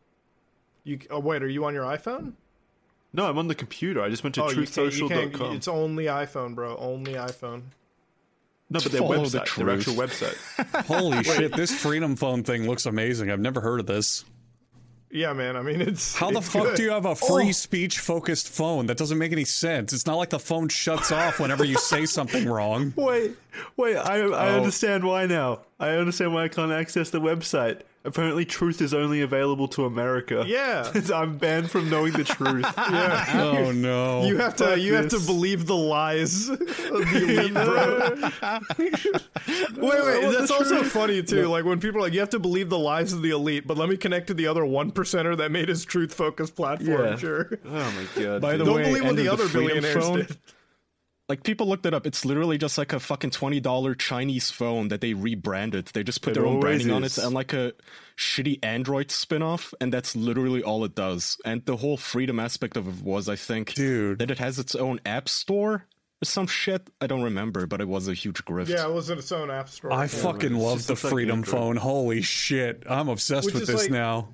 You oh wait, are you on your iPhone? No, I'm on the computer. I just went to Oh, you can't, you can't. truthsocial.com. It's only iPhone, bro. Only iPhone. No, but their Follow the website, their actual website. [laughs] [laughs] Holy shit, this Freedom Phone thing looks amazing. I've never heard of this. Yeah, man. I mean, it's How the it's fuck good. do you have a free oh. speech focused phone? That doesn't make any sense. It's not like the phone shuts off whenever you say something wrong. [laughs] Wait, wait. I I Oh. understand why now. I understand why I can't access the website. Apparently, truth is only available to America. Yeah. [laughs] I'm banned from knowing the truth. [laughs] Yeah. Oh no. You have to. Fuck you have to believe the lies [laughs] of the elite, bro. wait, wait. That's also funny too. Like when people are like, you have to believe the lies of the elite, but let me connect to the other one percenter that made his truth focused platform. Yeah. Sure. Oh my god. By the Don't way, believe what Andrew, the other billionaires phone, did. Like people looked it up. It's literally just like a fucking twenty dollar Chinese phone that they rebranded. They just put It their own always branding on it and like a shitty Android spin-off, and that's literally all it does. And the whole freedom aspect of it was, I think, Dude. that it has its own app store or some shit. I don't remember, but it was a huge grift. Yeah, it was in its own app store. I Yeah. fucking love the looks like Freedom Phone. Holy shit. I'm obsessed Which with this like- now.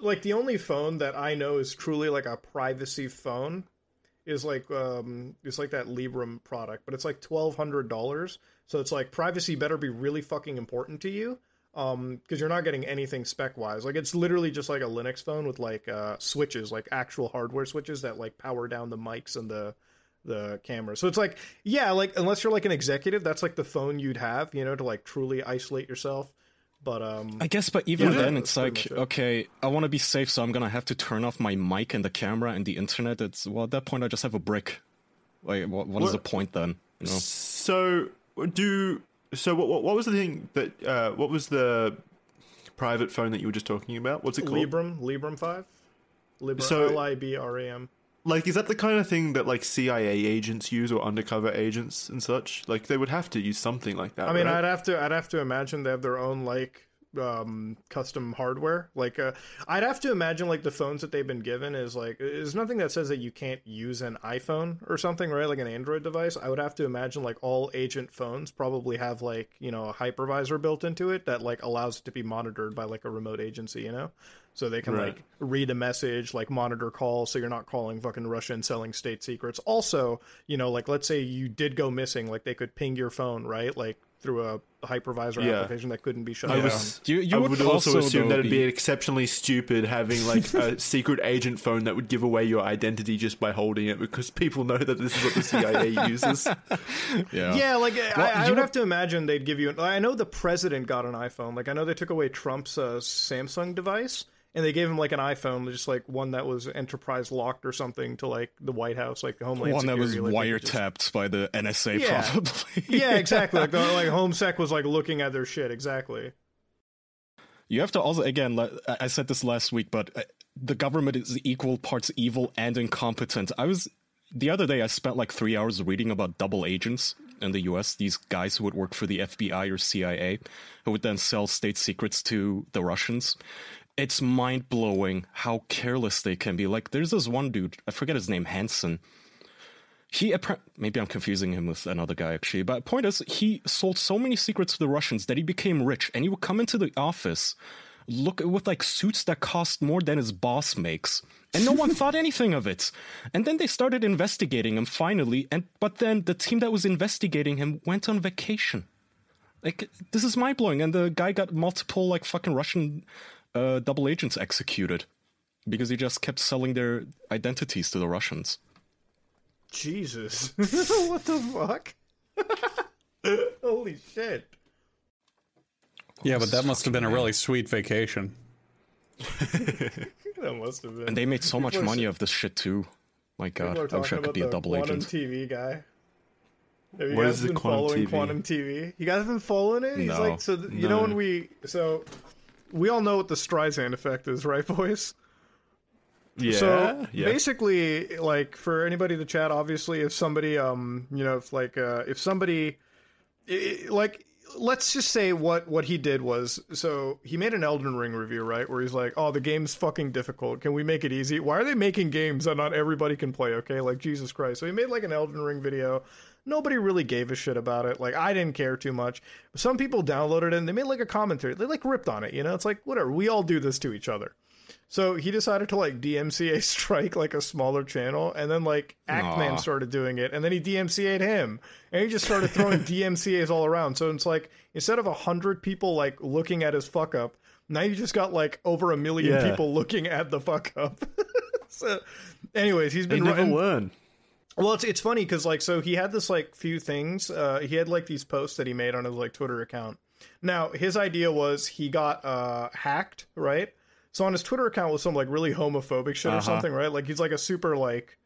like the only phone that I know is truly like a privacy phone is like um it's like that Librem product, but it's like twelve hundred dollars. So it's like privacy better be really fucking important to you. Um, because you're not getting anything spec wise. Like it's literally just like a Linux phone with like uh switches, like actual hardware switches that like power down the mics and the the camera. So it's like, yeah, like unless you're like an executive, that's like the phone you'd have, you know, to like truly isolate yourself. But um I guess, but even Yeah, then, it's like, it. okay, I want to be safe, so I'm gonna have to turn off my mic and the camera and the internet. It's well, at that point, I just have a brick. Like, what, what is the point then? You know? So do so. What, what what was the thing that uh, what was the private phone that you were just talking about? What's it called? Libram, Libram five, Libram, So- L I B R A M. Like, is that the kind of thing that like CIA agents use or undercover agents and such? Like, they would have to use something like that. I mean, right? I'd have to, I'd have to imagine they have their own like um custom hardware like uh i'd have to imagine like the phones that they've been given is like there's nothing that says that you can't use an iphone or something right like an android device i would have to imagine like all agent phones probably have like you know a hypervisor built into it that like allows it to be monitored by like a remote agency you know so they can Right. like read a message like monitor calls so you're not calling fucking russia and selling state secrets also you know like let's say you did go missing like they could ping your phone right like through a hypervisor Yeah. application that couldn't be shut I down was, You- you I would would also, also, assume that it'd be be- exceptionally stupid having like a [laughs] secret agent phone that would give away your identity just by holding it because people know that this is what the CIA [laughs] uses. Yeah. Yeah, like I, I you would would- have to imagine they'd give you. I know the president got an iPhone. Like I know they took away Trump's uh, Samsung device, and they gave him like an iPhone, just like one that was enterprise locked or something to like the White House, like the Homeland One that was like, could just- wiretapped by the NSA, Yeah. probably. [laughs] Yeah, exactly. Like the, [laughs] like HomeSec was like looking at their shit. Exactly. You have to also, again, I I said this last week, but uh, the government is equal parts evil and incompetent. I was, the other day, I spent like three hours reading about double agents in the US, these guys who would work for the FBI or CIA, who would then sell state secrets to the Russians. It's mind blowing how careless they can be. Like, there's this one dude, I forget his name, Hansen. He maybe I'm confusing him with another guy actually, but point is he sold so many secrets to the Russians that he became rich, and he would come into the office, look with like suits that cost more than his boss makes, and no one [laughs] thought anything of it. And then they started investigating him finally, and but then the team that was investigating him went on vacation. Like this is mind blowing, and the guy got multiple like fucking Russian uh, double agents executed because he just kept selling their identities to the Russians. Jesus, [laughs] [laughs] what the fuck? [laughs] Holy shit! Yeah, but that must have been a really sweet vacation. That must have been. And they made so much money s- of this shit too. My god, I wish I talking could be a double Quantum agent. TV guy. Have you What guys is the been Quantum following TV? Quantum TV? You guys have been following it? He's like, so th- you know when we so we all know what the Streisand effect is, right, boys? Yeah, So yeah. basically, like for anybody in the chat, obviously, if somebody, um, you know, if like, uh, if somebody, i- i- like, let's just say what what he did was, so he made an Elden Ring review, right, where he's like, oh, the game's fucking difficult. Can we make it easy? Why are they making games that not everybody can play? Okay, like Jesus Christ. So he made like an Elden Ring video. Nobody really gave a shit about it. Like I didn't care too much. Some people downloaded it and they made like a commentary. They like ripped on it. You know, it's like whatever. We all do this to each other. So he decided to like DMCA [laughs] strike like a smaller channel, and then like Actman Aw. started doing it, and then he DMCA'd him, and he just started throwing [laughs] DMCA's all around. So it's like instead of a hundred people like looking at his fuck up, now you just got like over a million Yeah. people looking at the fuck up. [laughs] so, anyways, he's been never running. learn. Well, it's it's funny because like so he had this like few things. Uh, he had like these posts that he made on his like Twitter account. Now his idea was he got uh, hacked, right? So on his Twitter account was some like really homophobic shit or Uh-huh. something, right? Like he's like a super like,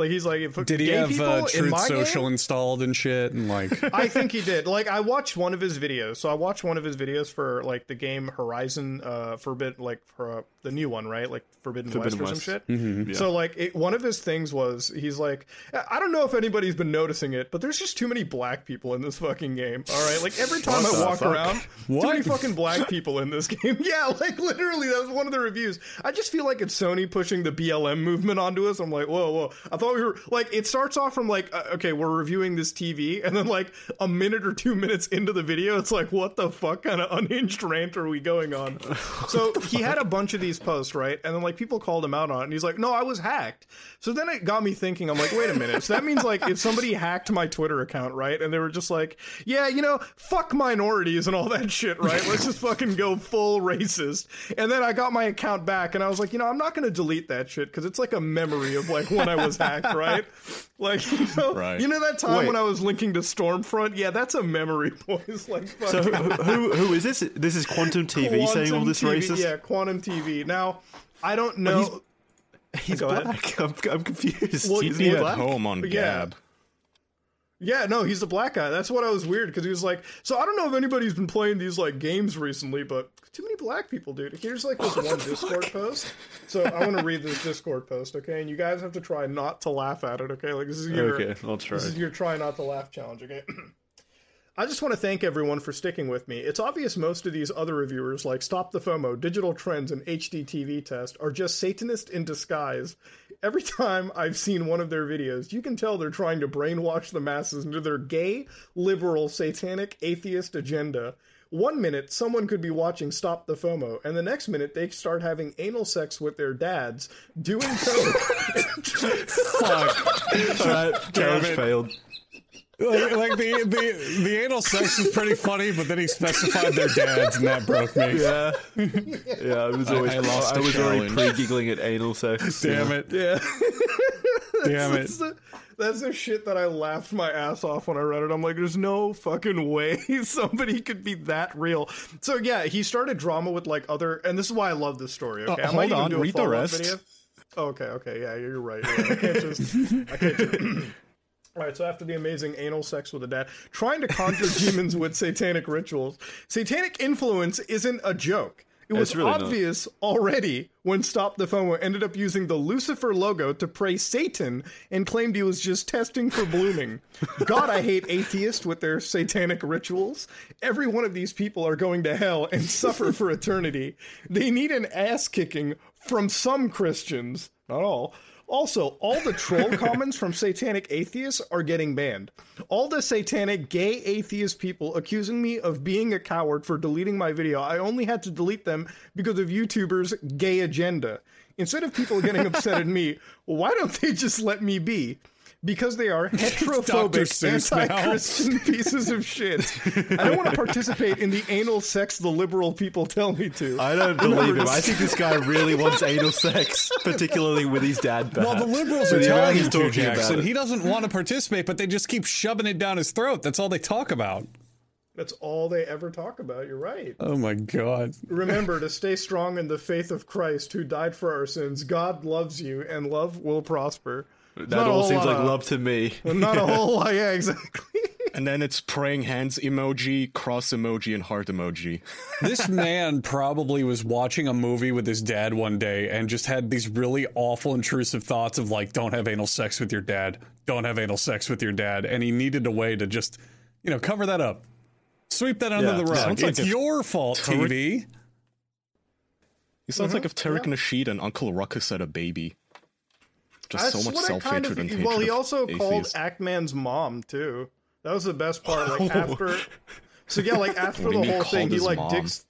like he's like if Did he gay have people uh, in Truth my Social game? installed and shit? And like, [laughs] I think he did. Like I [laughs] watched one of his videos. So I watched one of his videos for like the game Horizon uh Forbidden like for uh, the new one, right? Like Forbidden, Forbidden West or some shit. Mm-hmm. Yeah. So like it, one of his things was he's like I don't know if anybody's been noticing it, but there's just too many black people in this fucking game. All right, like every time I walk fuck? around, [laughs] too What? many fucking black people in this game. yeah, like literally that was one of the reviews. I just feel like it's Sony pushing the BLM movement onto us. I'm like, whoa, whoa. I thought we were like it starts off from like uh, okay, we're reviewing this TV, and then like a minute or two minutes into the video, it's like what the fuck kind of unhinged rant are we going on? [laughs] so he had a bunch of these posts, right? And then like people called him out on it, and he's like, no, I was hacked. So then it got me thinking. I'm like, wait a minute. So that means like if somebody hacked my Twitter account, right? And they were just like, yeah, you know, fuck minorities and all that shit, right? Let's just fucking go full racist. And then I got my account back, and I was like, you know, I'm not gonna delete that shit because it's like a memory of like when I was hacked, [laughs] right? [laughs] Like you know, Right. you know that time Wait. when I was linking to Stormfront? Yeah, that's a memory, [laughs] boys. Like, So who, who who is this? This is Quantum TV saying all this TV, racist. Yeah, Quantum TV. Now, I don't know. He's Go ahead. black. [laughs] I'm, I'm confused. Well, He's Be at black. home on Yeah. Gab. Yeah, no, he's the black guy. That's what I was weird because he was like, so I don't know if anybody's been playing these like games recently, but too many black people, dude. Here's like this one Discord [laughs] post. So I want to read this Discord post, okay? And you guys have to try not to laugh at it, okay? Like this is your Okay, I'll try. this is your try not to laugh challenge, okay? [clears throat] I just want to thank everyone for sticking with me. It's obvious most of these other reviewers, like Stop the FOMO, Digital Trends, and HDTV Test, are just Satanists in disguise. Every time I've seen one of their videos, you can tell they're trying to brainwash the masses into their gay, liberal, satanic, atheist agenda. One minute, someone could be watching Stop the FOMO, and the next minute, they start having anal sex with their dads, doing [laughs] so. Fuck. Alright, challenge failed. Like, like the, the the anal sex is pretty funny, but then he specified their dads, and that broke me. Yeah, yeah. I was always I I, lost the was already pre giggling at anal sex. Damn it! yeah. Damn it! [laughs] That's the, that's the shit that I laughed my ass off when I read it. I'm like, there's no fucking way [laughs] somebody could be that real. So yeah, he started drama with like other, and this is why I love this story. Okay, Uh, I might hold even on, do a read the rest. Video. Oh, okay, okay, yeah, you're right. you're. I can't just, I can't. Just, [laughs] All right, so after the amazing anal sex with a dad, trying to conjure [laughs] demons with satanic rituals, satanic influence isn't a joke. It was really not. obvious already when Stop the FOMO ended up using the Lucifer logo to praise Satan and claimed he was just testing for blooming. God, I hate atheists with their satanic rituals. Every one of these people are going to hell and suffer for eternity. They need an ass kicking from some Christians, not all. Also, all the troll [laughs] comments from satanic atheists are getting banned. All the satanic gay atheist people accusing me of being a coward for deleting my video, I only had to delete them because of YouTubers' gay agenda. Instead of people getting upset at me, [laughs] why don't they just let me be? Because they are [laughs] heterophobic, anti-Christian [laughs] pieces of shit. I don't want to participate in the anal sex the liberal people tell me to. I don't believe him. I think this guy really wants anal sex, particularly with his dad. Well, the liberals are telling him to, talking about Jackson. He doesn't want to participate, but they just keep shoving it down his throat. That's all they talk about. That's all they ever talk about. You're right. Oh my god! Remember to stay strong in the faith of Christ who died for our sins. God loves you and love will prosper. That Not all seems like of- love to me. Not a whole lot. Yeah, [laughs] exactly. And then it's praying hands emoji, cross emoji, and heart emoji. This man probably was watching a movie with his dad one day and just had these really awful, intrusive thoughts of like, "Don't have anal sex with your dad. Don't have anal sex with your dad." And he needed a way to just, you know, cover that up, sweep that under Yeah. the rug. Sounds like it's your fault, Tariq- TV. It sounds like mm-hmm. if Tariq Nasheed and Uncle Ruckus had a baby. Just That's so much self kind hatred of- and hatred. Well, he of also called Actman's mom too. That was the best part. Like [laughs] oh. after, so yeah, like [laughs] after the whole thing, he like mom? dicks.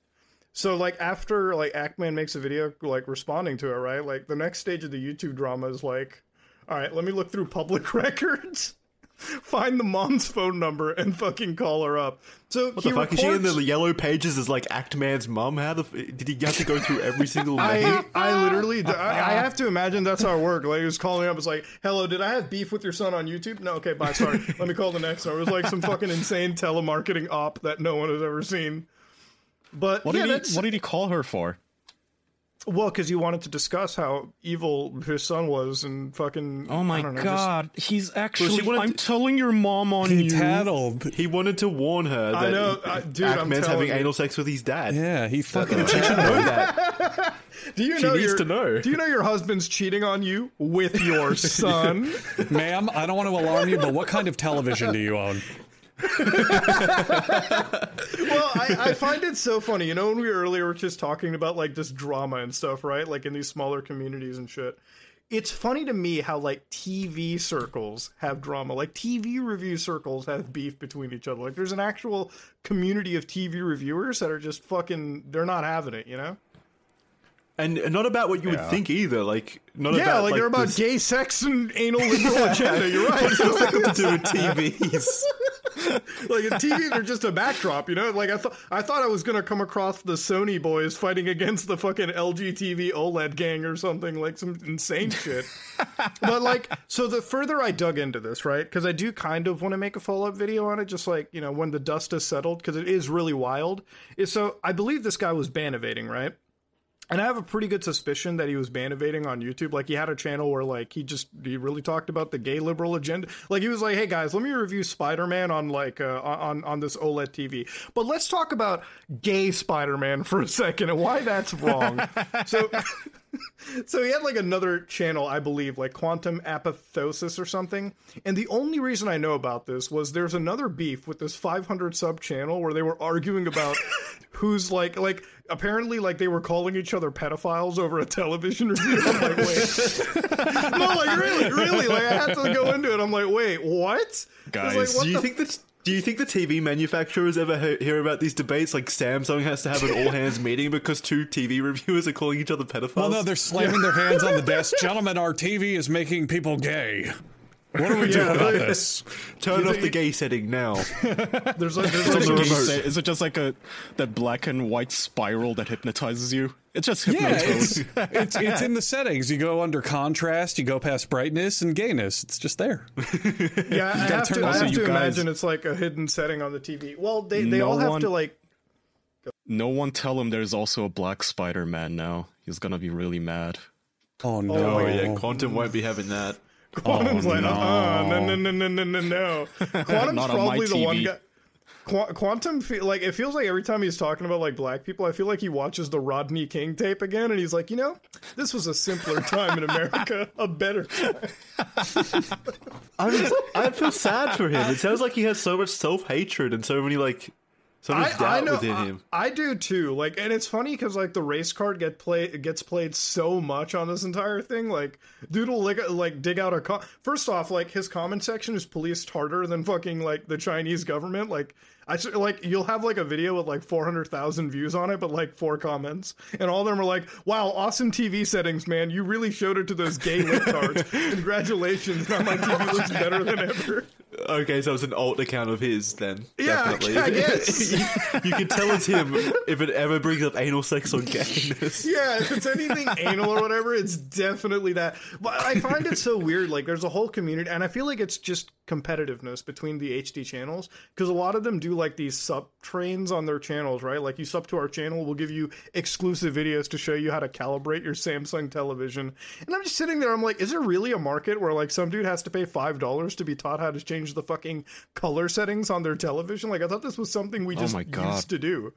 So like after like Actman makes a video like responding to it, right? Like the next stage of the YouTube drama is like, all right, let me look through public [laughs] records, find the mom's phone number, and fucking call her up. So What he the fuck? Is she in the yellow pages as like Act Man's mom? How the f- did he have to go through every [laughs] single name? I, I literally, I, I have to imagine that's how it worked. Like, he was calling up, it's like, hello, did I have beef with your son on YouTube? No, okay, bye, sorry. [laughs] Let me call the next one. It was like some fucking insane telemarketing op that no one has ever seen. But What yeah, did he? What did he call her for? Well, because you wanted to discuss how evil his son was and fucking. Oh my know, god, he's actually. wanted I'm to- telling your mom on He you. tattled. He wanted to warn her that I know, I- dude, Act I'm Man's telling having you. anal sex with his dad. Yeah, he fucking. She should know that. [laughs] do you she know needs your, to know. Do you know your husband's cheating on you with your [laughs] son? Ma'am, I don't want to alarm you, but what kind of television do you own? Well, I, I find it so funny. You know, when we earlier were just talking about like this drama and stuff, right? Like in these smaller communities and shit. It's funny to me how like TV circles have drama. Like TV review circles have beef between each other. Like there's an actual community of TV reviewers that are just fucking they're not having it, you know? And not about what you would think either. Like not Yeah, about like, they're about this- gay sex and anal liberal [laughs] agenda. You're right. What's got to do with TVs? [laughs] like in TV, they're just a backdrop, you know. Like I thought, I thought I was gonna come across the Sony boys fighting against the fucking LG TV OLED gang or something, like some insane shit. [laughs] but like, so the further I dug into this, right? Because I do kind of want to make a follow up video on it, just like you know when the dust has settled, because it is really wild. Is so I believe this guy was ban evading, right? And I have a pretty good suspicion that he was ban evading on YouTube. Like he had a channel where like he just he really talked about the gay liberal agenda. Like he was like, "Hey guys, let me review Spider Man on like uh, on on this OLED TV." But let's talk about gay Spider Man [laughs] for a second and why that's wrong. so. [laughs] so he had like another channel, I believe, like Quantum Apoptosis or something. And the only reason I know about this was there's another beef with this 500 sub channel where they were arguing about [laughs] who's like like apparently like they were calling each other pedophiles over a television review. I'm like, wait, [laughs] no, like really, really, like I had to go into it. I'm like, wait, what, Guys, Like, what Do you think that? Do you think the TV manufacturers ever he- hear about these debates? Like Samsung has to have an all hands [laughs] meeting because two TV reviewers are calling each other pedophiles. Well, no, they're slamming their hands on the [laughs] desk. Gentlemen, our TV is making people gay. What are we [laughs] doing about this? Turn off think- the gay setting now. [laughs] There's like there's like the a remote. Say- Is it just like a that black and white spiral that hypnotizes you? It's just Yeah, it's, it's it's in the [laughs] settings. You go under contrast, you go past brightness and gayness. It's just there. yeah. I have to, I have to guys- imagine it's like a hidden setting on the TV. Well, they they No all have one- to like no one tell him there's also a black Spider Man now. He's gonna be really mad. Oh, oh no! Oh yeah, Quantum won't be having that. [laughs] Quantum's like, no. uh, no, no, no, no, no, no, no. Quantum's [laughs] Not on my probably the one guy. Qu- Quantum, fe- like it feels like every time he's talking about like black people, I feel like he watches the Rodney King tape again, and he's like, you know, this was a simpler time in America, a better time. [laughs] I, I feel sad for him. It sounds like he has so much self hatred and so many like so much I, doubt I know, within I, him. I do too. Like, and it's funny because like the race card get play gets played so much on this entire thing. Like, dude will like, like dig out a co- first off, like his comment section is policed harder than fucking like the Chinese government. Like, I like you'll have like a video with like four hundred thousand views on it, but like four comments, and all of them are like, "Wow, awesome TV settings, man! You really showed it to those gay libtards. [laughs] Congratulations! Now my TV looks better than ever." Okay, so it's an alt account of his then. Yeah, I- definitely. I guess. [laughs] you, you can tell it's him if it ever brings up anal sex or gayness. [laughs] Yeah, if it's anything anal or whatever, it's definitely that. But I find it so weird. Like, there's a whole community, and I feel like it's just competitiveness between the HD channels because a lot of them do like these sub trains on their channels, right? Like, you sub to our channel, we'll give you exclusive videos to show you how to calibrate your Samsung television. And I'm just sitting there, I'm like, is there really a market where like some dude has to pay five dollars to be taught how to change the fucking color settings on their television? Like, I thought this was something we oh just my God. used to do.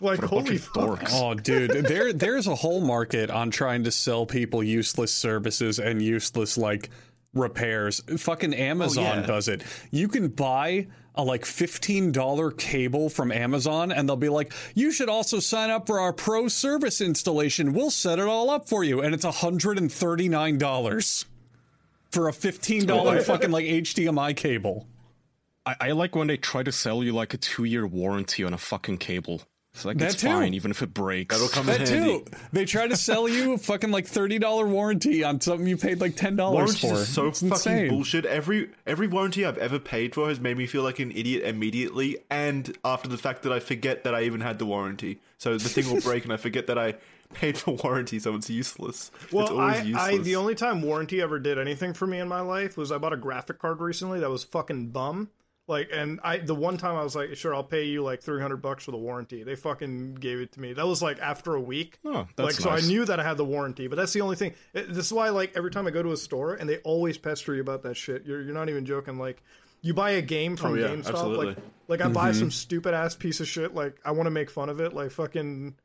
Like, What a bunch holy of fuck. dorks. Oh, dude, there there's a whole market on trying to sell people useless services and useless like repairs. Fucking oh, Amazon yeah. does it. You can buy a like $15 cable from Amazon and they'll be like, "You should also sign up for our pro service installation. We'll set it all up for you." And it's $139 for a $15 fucking like HDMI cable. I, I like when they try to sell you like a two year warranty on a fucking cable. It's like That it's too. fine, even if it breaks. That'll come in That too. They try to sell you a fucking like $30 warranty on something you paid like $10 for. are so It's fucking insane. bullshit. Every every warranty I've ever paid for has made me feel like an idiot immediately, and after the fact that I forget that I even had the warranty. So the thing will break, and I forget that I paid for warranty, so it's useless. it's Well, always I, useless. I the only time warranty ever did anything for me in my life was I bought a graphic card recently that was fucking bum. Like, and I the one time I was like, sure, I'll pay you like three hundred bucks for the warranty. They fucking gave it to me. That was like after a week. Oh, that's like, that's so I knew that I had the warranty, but that's the only thing. It- this is why, like, every time I go to a store and they always pester you about that shit. You're you're not even joking. Like, you buy a game from Oh, yeah, GameStop, absolutely. like, like I buy mm-hmm. some stupid ass piece of shit. Like, I want to make fun of it. Like, fucking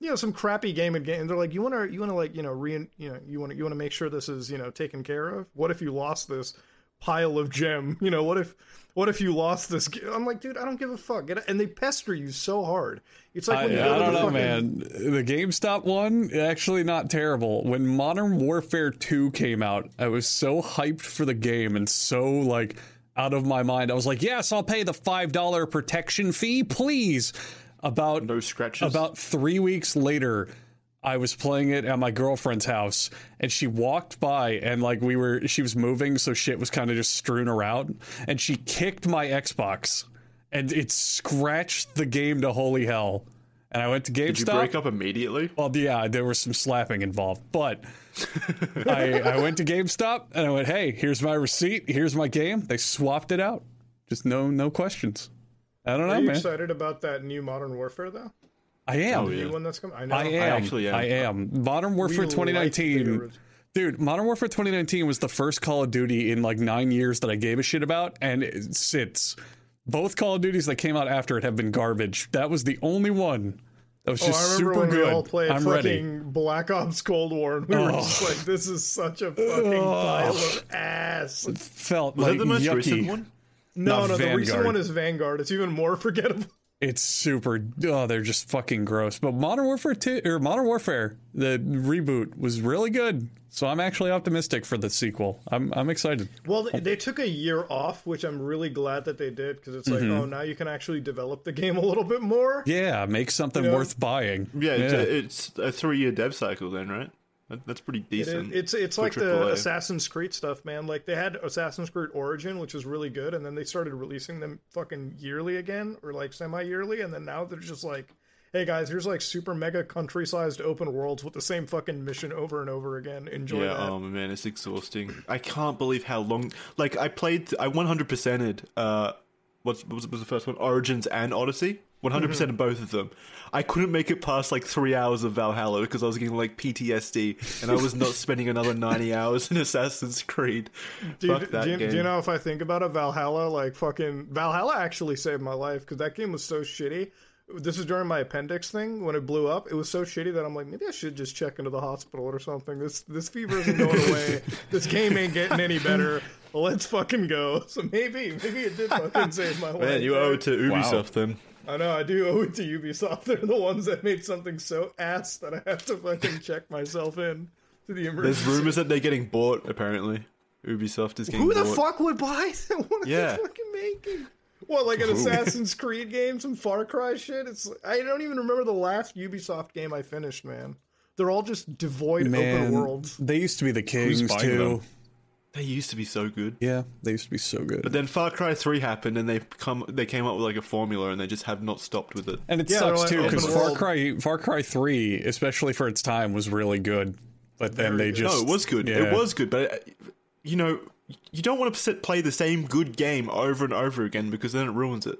you know some crappy game and game. They're like, you want to you want to like you know re you know you want to you want to make sure this is you know taken care of. What if you lost this pile of gem? [laughs] You know what if what if you lost this? g- I'm like, dude, I don't give a fuck. And they pester you so hard. It's like I, when you I don't know, fucking, man. The GameStop one, actually not terrible. When Modern Warfare 2 came out, I was so hyped for the game and so like out of my mind. I was like, yes, I'll pay the $5 protection fee, please. About no scratches. about three weeks later, I was playing it at my girlfriend's house, and she walked by, and like we were, she was moving, so shit was kind of just strewn around, and she kicked my Xbox, and it scratched the game to holy hell. And I went to GameStop. Did you break up immediately? Well, yeah, there was some slapping involved, but [laughs] I, I went to GameStop and I went, "Hey, here's my receipt. Here's my game." They swapped it out, just no no questions. I don't know, Are you man. excited about that new Modern Warfare though? I am. Oh, The yeah. new one that's coming. I know. I am. I actually am. am. Modern Warfare We like the 2019. original. Dude, Modern Warfare 2019 was the first Call of Duty in like nine years that I gave a shit about, and it's, it's both Call of Duties that came out after it have been garbage. That was the only one that was Oh, just I remember super when good. we all played I'm fucking ready. Black Ops Cold War, and we were Oh. just like, "This is such a fucking pile of [laughs] ass." Felt Was like that the most yucky. recent one? No, Not no, the recent one is Vanguard. It's even more [laughs] forgettable. It's super. Oh, they're just fucking gross. But Modern Warfare 2 or Modern Warfare, the reboot was really good. So I'm actually optimistic for the sequel. I'm I'm excited. Well, they, they took a year off, which I'm really glad that they did because it's like, Mm-hmm. oh, now you can actually develop the game a little bit more. Yeah, make something Yeah. worth buying. Yeah, It's, a, it's a three-year dev cycle then, right? That, that's pretty It- decent. it's it's for like the. Assassin's Creed stuff, man. Like they had Assassin's Creed Origin, which was really good, and then they started releasing them fucking yearly again, or like semi-yearly, and then now they're just like, hey guys, here's like super mega country-sized open worlds with the same fucking mission over and over again. Enjoy Yeah, that. oh man, it's exhausting. I can't believe how long. Like I played, I 100%ed. Uh, what was, was the first one? Origins and Odyssey. 100% Mm-hmm. of both of them. I couldn't make it past like three hours of Valhalla because I was getting like PTSD, and I was not [laughs] spending another 90 hours in Assassin's Creed. Fuck that do, you, do you know if I think about it, Valhalla, like fucking Valhalla actually saved my life because that game was so shitty. This is during my appendix thing when it blew up. It was so shitty that I'm like, maybe I should just check into the hospital or something. This this fever isn't going away. [laughs] this game ain't getting any better. Let's fucking go. [laughs] So maybe maybe it did fucking save my [laughs] life. Man, you owe it to Wow. Ubisoft then. I know I do owe it to Ubisoft. They're the ones that made something so ass that I have to fucking check myself in to the emergency. There's rumors that they're getting bought. Apparently, Ubisoft is getting Who the bought. fuck would buy them? What are Yeah. they fucking making? What, like an Assassin's Creed game, some Far Cry shit? It's I don't even remember the last Ubisoft game I finished, man. They're all just devoid Man, open worlds. they used to be the kings too. them? They used to be so good. Yeah, they used to be so good. But then Far Cry 3 happened and they come they came up with like a formula and they just have not stopped with it. and it Yeah, sucks they're too because Far. Cry Far Cry Three, especially for its time, was really good. But then Very they good. just no, it was good. yeah. It was good, but you know, you don't want to sit, play the same good game over and over again because then it ruins it.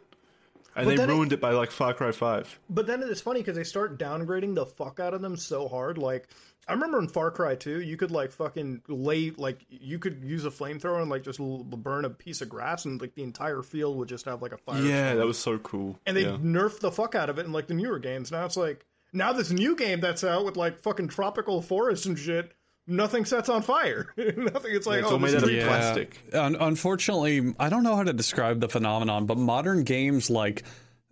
And But they then it- ruined it, by like Far Cry 5. But then it's funny because they start downgrading the fuck out of them so hard. Like I remember in Far Cry 2, you could like fucking lay like you could use a flamethrower and like just l- burn a piece of grass and like the entire field would just have like a fire. Yeah, that was so cool. and they yeah. nerfed the fuck out of it in like the newer games. Now it's like now this new game that's out with like fucking tropical forests and shit. Nothing sets on fire. [laughs] Nothing. It's like it's oh, all this made out of Yeah. plastic. Un- unfortunately, I don't know how to describe the phenomenon, but modern games like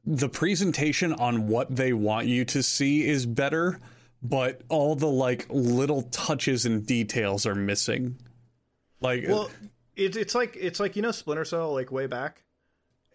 the presentation on what they want you to see is better, but all the like little touches and details are missing. Like Well, it, it's like it's like you know Splinter Cell like way back,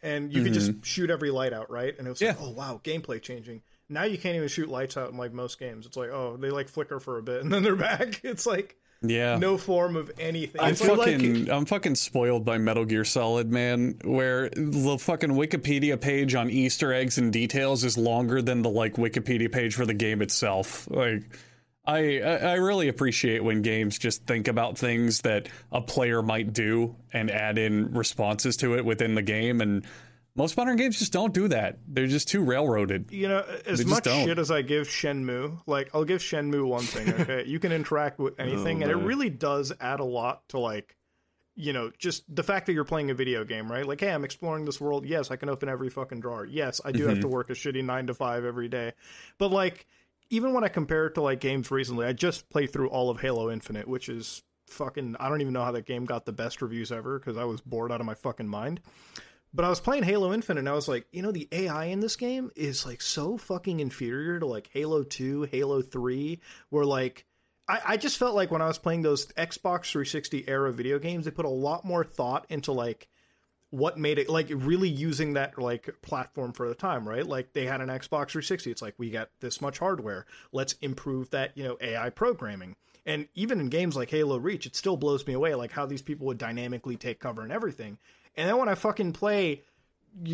and you could just shoot every light out, right? And it was like, Mm-hmm. Yeah. oh wow, gameplay changing. Now you can't even shoot lights out in like most games. It's like oh they like flicker for a bit and then they're [laughs] back. It's like yeah. no form of anything. I'm It's like, fucking I'm fucking spoiled by Metal Gear Solid, man. Where the fucking Wikipedia page on Easter eggs and details is longer than the like Wikipedia page for the game itself. Like I I I really appreciate when games just think about things that a player might do and add in responses to it within the game and most modern games just don't do that. They're just too railroaded. you know, as much don't. shit as I give Shenmue, like I'll give Shenmue one thing. [laughs] Okay, you can interact with oh, anything, and it really does add a lot to like, you know, just the fact that you're playing a video game, right? Like, hey, I'm exploring this world. Yes, I can open every fucking drawer. Yes, I do have to mm-hmm. work a shitty nine to five every day, but like, even when I compare it to like games recently, I just played through all of Halo Infinite, which is fucking. I don't even know how that game got the best reviews ever because I was bored out of my fucking mind. But I was playing Halo Infinite and I was like, you know, the AI in this game is like so fucking inferior to like Halo 2, Halo 3, where like I, I just felt like when I was playing those Xbox 360 era video games, they put a lot more thought into like what made it like really using that like platform for the time, right? Like they had an Xbox 360. It's like we got this much hardware. Let's improve that, you know, AI programming. And even in games like Halo Reach, it still blows me away like how these people would dynamically take cover and everything. And then when I fucking play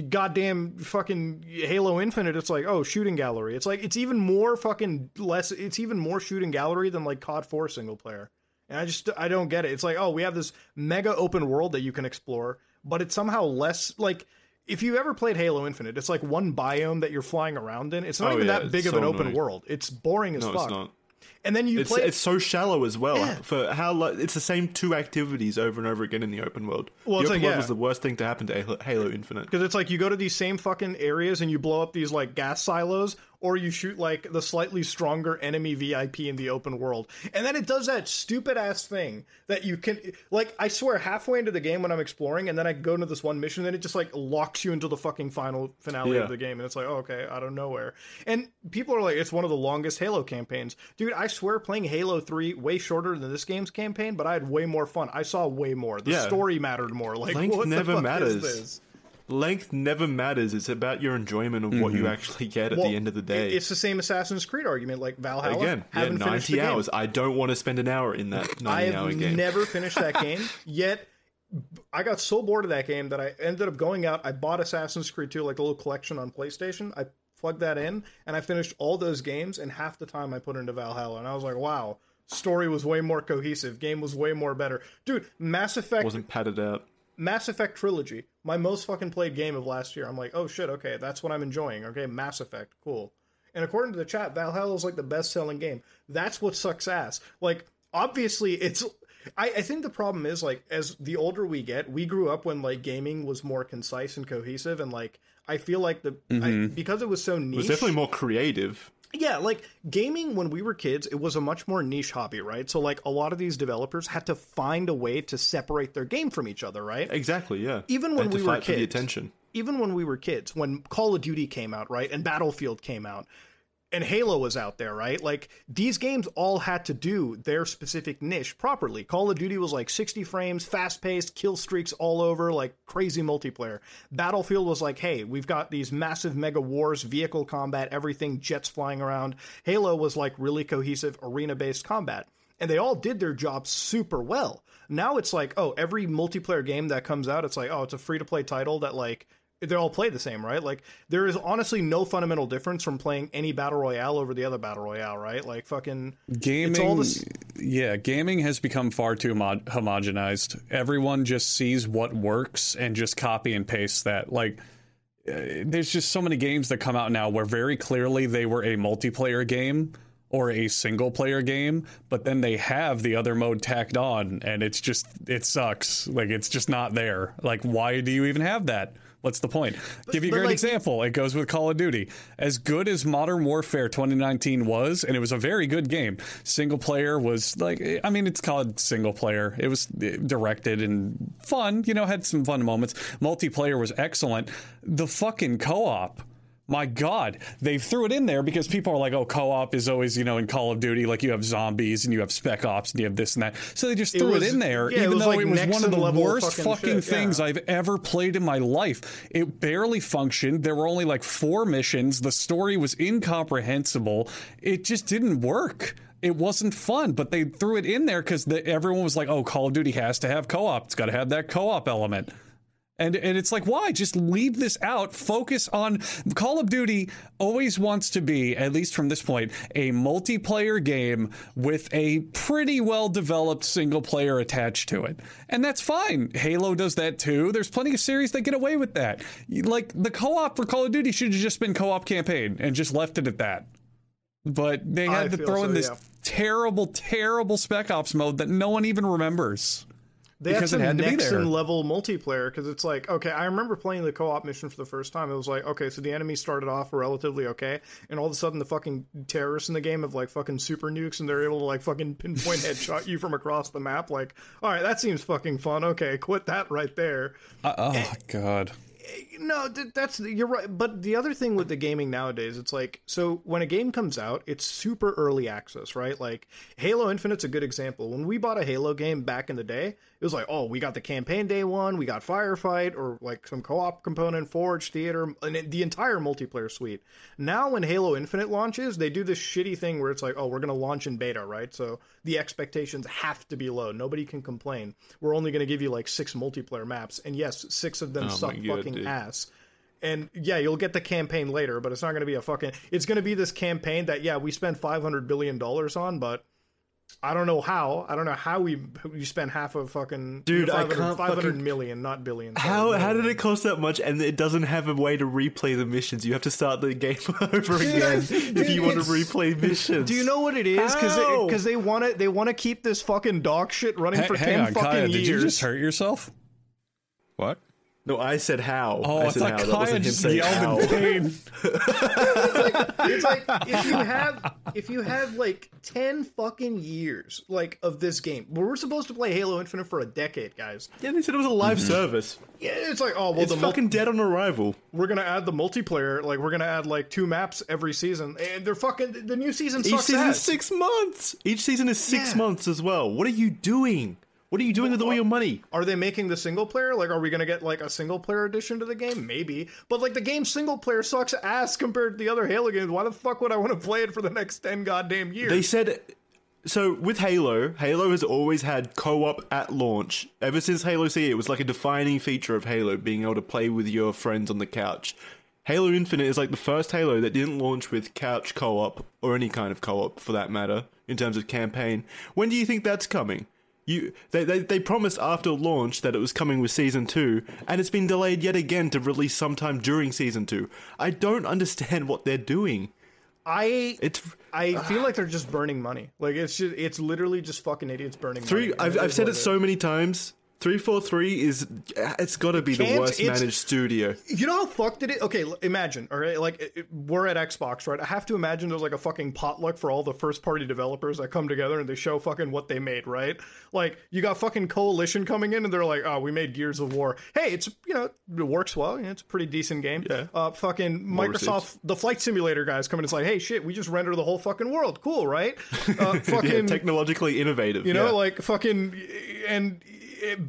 goddamn fucking Halo Infinite, it's like, oh, shooting gallery. It's like it's even more fucking less it's even more shooting gallery than like COD 4 single player. And I just I don't get it. It's like, oh, we have this mega open world that you can explore, but it's somehow less like if you ever played Halo Infinite, it's like one biome that you're flying around in. It's not Oh, even yeah, that big of an open annoying. world. It's boring as No, fuck. And then you It's play it's so shallow as well. Yeah. For how lo- it's the same two activities over and over again in the open world. Well, the it's open like, world yeah. was the worst thing to happen to Halo, Halo Infinite. because it's like you go to these same fucking areas and you blow up these like gas silos or you shoot like the slightly stronger enemy VIP in the open world. And then it does that stupid ass thing that you can like I swear halfway into the game when I'm exploring and then I go into this one mission then it just like locks you into the fucking final finale Yeah. of the game and it's like oh, okay out of nowhere. And people are like it's one of the longest Halo campaigns. Dude, I swear playing Halo 3 way shorter than this game's campaign, but I had way more fun. I saw way more. The Yeah. story mattered more. Like Length what the never matters. Is this? Length never matters. It's about your enjoyment of what you mm-hmm. actually get at Well, the end of the day. It's the same Assassin's Creed argument, like Valhalla. Again, yeah, haven't finished the ninety hours. I don't want to spend an hour in that I ninety hour have never [laughs] finished that game yet. I got so bored of that game that I ended up going out. I bought Assassin's Creed 2, like a little collection on PlayStation. I plugged that in, and I finished all those games. And half the time I put into Valhalla, and I was like, "Wow, story was way more cohesive. Game was way more better, dude." Mass Effect Wasn't padded out. Mass Effect trilogy, my most fucking played game of last year. I'm like, oh shit, okay, that's what I'm enjoying. Okay, Mass Effect, cool. And according to the chat, Valhalla is like the best selling game. That's what sucks ass. Like, obviously, it's. I, I think the problem is like as the older we get, we grew up when like gaming was more concise and cohesive, and like I feel like the I, mm-hmm. because it was so niche. It was definitely more creative. Yeah, like gaming when we were kids, it was a much more niche hobby, right? So like a lot of these developers had to find a way to separate their game from each other, right? Exactly. Yeah. Even when we were fight for the kids. even when we were kids, when Call of Duty came out, right, and Battlefield came out, and Halo was out there, right? Like these games all had to do their specific niche properly. Call of Duty was like 60 frames, fast paced, kill streaks all over, like crazy multiplayer. Battlefield was like, hey, we've got these massive mega wars, vehicle combat, everything, jets flying around. Halo was like really cohesive arena based combat. And they all did their job super well. Now it's like, oh, every multiplayer game that comes out, it's like, oh, it's a free to play title that like they all play the same, right? Like there is honestly no fundamental difference from playing any battle royale over the other battle royale, right? Like fucking Gaming, It's all this- yeah, gaming has become far too homo- homogenized. Everyone just sees what works and just copy and paste that. Like, uh, there's just so many games that come out now where very clearly they were a multiplayer game or a single player game, but then they have the other mode tacked on, and it's just it sucks. Like, it's just not there. Like, why do you even have that? What's the point? Give you a great like- example. It goes with Call of Duty. As good as Modern Warfare 2019 was, and it was a very good game. Single player was like, I mean, it's called single player. It was directed and fun. You know, had some fun moments. Multiplayer was excellent. The fucking co-op. My God, they threw it in there because people are like, "Oh, co-op is always, you know, in Call of Duty, like you have zombies and you have Spec Ops and you have this and that." So they just threw it, was- in there, yeah, even was though like it was one of the worst fucking fucking shit, things yeah. I've ever played in my life. It barely functioned. There were only like four missions. The story was incomprehensible. It just didn't work. It wasn't fun, but they threw it in there because the, everyone was like, "Oh, Call of Duty has to have co-op. It's got to have that co-op element." And and it's like, why? Just leave this out. Focus on Call of Duty. Always wants to be, at least from this point, a multiplayer game with a pretty well developed single player attached to it, and that's fine. Halo does that too. There's plenty of series that get away with that. Like the co-op for Call of Duty should have just been co-op campaign and just left it at that. But they I had to feel throw in this yeah. terrible, terrible Spec Ops mode that no one even remembers. They Because it had had some to be there. Level multiplayer because it's like, okay, I remember playing the co-op mission for the first time. It was like, okay, so the enemy started off relatively okay, and all of a sudden the fucking terrorists in the game have like fucking super nukes, and they're able to like fucking pinpoint [laughs] headshot you from across the map. Like, all right, that seems fucking fun. Okay, quit that right there. Uh, oh God. No, that's you're right. But the other thing with the gaming nowadays, it's like so when a game comes out, it's super early access, right? Like Halo Infinite's a good example. When we bought a Halo game back in the day, it was like, oh, we got the campaign day one, we got Firefight, or like some co-op component, Forge, Theater, and the entire multiplayer suite. Now, when Halo Infinite launches, they do this shitty thing where it's like, oh, we're gonna launch in beta, right? So the expectations have to be low. Nobody can complain. We're only gonna give you like six multiplayer maps, and yes, six of them Oh suck God, fucking dude. ass. And yeah, you'll get the campaign later, but it's not going to be a fucking. It's going to be this campaign that yeah we spent five hundred billion dollars on, but I don't know how. I don't know how we you spent half of fucking Dude, I can't 500 fucking- million, not billion. sorry, How how did it cost that much? And it doesn't have a way to replay the missions. You have to start the game [laughs] over again if you want to replay missions. Do you know what it is? How? Because they want to they want to keep this fucking dog shit running Hey, for ten on, fucking Kaya, years. did you just hurt yourself? What? No, I said how. Oh, I I, said thought how. That Kaya wasn't him just saying yelled how. in pain. [laughs] it's like if you have if you have like 10 fucking years like of this game where we're supposed to play halo infinite for a decade guys Yeah, they said it was a live mm-hmm. service. yeah it's like oh well It's the mul- fucking dead on arrival. we're gonna add the multiplayer like we're gonna add like two maps every season and they're fucking the new season Each season ass. is six months. Each season is six Yeah. months as well. What are you doing? What are you doing with all your money? are they making the single player like are we gonna get like a single player addition to the game maybe but like the game single player sucks ass compared to the other halo games why the fuck would i want to play it for the next 10 goddamn years They said so with Halo, Halo has always had co-op at launch. Ever since Halo CE, it was like a defining feature of Halo being able to play with your friends on the couch. Halo Infinite is like the first Halo that didn't launch with couch co-op or any kind of co-op for that matter in terms of campaign. When do you think that's coming? You they, they they promised after launch that it was coming with season 2 and it's been delayed yet again to release sometime during season 2. I don't understand what they're doing. i It's I feel like they're just burning money. Like it's just it's literally just fucking idiots burning Three. money. I've, I've said it so many times. Three four three is. It's got to be the worst managed studio. You know how fucked it is? Okay, imagine, all right? Like, it- it- we're at Xbox, right? I have to imagine there's like a fucking potluck for all the first party developers that come together and they show fucking what they made, right? Like, you got fucking Coalition coming in and they're like, oh, we made Gears of War. Hey, it's, you know, it works well. You know, it's a pretty decent game. Yeah. Uh, fucking Microsoft, receipts. the Flight Simulator guys coming. and it's like, hey, shit, we just render the whole fucking world. Cool, right? [laughs] Uh, Yeah, fucking, technologically innovative. you know, yeah. like fucking and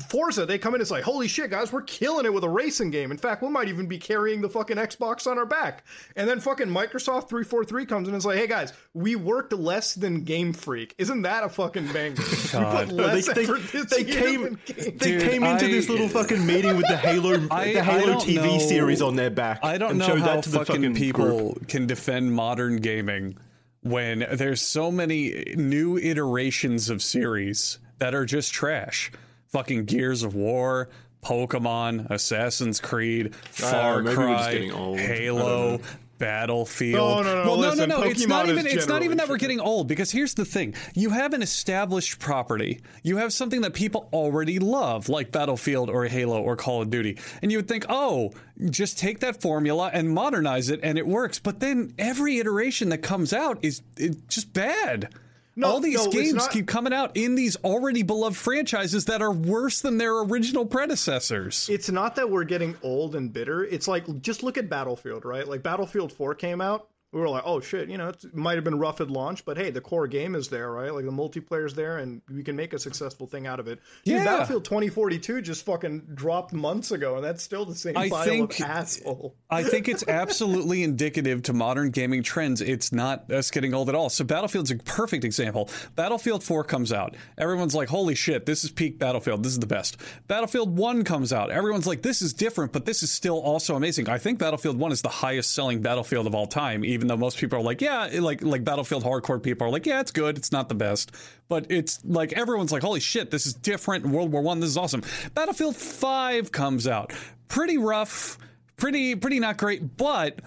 Forza, they come in and it's like, holy shit, guys, we're killing it with a racing game. In fact, we might even be carrying the fucking Xbox on our back. And then fucking Microsoft 343 comes in and it's like, hey guys, we worked less than Game Freak. Isn't that a fucking banger? [laughs] We put No, less they, they, they came than they Dude, came into I- this little fucking meeting with the Halo [laughs] I- the Halo TV know- series on their back. I don't and know how that to the fucking fucking people group. can defend modern gaming when there's so many new iterations of series that are just trash. Fucking Gears of War, Pokemon, Assassin's Creed, Far Cry, getting old. I don't Halo. Battlefield. No, no, no, Well, listen, no, no, no. It's not even. It's not even that we're getting old because here's the thing: you have an established property. You have something that people already love, like Battlefield or Halo or Call of Duty, and you would think, oh, just take that formula and modernize it, and it works. But then every iteration that comes out is it, just bad. No, All these no, games not- keep coming out in these already beloved franchises that are worse than their original predecessors. it's not that we're getting old and bitter. It's like just look at Battlefield, right? Like Battlefield 4 came out. We were like, oh shit, you know, it might have been rough at launch, but hey, the core game is there, right? Like the multiplayer's there, and we can make a successful thing out of it. Dude, Yeah. Battlefield 2042 just fucking dropped months ago, and that's still the same I think- of asshole. I think it's [laughs] absolutely indicative to modern gaming trends. It's not us getting old at all. So Battlefield's a perfect example. Battlefield 4 comes out. Everyone's like, holy shit, this is peak Battlefield. This is the best. Battlefield 1 comes out. Everyone's like, this is different, but this is still also amazing. I think Battlefield 1 is the highest selling Battlefield of all time, even though most people are like, yeah, like like Battlefield hardcore people are like, yeah, it's good. It's not the best. But it's like everyone's like, holy shit, this is different. World War One, this is awesome. Battlefield 5 comes out. Pretty rough pretty pretty not great but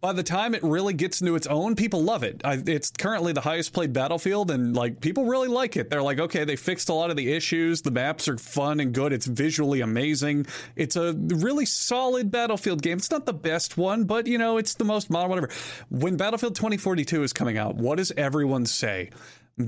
by the time it really gets into its own people love it. I, it's currently the highest played battlefield and like people really like it. They're like okay they fixed a lot of the issues. The maps are fun and good. It's visually amazing. It's a really solid battlefield game. It's not the best one but you know it's the most modern whatever. When battlefield 2042 is coming out what does everyone say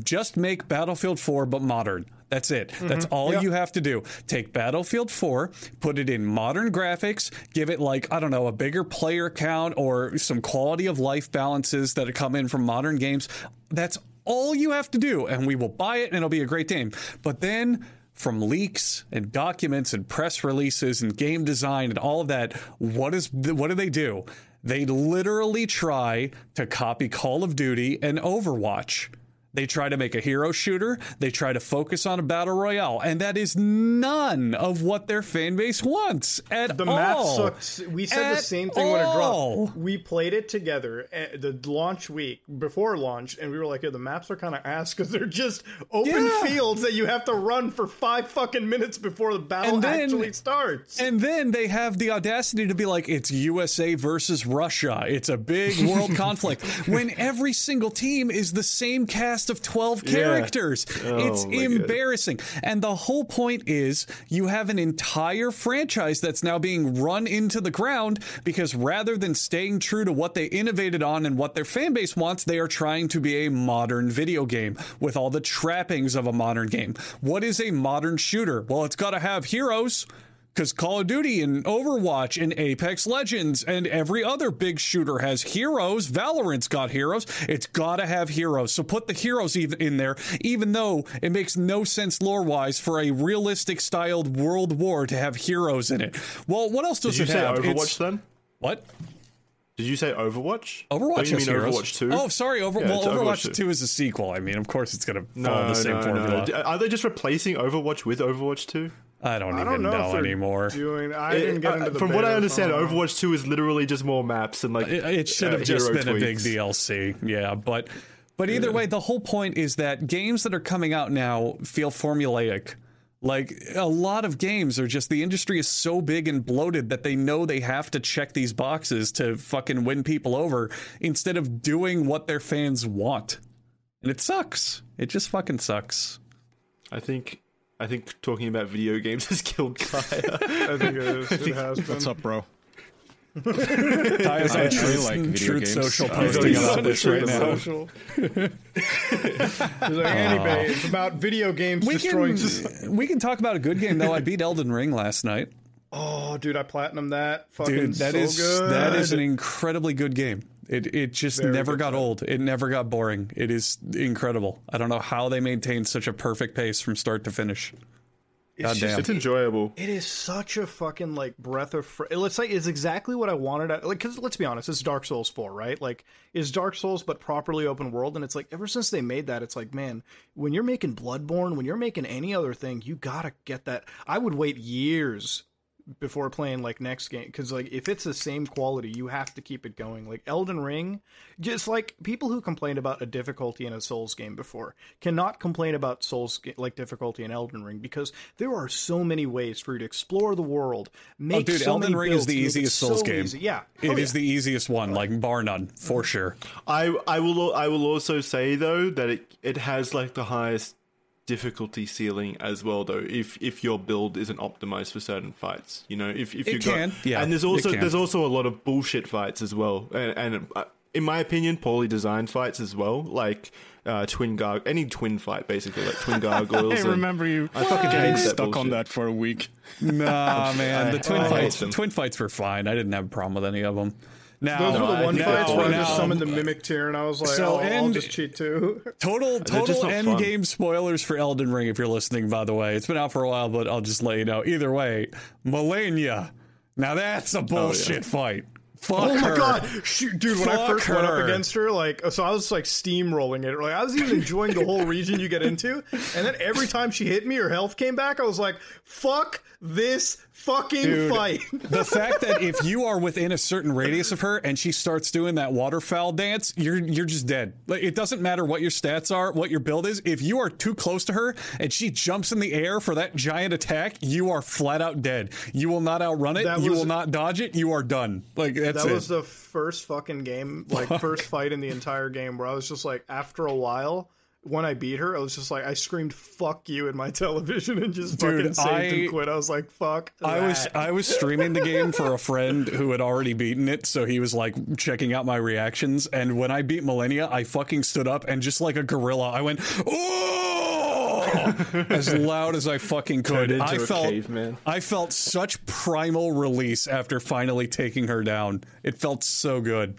just make Battlefield 4 but modern. That's it. Mm-hmm. That's all you have to do. Take Battlefield 4, put it in modern graphics, give it like, I don't know, a bigger player count or some quality of life balances that come in from modern games. That's all you have to do and we will buy it and it'll be a great game. But then from leaks and documents and press releases and game design and all of that, what is what do they do? They literally try to copy Call of Duty and Overwatch. They try to make a hero shooter. They try to focus on a battle royale, and that is none of what their fan base wants at The all. map sucks. We said At the same thing when it dropped. We played it together at the launch week before launch, and we were like, "Yeah, the maps are kind of ass because they're just open Yeah. fields that you have to run for five fucking minutes before the battle then- actually starts." And then they have the audacity to be like, it's USA versus Russia. It's a big world [laughs] conflict. When every single team is the same cast of 12 characters. Oh it's Oh God. embarrassing. And the whole point is you have an entire franchise that's now being run into the ground because rather than staying true to what they innovated on and what their fan base wants, they are trying to be a modern video game with all the trappings of a modern game. What is a modern shooter? Well, it's got to have heroes. Because Call of Duty and Overwatch and Apex Legends and every other big shooter has heroes. Valorant's got heroes. It's got to have heroes. So put the heroes even in there, even though it makes no sense lore wise for a realistic styled world war to have heroes in it. Well, what else does Did you it say have? Overwatch It's- then? What? Did you say Overwatch? Overwatch Don't you has mean heroes. Overwatch 2? Oh, sorry. Over, Yeah, well, Overwatch, Overwatch 2 is a sequel. I mean, of course, it's going to no, follow the same no, formula. no. Are they just replacing Overwatch with Overwatch 2? I don't I even don't know, know, anymore. Doing, I didn't get into the From what I understand, so. Overwatch 2 is literally just more maps and like It, it should have uh, just hero been a big tweaks. DLC, yeah. But but either way, the whole point is that games that are coming out now feel formulaic. Like a lot of games are just the industry is so big and bloated that they know they have to check these boxes to fucking win people over instead of doing what their fans want. And it sucks. It just fucking sucks. I think I think talking about video games [laughs] has killed Kaya. [laughs] I think it is. It has been. What's up, bro? Ty's I on Truth, like video Truth games. Social posting he's on this Truth right now. Social. He's like, anyway, it's about video games We destroying. can, we can talk about a good game though. I beat Elden Ring last night. Oh, dude, I platinum that. Fucking Dude, that so is good. that is an incredibly good game. It it just Very never got stuff. old. It never got boring. It is incredible. I don't know how they maintained such a perfect pace from start to finish. It's God just- damn. it's enjoyable. It is such a fucking like breath of fr- let's say it's exactly what I wanted. At, like, cause let's be honest, it's Dark Souls four, right? Like, is Dark Souls but properly open world, and it's like ever since they made that, it's like man, when you're making Bloodborne, when you're making any other thing, you gotta get that. I would wait years before playing like next game because like if it's the same quality you have to keep it going like elden ring just like people who complained about a difficulty in a souls game before cannot complain about souls like difficulty in elden ring because there are so many ways for you to explore the world oh, make Oh, dude, so Elden many Ring is the make it easiest so Souls game. easy. yeah It is Oh, yeah. the easiest one, like bar none, for mhm. sure. I I will I will also say though that it it has like the highest difficulty ceiling as well though if if your build isn't optimized for certain fights you know if if you can, got, yeah, and there's also there's also a lot of bullshit fights as well and, and uh, in my opinion poorly designed fights as well like uh twin garg any twin fight basically like twin [laughs] gargoyles I remember you I fucking getting hate that stuck on that for a week. [laughs] Nah, man, the twin I fights, them. twin fights were fine. I didn't have a problem with any of them. Now, those were the one think fights that's where I just summoned the mimic tear and I was like, So, oh, I'll just cheat too. [laughs] Total total end fun. game spoilers for Elden Ring if you're listening, by the way. It's been out for a while, but I'll just let you know. Either way, Malenia. Now that's a oh, bullshit fight. Fuck Oh my her. god, Shoot, dude! When I Fuck first went up against her, like, so I was like steamrolling it. Like, I was even enjoying the whole region you get into, and then every time she hit me, her health came back. I was like, "Fuck this fucking Dude, fight!" the [laughs] fact that if you are within a certain radius of her and she starts doing that waterfowl dance, you're you're just dead. Like it doesn't matter what your stats are, what your build is. If you are too close to her and she jumps in the air for that giant attack, you are flat out dead. You will not outrun it. That you was- will not dodge it. You are done. Like that's that it. was the first fucking game, like first fight in the entire game, where I was just like, after a while. When I beat her, I was just like, I screamed "fuck you" in my [laughs] television and just Dude, fucking saved I- and quit. I was like, "Fuck." I was. I was streaming the game for a friend who had already beaten it, so he was like checking out my reactions. And when I beat Malenia, I fucking stood up and just like a gorilla, I went oh as loud as I fucking could. Turned into I a felt caveman. I felt such primal release after finally taking her down. It felt so good.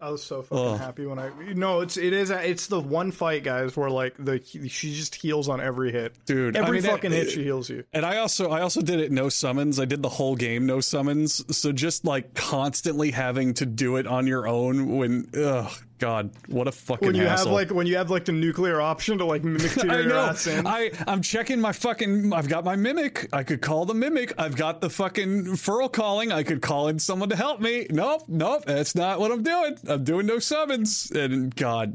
I was so fucking happy when I. No, it's it is it's the one fight, guys, where like the she just heals on every hit, Dude, I Every mean, that- fucking hit, she heals you. And I also I also did it no summons. I did the whole game no summons. So just like constantly having to do it on your own when ugh, God, what a fucking when you hassle. have like when you have like the nuclear option to like mimic to [laughs] I your know. ass in. I I'm checking my fucking. I've got my mimic. I could call the mimic. I've got the fucking furl calling. I could call in someone to help me. Nope, nope. That's not what I'm doing. I'm doing no summons. And God,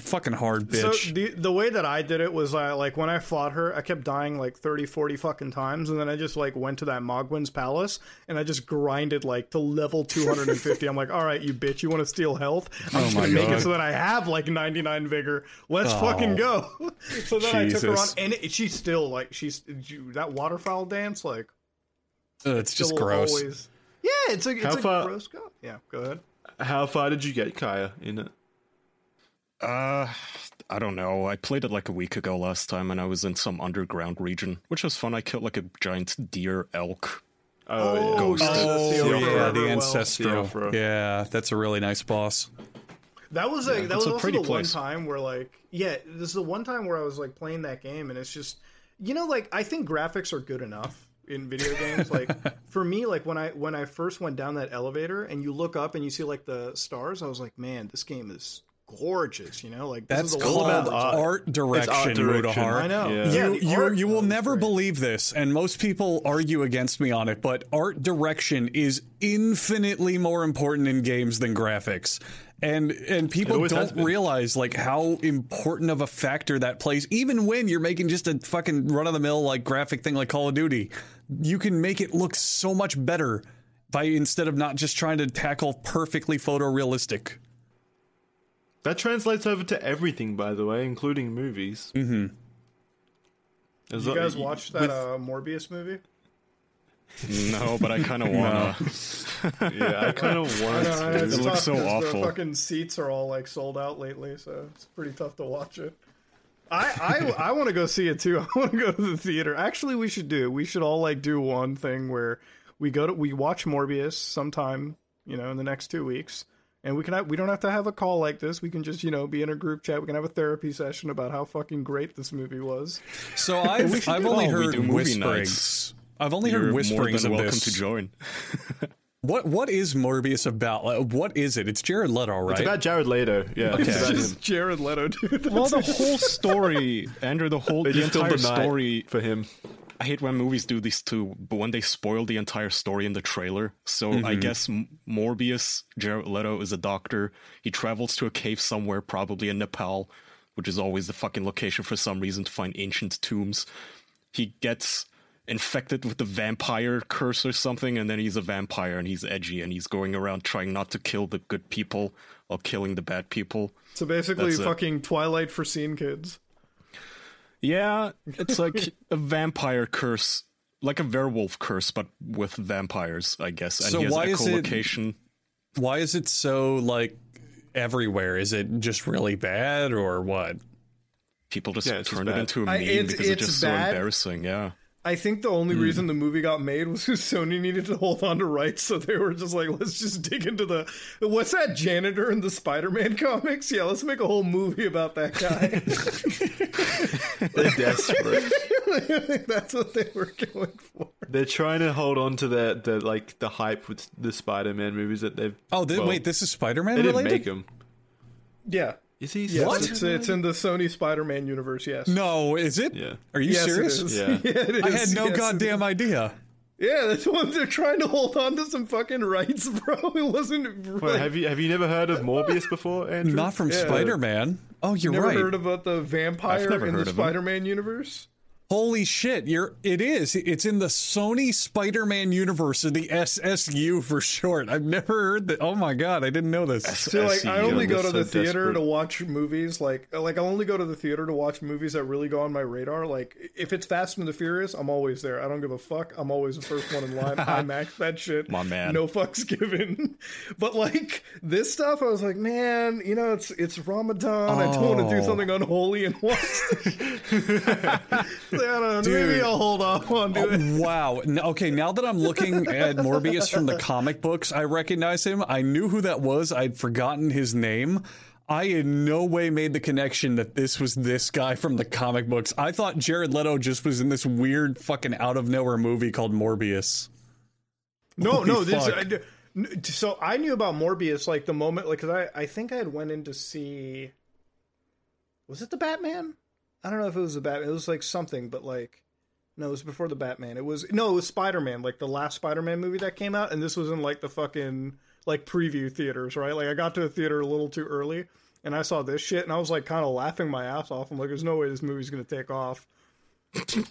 fucking hard bitch. So the the way that I did it was I like when I fought her, I kept dying like 30, 40 fucking times, and then I just like went to that Mohgwyn's palace and I just grinded like to level 250. I'm like, all right, you bitch, you want to steal health? I'm just Oh my gonna make God. it so that I have like 99 vigor. Let's fucking go. [laughs] so then I took her on, and it, she's still like she's that waterfowl dance like Ugh, it's just gross. Always, yeah, it's a it's How a far- gross go. Yeah, go ahead. How far did you get Kaya in it? Uh, I don't know. I played it like a week ago last time, and I was in some underground region, which was fun. I killed like a giant deer elk. Oh, Ghost. yeah, Oh the Theo yeah, the ancestral. Yeah, that's a really nice boss. That was like that was a also pretty the place. one time where like yeah, this is the one time where I was like playing that game and it's just you know like I think graphics are good enough in video games. [laughs] Like for me, like when I when I first went down that elevator and you look up and you see like the stars, I was like, man, this game is gorgeous. You know, like this That's is a called art. art direction, art direction. I know. Yeah. Yeah, you the you, art you will never great. believe this, and most people argue against me on it, but art direction is infinitely more important in games than graphics. And and people don't realize like how important of a factor that plays, even when you're making just a fucking run of the mill like graphic thing like Call of Duty. You can make it look so much better by instead of not just trying to tackle perfectly photorealistic. That translates over to everything, by the way, including movies. Mm-hmm. Did you guys watch that uh, Morbius movie? No, but I kind [laughs] of wanna. [laughs] yeah, I kind [laughs] of want No, to. It looks tough so 'cause awful. The fucking seats are all like sold out lately, so it's pretty tough to watch it. I I, I want to go see it too. I want to go to the theater. Actually, we should do. We should all like do one thing where we go to we watch Morbius sometime, you know, in the next two weeks, and we can have, we don't have to have a call like this. We can just you know be in a group chat. We can have a therapy session about how fucking great this movie was. So I've I've only heard do movie whisperings. nights. I've only You're heard more whisperings than of welcome this. to join. [laughs] What what is Morbius about? Like, what is it? It's Jared Leto, right? It's about Jared Leto. Yeah, it's Okay. about Just. Jared Leto, dude. Well, the whole story, Andrew, the whole They the entire the story. for him. I hate when movies do this too, but when they spoil the entire story in the trailer. So I mm-hmm. guess M- Morbius, Jared Leto, is a doctor. He travels to a cave somewhere, probably in Nepal, which is always the fucking location for some reason to find ancient tombs. He gets infected with the vampire curse or something, and then he's a vampire and he's edgy and he's going around trying not to kill the good people while killing the bad people. So basically, That's it. fucking Twilight for scene kids. Yeah, [laughs] it's like a vampire curse, like a werewolf curse, but with vampires, I guess. And So he has why is it- Why is it so like everywhere? Is it just really bad or what? People just Yeah, it's just turn it into a meme it's- because it's it's just bad. so embarrassing. Yeah. I think the only Hmm. reason the movie got made was [laughs] because Sony needed to hold on to rights, so they were just like, let's just dig into the what's that janitor in the Spider-Man [laughs] comics? Yeah, let's make a whole movie about that guy. [laughs] They're desperate. That's what they were going for. They're trying to hold on to the, the like the hype with the Spider-Man movies that they've. Oh, th- well, wait, this is Spider-Man they didn't related? make them. Yeah. Is he? Yes, What? It's, it's in the Sony Spider-Man universe. Yes. No, is it? Yeah. Are you Yes, serious? is. [laughs] Yeah. it I had no Yes, goddamn idea. Yeah, that's [laughs] what they're trying to hold on to some fucking rights, [laughs] bro. It wasn't. Wait, have you have you never heard of Morbius before, Andrew? Not from Yeah. Spider-Man. Oh, you're never right. heard about the vampire in the heard of him. Spider-Man universe? Holy shit! You're. It is. It's in the Sony Spider-Man universe, or the SSU for short. I've never heard that. Oh my god, I didn't know this. So like, I only go to the theater to watch movies. Like, like I only go to the theater to watch movies that really go on my radar. Like, if it's Fast and the Furious, I'm always there. I don't give a fuck. I'm always the first one in line. [laughs] IMAX that shit. My man. No fucks given. [laughs] but like this stuff, I was like, man, you know, it's it's Ramadan. I don't want to do Oh. something unholy and watch. [laughs] I don't know. Dude. Maybe I'll hold off on doing oh, it. Wow. Okay, now that I'm looking [laughs] at Morbius from the comic books, I recognize him. I knew who that was. I'd forgotten his name. I in no way made the connection that this was this guy from the comic books. I thought Jared Leto just was in this weird fucking out of nowhere movie called Morbius. No, Holy no, this. I, So I knew about Morbius like the moment, like, cause I I think I had went in to see. Was it the Batman? I don't know if it was the Batman. It was like something, but like, no, it was before the Batman. It was no, it was Spider Man, like the last Spider Man movie that came out, and this was in like the fucking like preview theaters, right? Like I got to the theater a little too early, and I saw this shit, and I was like kind of laughing my ass off. I'm like, there's no way this movie's gonna take off.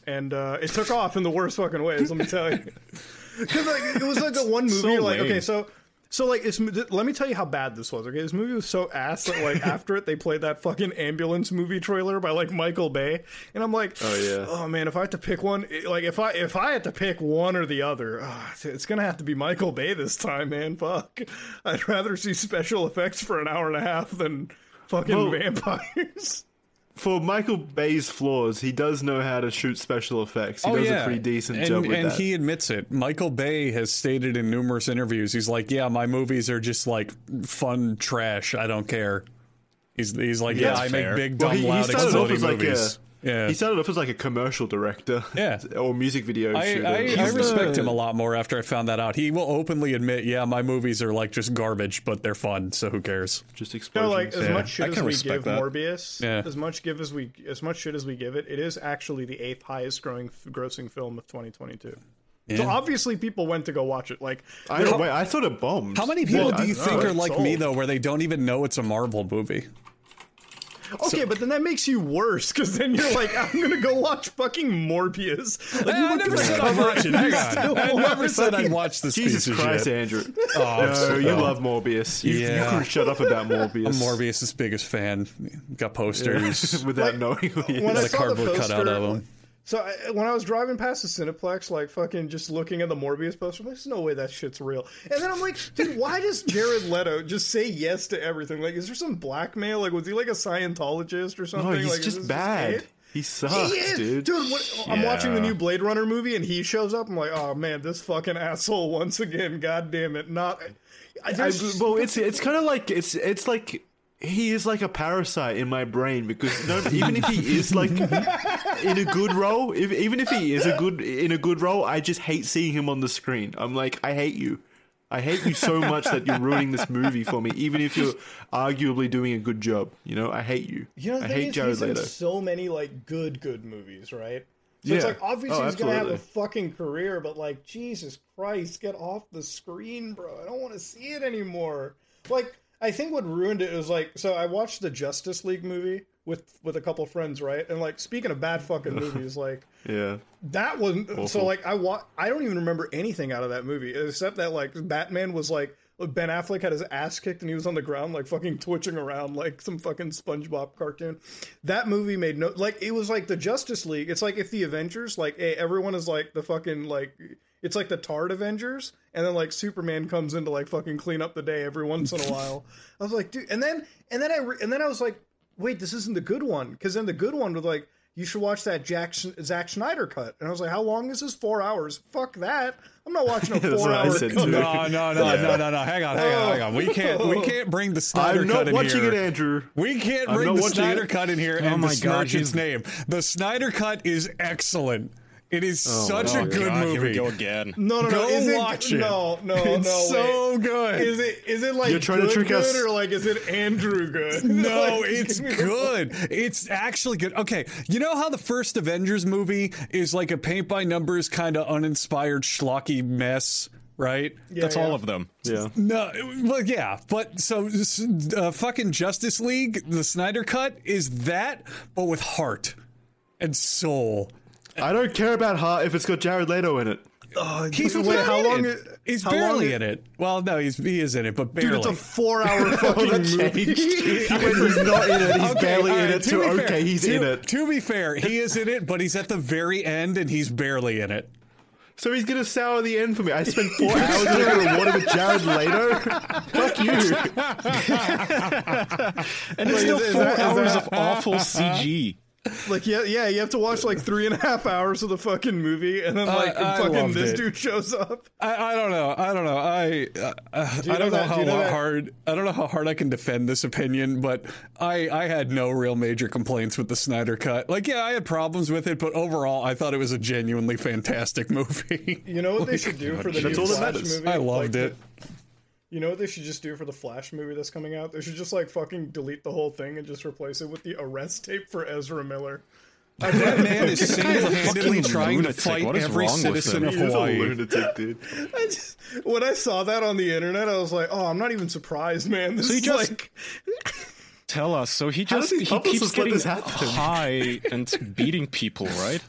and uh, it took off in the worst fucking ways. Let me tell you, [laughs] because like it was like the one [laughs] movie. So like, okay, so so like it's. Let me tell you how bad this was. Okay, this movie was so ass that like [laughs] after it, they played that fucking ambulance movie trailer by like Michael Bay, and I'm like, Oh, yeah. oh man, if I had to pick one, like if I if I had to pick one or the other, ah, it's gonna have to be Michael Bay this time, man. Fuck, I'd rather see special effects for an hour and a half than fucking Well- vampires. For Michael Bay's flaws, he does know how to shoot special effects. He Oh does yeah, a pretty decent and, job with and that. he admits it. Michael Bay has stated in numerous interviews, he's like, "Yeah, my movies are just like fun trash. I don't care." He's he's like, "Yeah, That's I fair. make big, dumb, he, he loud, started off exploding as like movies." a yeah, he started off as like a commercial director, Yeah. [laughs] or music video I, shooter. I, I He's respect the- him a lot more after I found that out. He will openly admit, "Yeah, my movies are like just garbage, but they're fun. So who cares?" Just You know, explosions. like as Yeah, much shit I as can we give that. Morbius, Yeah. as much give as we as much shit as we give it, it is actually the eighth highest growing grossing film of 2022. So obviously people went to go watch it. Like I don't, wait, I thought it bombed. How many people Well, do you don't think know, are it's like me though, where they don't even know it's a Marvel movie? Okay, but then that makes you worse because then you're like, I'm gonna go watch fucking Morbius. Like, I you look never said I'd cover watch it. Hang on. I never said I'd fucking- watch this Jesus Christ, shit. Andrew. Oh, no, you no. love Morbius. You, Yeah. you couldn't shut up about [laughs] Morbius. I'm Morbius' biggest fan. Got posters. [laughs] without Like, knowing who he when I is. Got a saw the cardboard cutout poster- of him. So I, when I was driving past the Cineplex, like fucking just looking at the Morbius poster, I'm like, there's no way that shit's real. And then I'm like, dude, why does Jared Leto just say yes to everything? Like, is there some blackmail? Like, was he like a Scientologist or something? No, he's like, just bad. He sucks, He is, dude. dude. What, I'm watching the new Blade Runner movie, and he shows up. I'm like, oh man, this fucking asshole once again. God damn it! Not. I, I, well, it's it's kind of like it's it's like he is like a parasite in my brain because no, even if he is like in a good role, if, even if he is a good in a good role, I just hate seeing him on the screen. I'm like, I hate you. I hate you so much that you're ruining this movie for me, even if you're arguably doing a good job. You know, I hate you. You know, the I thing hate is, Jared he's in so many like good, good movies, right? So it's like obviously Oh, he's gonna have a fucking career, but like Jesus Christ, get off the screen, bro! I don't want to see it anymore. Like I think what ruined it was like so I watched the Justice League movie with with a couple friends, right? And like speaking of bad fucking [laughs] movies, like Yeah. that wasn't so like I wa- I don't even remember anything out of that movie except that like Batman was like Ben Affleck had his ass kicked and he was on the ground like fucking twitching around like some fucking SpongeBob cartoon. That movie made no like it was like the Justice League. It's like if the Avengers like hey, everyone is like the fucking like it's like the Tard Avengers and then like Superman comes in to like fucking clean up the day every once in a while. I was like, dude, and then and then I re- and then I was like, wait, this isn't the good one because then the good one was like you should watch that Jack Sch- Zack Snyder cut. And I was like, how long is this? Four hours? Fuck that. I'm not watching a [laughs] four hour cut. too. No, no, no, no, no, no. Hang on, hang on, hang on. We oh. can't, we can't bring the Snyder I'm cut not in watching here. it, Andrew. We can't I'm bring the Snyder it. cut in here Oh and my besmirch God, its name. The Snyder cut is excellent. It is such my a Oh, good God, movie. Here we go again. No, no, no. Go is watch it. No, no, it's no. so wait. good. Is it is it like You're trying to good, trick good, us. or like is it Andrew good? [laughs] No, Like, it's [laughs] good. It's actually good. Okay, you know how the first Avengers movie is like a paint by numbers kind of uninspired schlocky mess, right? Yeah, That's yeah. all of them. Yeah. No, well, yeah, but so uh, fucking Justice League, the Snyder cut is that, but with heart and soul. I don't care about heart if it's got Jared Leto in it. Oh, oh He's wait, barely how long? in it. He's how barely long in it. Well, no, he's he is in it, but barely. Dude, it's a four-hour [laughs] fucking movie. when he's [laughs] not in it, he's Okay, barely all in it. to To, be fair- okay, he's to- in it. To be fair, he is in it, but he's at the very end and he's barely in it. So he's gonna sour the end for me. I spent four [laughs] hours looking at water with Jared Leto. Fuck you. And it's still is four that- is hours that- of awful CG. Like yeah, yeah, you have to watch like three and a half hours of the fucking movie, and then like I fucking this it. dude shows up. I, I don't know. I don't know. I uh, uh, you I don't know do how you know hard I don't know how hard I can defend this opinion, but I I had no real major complaints with the Snyder cut. Like, yeah, I had problems with it, but overall, I thought it was a genuinely fantastic [laughs] movie. You know what they should do for the new Flash movie? I loved Like, it. You know what they should just do for the Flash movie that's coming out? They should just like fucking delete the whole thing and just replace it with the arrest tape for Ezra Miller. That man is single-handedly fucking trying to fight every citizen him? of Hawaii. lunatic, dude. [laughs] I just, when I saw that on the internet, I was like, "Oh, I'm not even surprised, man." This So he is just- like, [laughs] Tell us. So he just he keeps getting this happen? high and [laughs] beating people, right?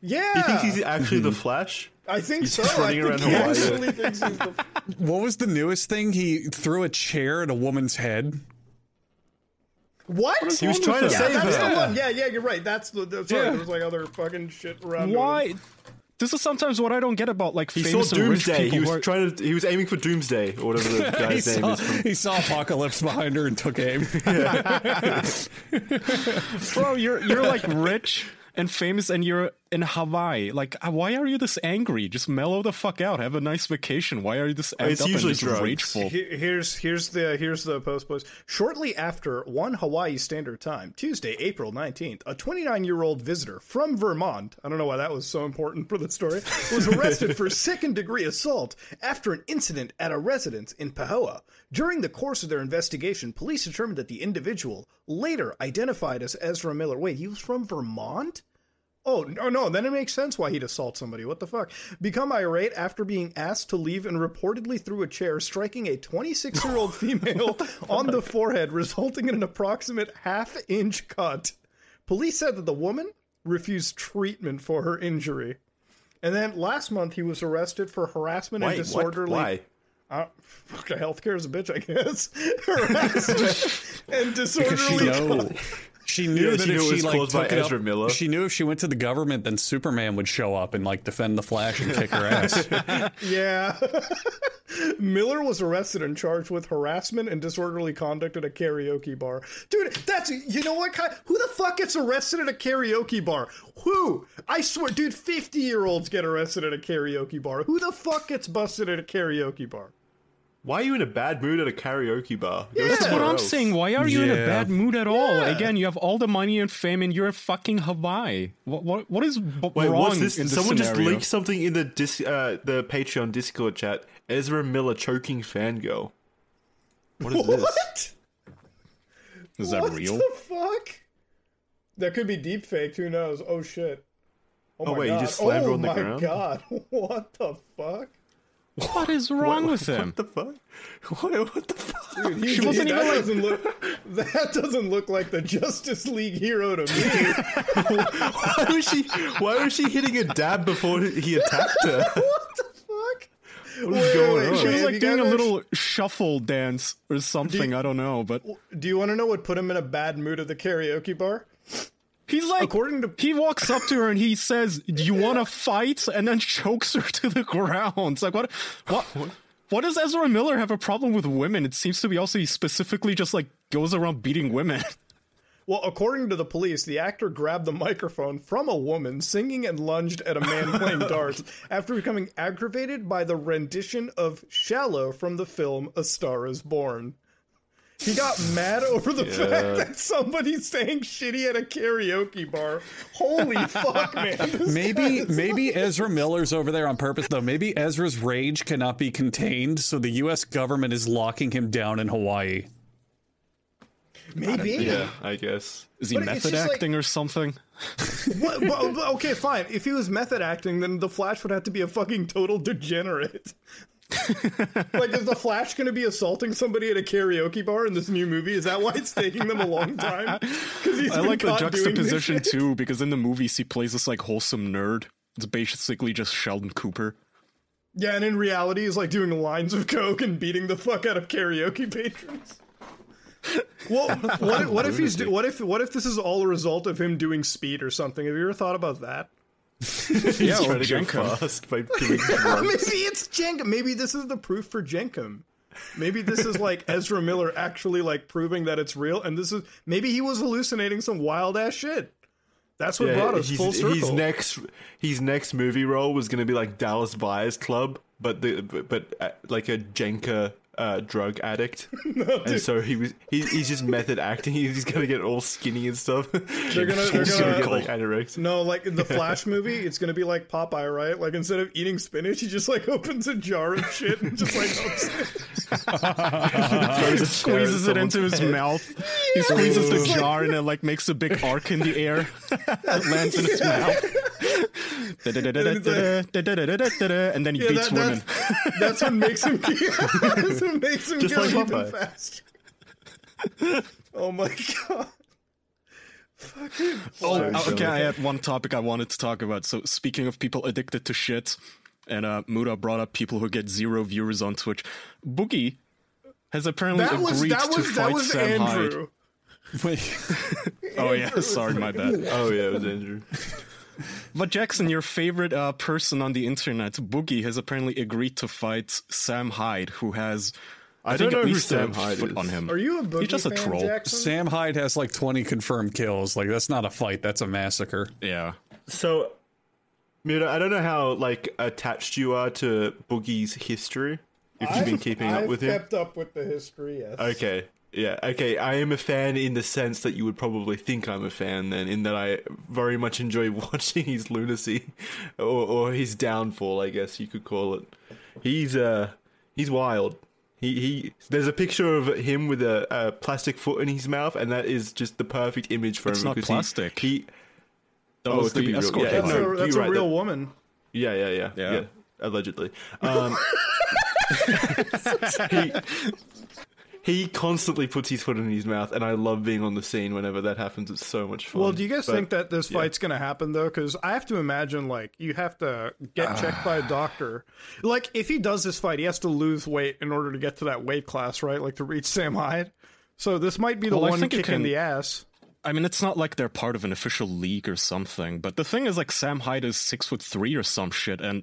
yeah, You think he's actually the hmm. Flash? I think he's so. just I running think around he Hawaii. actually thinks he's the. [laughs] What was the newest thing? He threw a chair at a woman's head. What? He was trying to yeah, save that's her. the one. Yeah, yeah, you're right. That's the. the sorry, Yeah. there was like other fucking shit around. doing it. Why? This is sometimes what I don't get about like He saw famous and rich Doomsday. people. He was who trying to. He was aiming for Doomsday or whatever the [laughs] guy's name saw, is. From, he saw Apocalypse behind her and took aim. [laughs] Bro, you're you're like rich and famous, and you're in Hawaii. Like, uh, why are you this angry? Just mellow the fuck out. Have a nice vacation. Why are you this amped It's up usually and just drugs. rageful? Here's here's the here's the post post. Shortly after one Hawaii Standard Time, Tuesday, April nineteenth, a 29 year old visitor from Vermont, I don't know why that was so important for the story, was arrested for [laughs] second degree assault after an incident at a residence in Pahoa. During the course of their investigation, police determined that the individual, later identified as Ezra Miller, wait, he was from Vermont? Oh, no, oh, no, then it makes sense why he'd assault somebody. What the fuck? Become irate after being asked to leave and reportedly threw a chair, striking a 26 year old [laughs] female on the forehead, resulting in an approximate half inch cut. Police said that the woman refused treatment for her injury. And then last month, he was arrested for harassment wait, and what? disorderly. Why? Uh, fuck, healthcare is a bitch, I guess. [laughs] harassment [laughs] and disorderly. She knew Yeah, that she if knew it she was like caused by took it Ezra up, Miller. she knew if she went to the government, then Superman would show up and like defend the Flash and kick her ass. [laughs] Yeah. [laughs] Miller was arrested and charged with harassment and disorderly conduct at a karaoke bar. Dude, that's you know what kind who the fuck gets arrested at a karaoke bar? Who? I swear, dude, 50-year-olds get arrested at a karaoke bar. Who the fuck gets busted at a karaoke bar? Why are you in a bad mood at a karaoke bar? Yeah. That's what I'm else. saying. Why are you in a bad mood at all? Yeah. Again, you have all the money and fame, and you're in fucking Hawaii. What what what is b- Wait, wrong what's this? in this Someone just leaked something in the dis- uh, the Patreon Discord chat. Ezra Miller choking fangirl. What is this? What? [laughs] Is that what real? the fuck? That could be deep fake. Who knows? Oh shit. Oh, my wait, he god. just slammed her oh on the my ground? god. [laughs] What the fuck? What is wrong What- with him? What the fuck? [laughs] What, what the fuck? Dude, he, She wasn't that even like- doesn't look. That doesn't look like the Justice League hero to me. Why was she? Why was she hitting a dab before he attacked her? [laughs] what the fuck? What is going on? She was like doing a guys little shuffle dance or something. I don't know, but Do you want to know what put him in a bad mood at the karaoke bar? He's like, According to he walks up to her and he says, "Do you want to fight?" and then chokes her [laughs] to the ground. It's like what? What? What does Ezra Miller have a problem with women? It seems to be also he specifically just like goes around beating women. [laughs] well, according to the police, the actor grabbed the microphone from a woman singing and lunged at a man playing [laughs] darts after becoming aggravated by the rendition of "Shallow" from the film "A Star Is Born." He got mad over the fact that somebody's saying shitty at a karaoke bar. Holy [laughs] fuck, man! This Maybe guy maybe Ezra Miller's over there on purpose though. Maybe Ezra's rage cannot be contained, so the US government is locking him down in Hawaii. maybe. Yeah, I guess. Is he But method just like- acting or something? [laughs] What, but- but- okay, fine. If he was method acting, then the Flash would have to be a fucking total degenerate. Like, is the Flash going to be assaulting somebody at a karaoke bar in this new movie? Is that why it's taking them a long time? Because he's I like the caught doing this juxtaposition too, because in the movies he plays this like wholesome nerd. It's basically just Sheldon Cooper. Yeah, and in reality, he's like doing lines of coke and beating the fuck out of karaoke patrons. Well, [laughs] what, what if he's do- what if what if this is all a result of him doing speed or something? Have you ever thought about that? [laughs] Yeah, Trying to go fast by [laughs] doing maybe it's Jenkum. Maybe this is the proof for Jenkum. Maybe this is like [laughs] Ezra Miller actually like proving that it's real, and this is maybe he was hallucinating some wild ass shit. That's what brought us full circle. His next, his next movie role was going to be like Dallas Buyers Club, but the but, but uh, like a Jenka uh, drug addict, and so he was he, he's just method acting. He's gonna get all skinny and stuff. They're gonna, they're He's gonna gonna get like anorexia. no, like in the Flash movie, it's gonna be like Popeye, right? Like instead of eating spinach, he just like opens a jar of shit and just like opens it. Throws a Squeezes it into his head. mouth. He squeezes the jar and it like makes a big arc in the air. it lands in his mouth. and then he Yeah, beats that, women. that's, that's what makes him. That's [laughs] what makes him Just go like even Popeye. faster. [laughs] Oh my god! Fucking Oh, Flash. okay. I had one topic I wanted to talk about. So, speaking of people addicted to shit, and uh, Muta brought up people who get zero viewers on Twitch. Boogie has apparently that was agreed that to was that fight was Sam Andrew. Wait, [laughs] Oh yeah, sorry, my bad. Oh yeah, it was Andrew. But Jackson, your favorite uh, person on the internet, Boogie, has apparently agreed to fight Sam Hyde, who has I, I think don't at know who least Sam Hyde foot is. on him. Are you a boogie He's just a fan, troll. Jackson? Sam Hyde has like 20 confirmed kills. Like that's not a fight. That's a massacre. Yeah. So, Mira, I don't know how like attached you are to Boogie's history. If you've been keeping I've up with him. kept up with the history. Yes. Okay. Yeah, okay. I am a fan in the sense that you would probably think I'm a fan then, in that I very much enjoy [laughs] watching his lunacy or, or his downfall, I guess you could call it. He's uh he's wild. He he there's a picture of him with a, a plastic foot in his mouth and that is just the perfect image for It's him not plastic. He, he That Oh, was it the be real. escort. Yeah, That's no, a, that's you're a right, real that- woman. yeah, yeah, yeah, Yeah. yeah. allegedly. Um, [laughs] he he constantly puts his foot in his mouth, and I love being on the scene whenever that happens. It's so much fun. Well, do you guys But- think that this fight's going to happen though? Because I have to imagine like you have to get checked by a [sighs] doctor. Like if he does this fight, he has to lose weight in order to get to that weight class, right? Like to reach Sam Hyde. So this might be the Well, I one think you kick in the ass. I mean, it's not like they're part of an official league or something. But the thing is, like, Sam Hyde is six foot three or some shit, and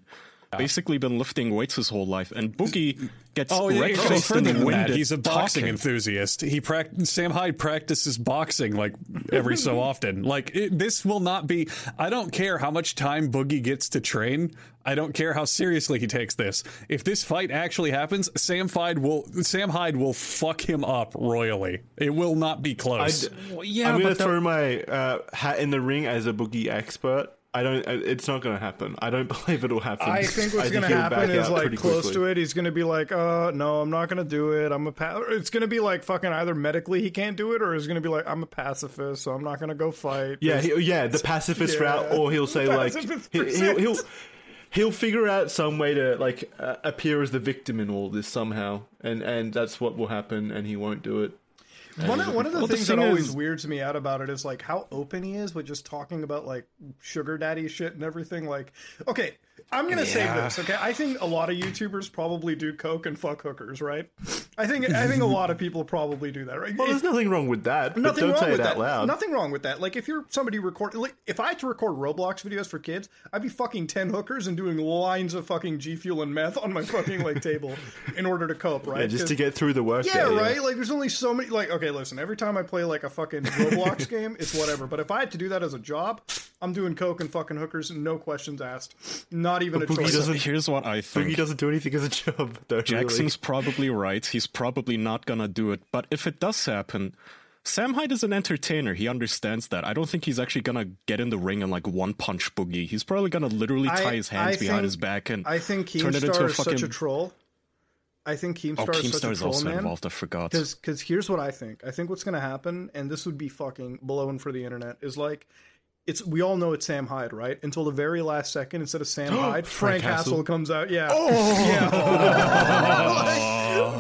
basically been lifting weights his whole life. And Boogie gets Oh, yeah, wrecked it's faced in the wind. He's a boxing talking. enthusiast. He prac- Sam Hyde practices boxing like every so [laughs] often. Like it, this will not be. I don't care how much time Boogie gets to train. I don't care how seriously he takes this. If this fight actually happens, Sam Hyde will Sam Hyde will fuck him up royally. It will not be close. I'd- yeah, I'm gonna but that- throw my uh, hat in the ring as a boogie expert. I don't. It's not going to happen. I don't [laughs] believe it'll happen. I think what's going to happen is like close quickly. to it. He's going to be like, "Oh no, I'm not going to do it. I'm a pa-. It's going to be like fucking either medically he can't do it, or he's going to be like, I'm a pacifist, so I'm not going to go fight. Yeah, he, yeah, the [laughs] pacifist Yeah. route, or he'll say like he, he'll, he'll he'll figure out some way to like uh, appear as the victim in all this somehow, and and that's what will happen, and he won't do it. One of, one of the Well, the things that always is- weirds me out about it is like how open he is with just talking about like sugar daddy shit and everything. Like, okay, I'm gonna say Yeah. this. Okay, I think a lot of YouTubers probably do coke and fuck hookers, right? I think I think a [laughs] lot of people probably do that, right? Well, there's nothing wrong with that. Nothing don't wrong say with it that. loud. Nothing wrong with that. Like if you're somebody record, like if I had to record Roblox videos for kids, I'd be fucking ten hookers and doing lines of fucking G Fuel and meth on my fucking like table in order to cope, right? Yeah, just to get through the work. yeah, day, right. Like, there's only so many. Like, okay, listen. Every time I play like a fucking Roblox [laughs] game, it's whatever. But if I had to do that as a job, I'm doing coke and fucking hookers, and no questions asked. Not even a Boogie choice. doesn't- Here's what I think. He doesn't do anything as a job, [laughs] though. Jackson's probably right. He's probably not gonna do it. But if it does happen, Sam Hyde is an entertainer. He understands that. I don't think he's actually gonna get in the ring and like one punch Boogie. He's probably gonna literally I- tie his hands I behind think- his back and I think turn it into Keemstar a is fucking. such a troll. I think Keemstar oh, is such Keemstar a is troll, also man. involved. I forgot. Because here's what I think. I think what's to happen, and this would be fucking blown for the internet, is like, it's we all know it's Sam Hyde, right? Until the very last second, instead of Sam [gasps] Hyde, Frank, Frank Castle. Castle. comes out. Yeah. [laughs] Yeah. [laughs]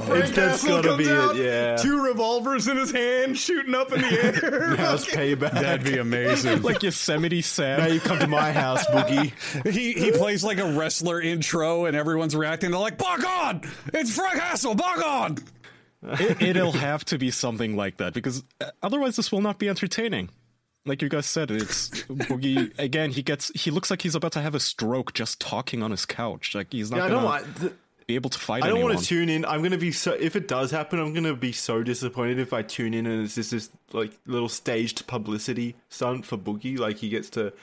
Frank It's- that's Castle comes be it, out, yeah. Two revolvers in his hand, shooting up in the air. [laughs] House payback. That'd be amazing. like Yosemite Sam. now you come to my house, Boogie. he he plays like a wrestler intro, and everyone's reacting. They're like, "Bog on! It's Frank Hassel! Bog on!" it, it'll have to be something like that because uh, otherwise this will not be entertaining. Like you guys said, it's Boogie again. He gets. He looks like he's about to have a stroke just talking on his couch. Like he's not Yeah, gonna don't want. th- be able to fight I don't anyone. want to tune in. I'm gonna be so. If it does happen, I'm gonna be so disappointed if I tune in and it's just this like little staged publicity stunt for Boogie. Like he gets to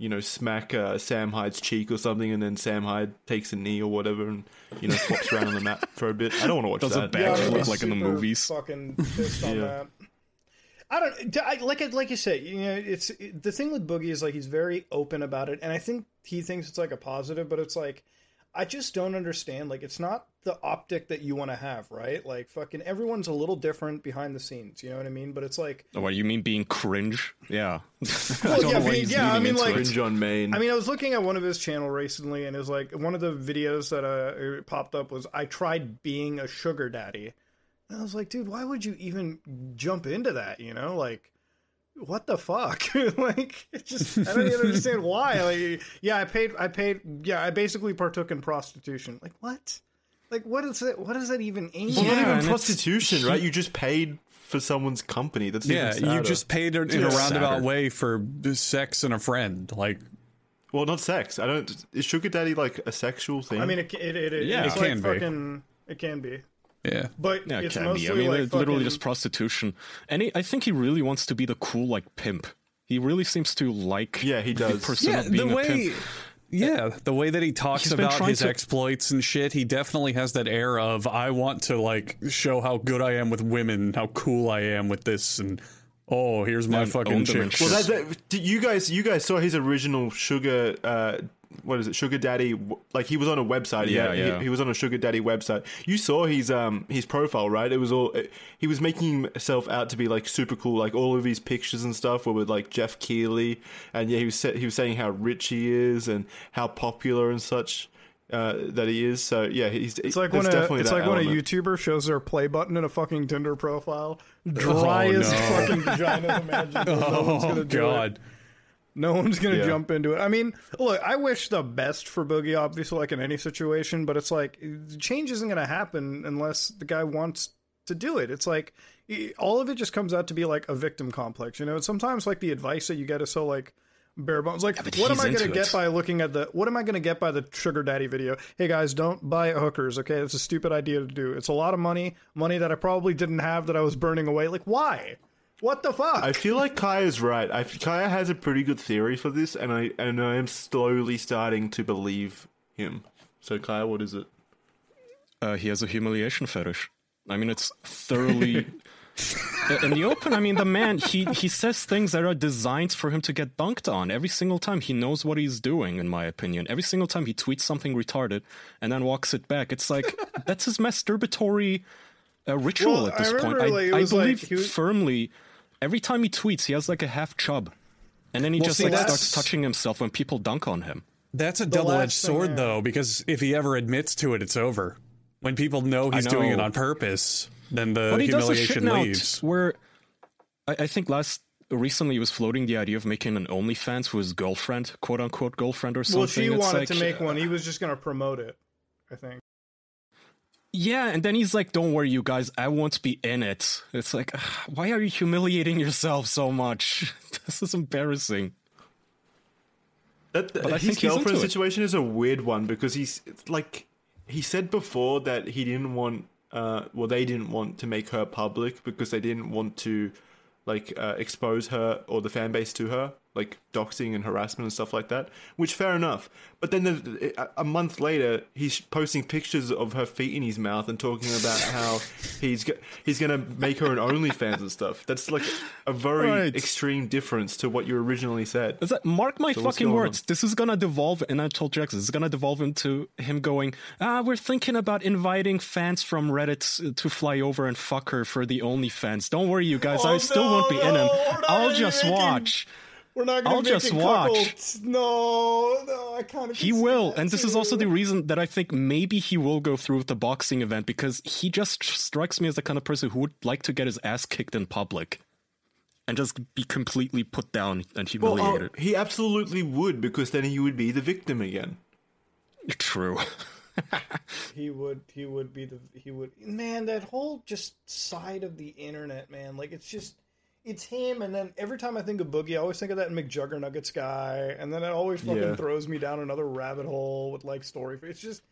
you know, smack uh, Sam Hyde's cheek or something, and then Sam Hyde takes a knee or whatever, and you know, flops around on the mat for a bit. I don't want to watch Does a that. back- Yeah, I'm Backflip like in the movies. Fucking pissed on [laughs] Yeah. that. I don't I, like like you say. You know, it's the thing with Boogie is like he's very open about it, and I think he thinks it's like a positive, but it's like I just don't understand. Like it's not the optic that you want to have, right? Like fucking everyone's a little different behind the scenes. You know what I mean? But it's like Oh, what you mean being cringe? Yeah. [laughs] I Well, don't yeah, know why being- he's yeah, I mean, like- Cringe on main. I mean, I was looking at one of his channel recently, and it was like one of the videos that uh popped up was I tried being a sugar daddy, and I was like, dude, why would you even jump into that? You know, like what the fuck? [laughs] like, it just I don't even understand why. Like, yeah, I paid, I paid, yeah, I basically partook in prostitution. Like, what? Like, what is it? What does that even aim? well, at? not even prostitution, right? You just paid for someone's company. That's Yeah, even you just paid in a roundabout Sadder. way for sex and a friend. Like, well, not sex. I don't. Is sugar daddy like a sexual thing? I mean, it, it, it, Yeah. it's It like can be. fucking, it can be, yeah. but Yeah, it it's can mostly be. I mean, like it's literally fucking- just prostitution. And he, I think he really wants to be the cool, like, pimp. He really seems to like Yeah, he the does. person Yeah, of being the a way. pimp. Yeah, the way that he talks He's about his to- exploits and shit, he definitely has that air of I want to like show how good I am with women, how cool I am with this, and oh, here's my And fucking own them and chick. Well, that, that you guys you guys saw his original sugar uh what is it sugar daddy like he was on a website Yeah, yeah, yeah. He, he was on a sugar daddy website you saw his um his profile right it was all it, he was making himself out to be like super cool like all of his pictures and stuff were with like Geoff Keighley and yeah he was sa- he was saying how rich he is and how popular and such uh, that he is so yeah he's It's like when a it's like when a YouTuber shows their play button in a fucking Tinder profile, dry Oh, as no. fucking vagina imaginable. no one's [laughs] oh gonna do god. It. No one's gonna Yeah. jump into it. I mean, look, I wish the best for Boogie, obviously, like in any situation, but it's like change isn't gonna happen unless the guy wants to do it. It's like e- all of it just comes out to be like a victim complex, you know. And sometimes like the advice that you get is so like bare bones. Like, but what am I gonna into get by looking at the? What am I gonna get by the sugar daddy video? Hey guys, don't buy hookers. Okay, it's a stupid idea to do. It's a lot of money, money that I probably didn't have that I was burning away. Like, why? What the fuck? I feel like Kaya's right. I, Kaya has a pretty good theory for this, and I and I am slowly starting to believe him. So Kaya, what is it? uh, he has a humiliation fetish. I mean, it's thoroughly [laughs] in the open. I mean, the man he he says things that are designed for him to get dunked on every single time. He knows what he's doing, in my opinion. Every single time he tweets something retarded and then walks it back, it's like [laughs] that's his masturbatory uh, ritual Well, at this I point. remember, like, I, I was like believe he was- firmly. Every time he tweets, he has like a half chub, and then he Well, just see, like starts touching himself when people dunk on him. That's a double edged sword yeah. though, because if he ever admits to it, it's over. When people know he's doing it on purpose, then the But he does a humiliation leaves. where I, I think last recently he was floating the idea of making an OnlyFans for his girlfriend, quote unquote girlfriend or something. well, she It's wanted like, to make one. He was just gonna promote it. I think. Yeah, and then he's like, "Don't worry, you guys, I won't be in it." It's like, ugh, why are you humiliating yourself so much? [laughs] this is embarrassing. That, I his think girlfriend situation is a weird one because he's like he said before that he didn't want uh well they didn't want to make her public because they didn't want to like uh, expose her or the fan base to her like doxing and harassment and stuff like that which fair enough but then the, a- month later he's posting pictures of her feet in his mouth and talking about [laughs] how he's go- he's gonna make her an OnlyFans and stuff that's like a very Right. extreme difference to what you originally said Is that mark my So fucking going words? This is gonna devolve, and I told Jax this is gonna devolve into him going, "Ah, we're thinking about inviting fans from Reddit to fly over and fuck her for the OnlyFans. Don't worry, you guys, I Oh, still no, won't be in no, him. I'll just making- watch." We're not gonna I'll make just it watch. cuckolds. No, no, I kind of. He will, and this is also the reason that I think maybe he will go through with the boxing event because he just strikes me as the kind of person who would like to get his ass kicked in public and just be completely put down and Well, uh, humiliated. oh, he absolutely would because then he would be the victim again. True. [laughs] He would. He would be the. He would. Man, that whole just side of the internet, man. Like it's just. It's him, and then every time I think of Boogie, I always think of that McJuggernuggets guy, and then it always fucking Yeah. throws me down another rabbit hole with like story. It's just,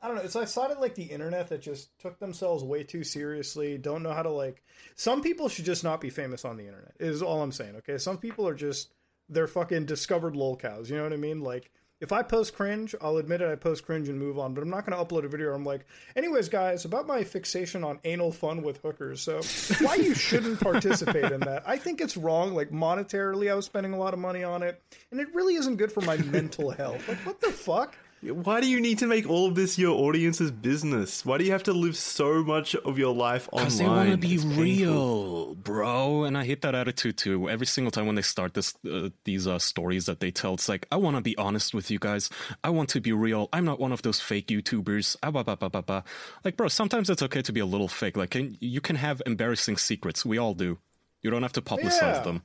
I don't know. It's I of like the internet that just took themselves way too seriously. Don't know how to like. Some people should just not be famous on the internet. Is all I'm saying. Okay, some people are just they're fucking discovered lol cows. You know what I mean? Like if I post cringe, I'll admit it. I post cringe and move on. But I'm not going to upload a video. Where I'm like, anyways, guys, about my fixation on anal fun with hookers. So [laughs] why you shouldn't participate in that? I think it's wrong. Like monetarily, I was spending a lot of money on it, and it really isn't good for my mental health. Like what the fuck? Why do you need to make all of this your audience's business? Why do you have to live so much of your life online? Because they want to be It's painful. real, bro. And I hate that attitude too. Every single time when they start this, uh, these uh, stories that they tell, it's like, I want to be honest with you guys. I want to be real. I'm not one of those fake YouTubers. Ah, bah, bah, bah, bah, bah. Like, bro, sometimes it's okay to be a little fake. Like, can, you can have embarrassing secrets. We all do. You don't have to publicize Yeah. them.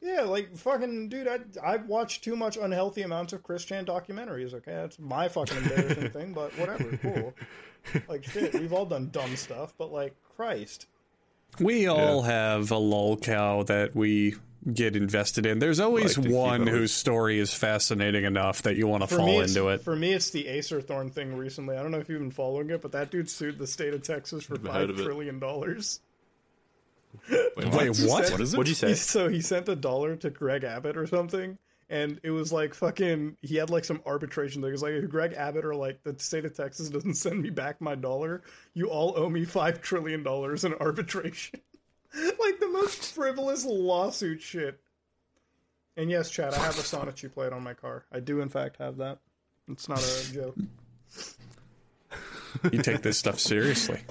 Yeah, like fucking dude, I I've watched too much unhealthy amounts of Christian documentaries. Okay, that's my fucking embarrassing thing, but whatever, [laughs] cool. Like shit, we've all done dumb stuff, but like Christ. We all have a lol cow that we get invested in. There's always Like one whose story is fascinating enough that you want to For fall into it. For me, it's the Acer Thorn thing recently. I don't know if you've been following it, but that dude sued the state of Texas for Never heard five of it. trillion dollars. Wait, Wait, what? What is it? What'd you say? So he sent a dollar to Greg Abbott or something, and it was like fucking. He had like some arbitration thing. It was like if Greg Abbott or like the state of Texas doesn't [laughs] send me back my dollar, you all owe me five trillion dollars in arbitration. [laughs] like the most frivolous lawsuit shit. And yes, Chad, I have a Sonichu played on my car. I do in fact have that. It's not a joke. You take this stuff seriously. [laughs]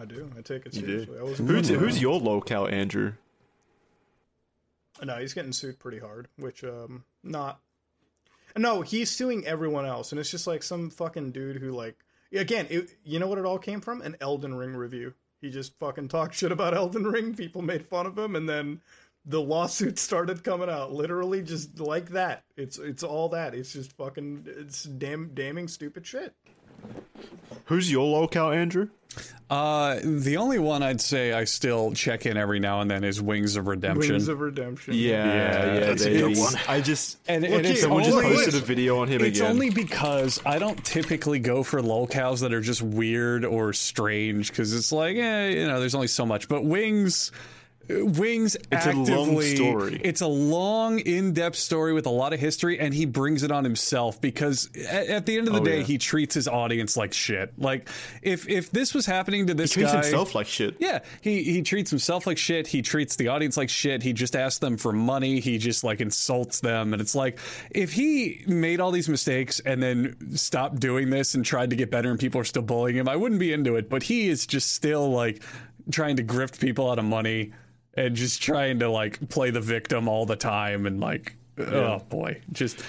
I do. I take it You do. seriously. I was Who's, who's your locale, Andrew? No, he's getting sued pretty hard, which um not No, he's suing everyone else and it's just like some fucking dude who like again, it, you know what it all came from? An Elden Ring review. He just fucking talked shit about Elden Ring, people made fun of him and then the lawsuit [laughs] started coming out literally just like that. It's it's all that. It's just fucking it's damn damning stupid shit. Who's your locale, Andrew? Uh, the only one I'd say I still check in every now and then is Wings of Redemption. Wings of Redemption. Yeah, yeah, yeah that's a they- good one. I just and, Look and it's here, someone just only, posted a video on him It's again. only because I don't typically go for lolcows that are just weird or strange because it's like, eh, you know, there's only so much. But Wings. Wings It's a actively, long story. It's a long, in-depth story with a lot of history, and he brings it on himself because at, at the end of the Oh, day, yeah. he treats his audience like shit. Like if if this was happening to this he treats guy, himself like shit. yeah, he he treats himself like shit. He treats the audience like shit. He just asks them for money. He just like insults them, and it's like if he made all these mistakes and then stopped doing this and tried to get better, and people are still bullying him, I wouldn't be into it. But he is just still like trying to grift people out of money and just trying to like play the victim all the time, and like oh boy, just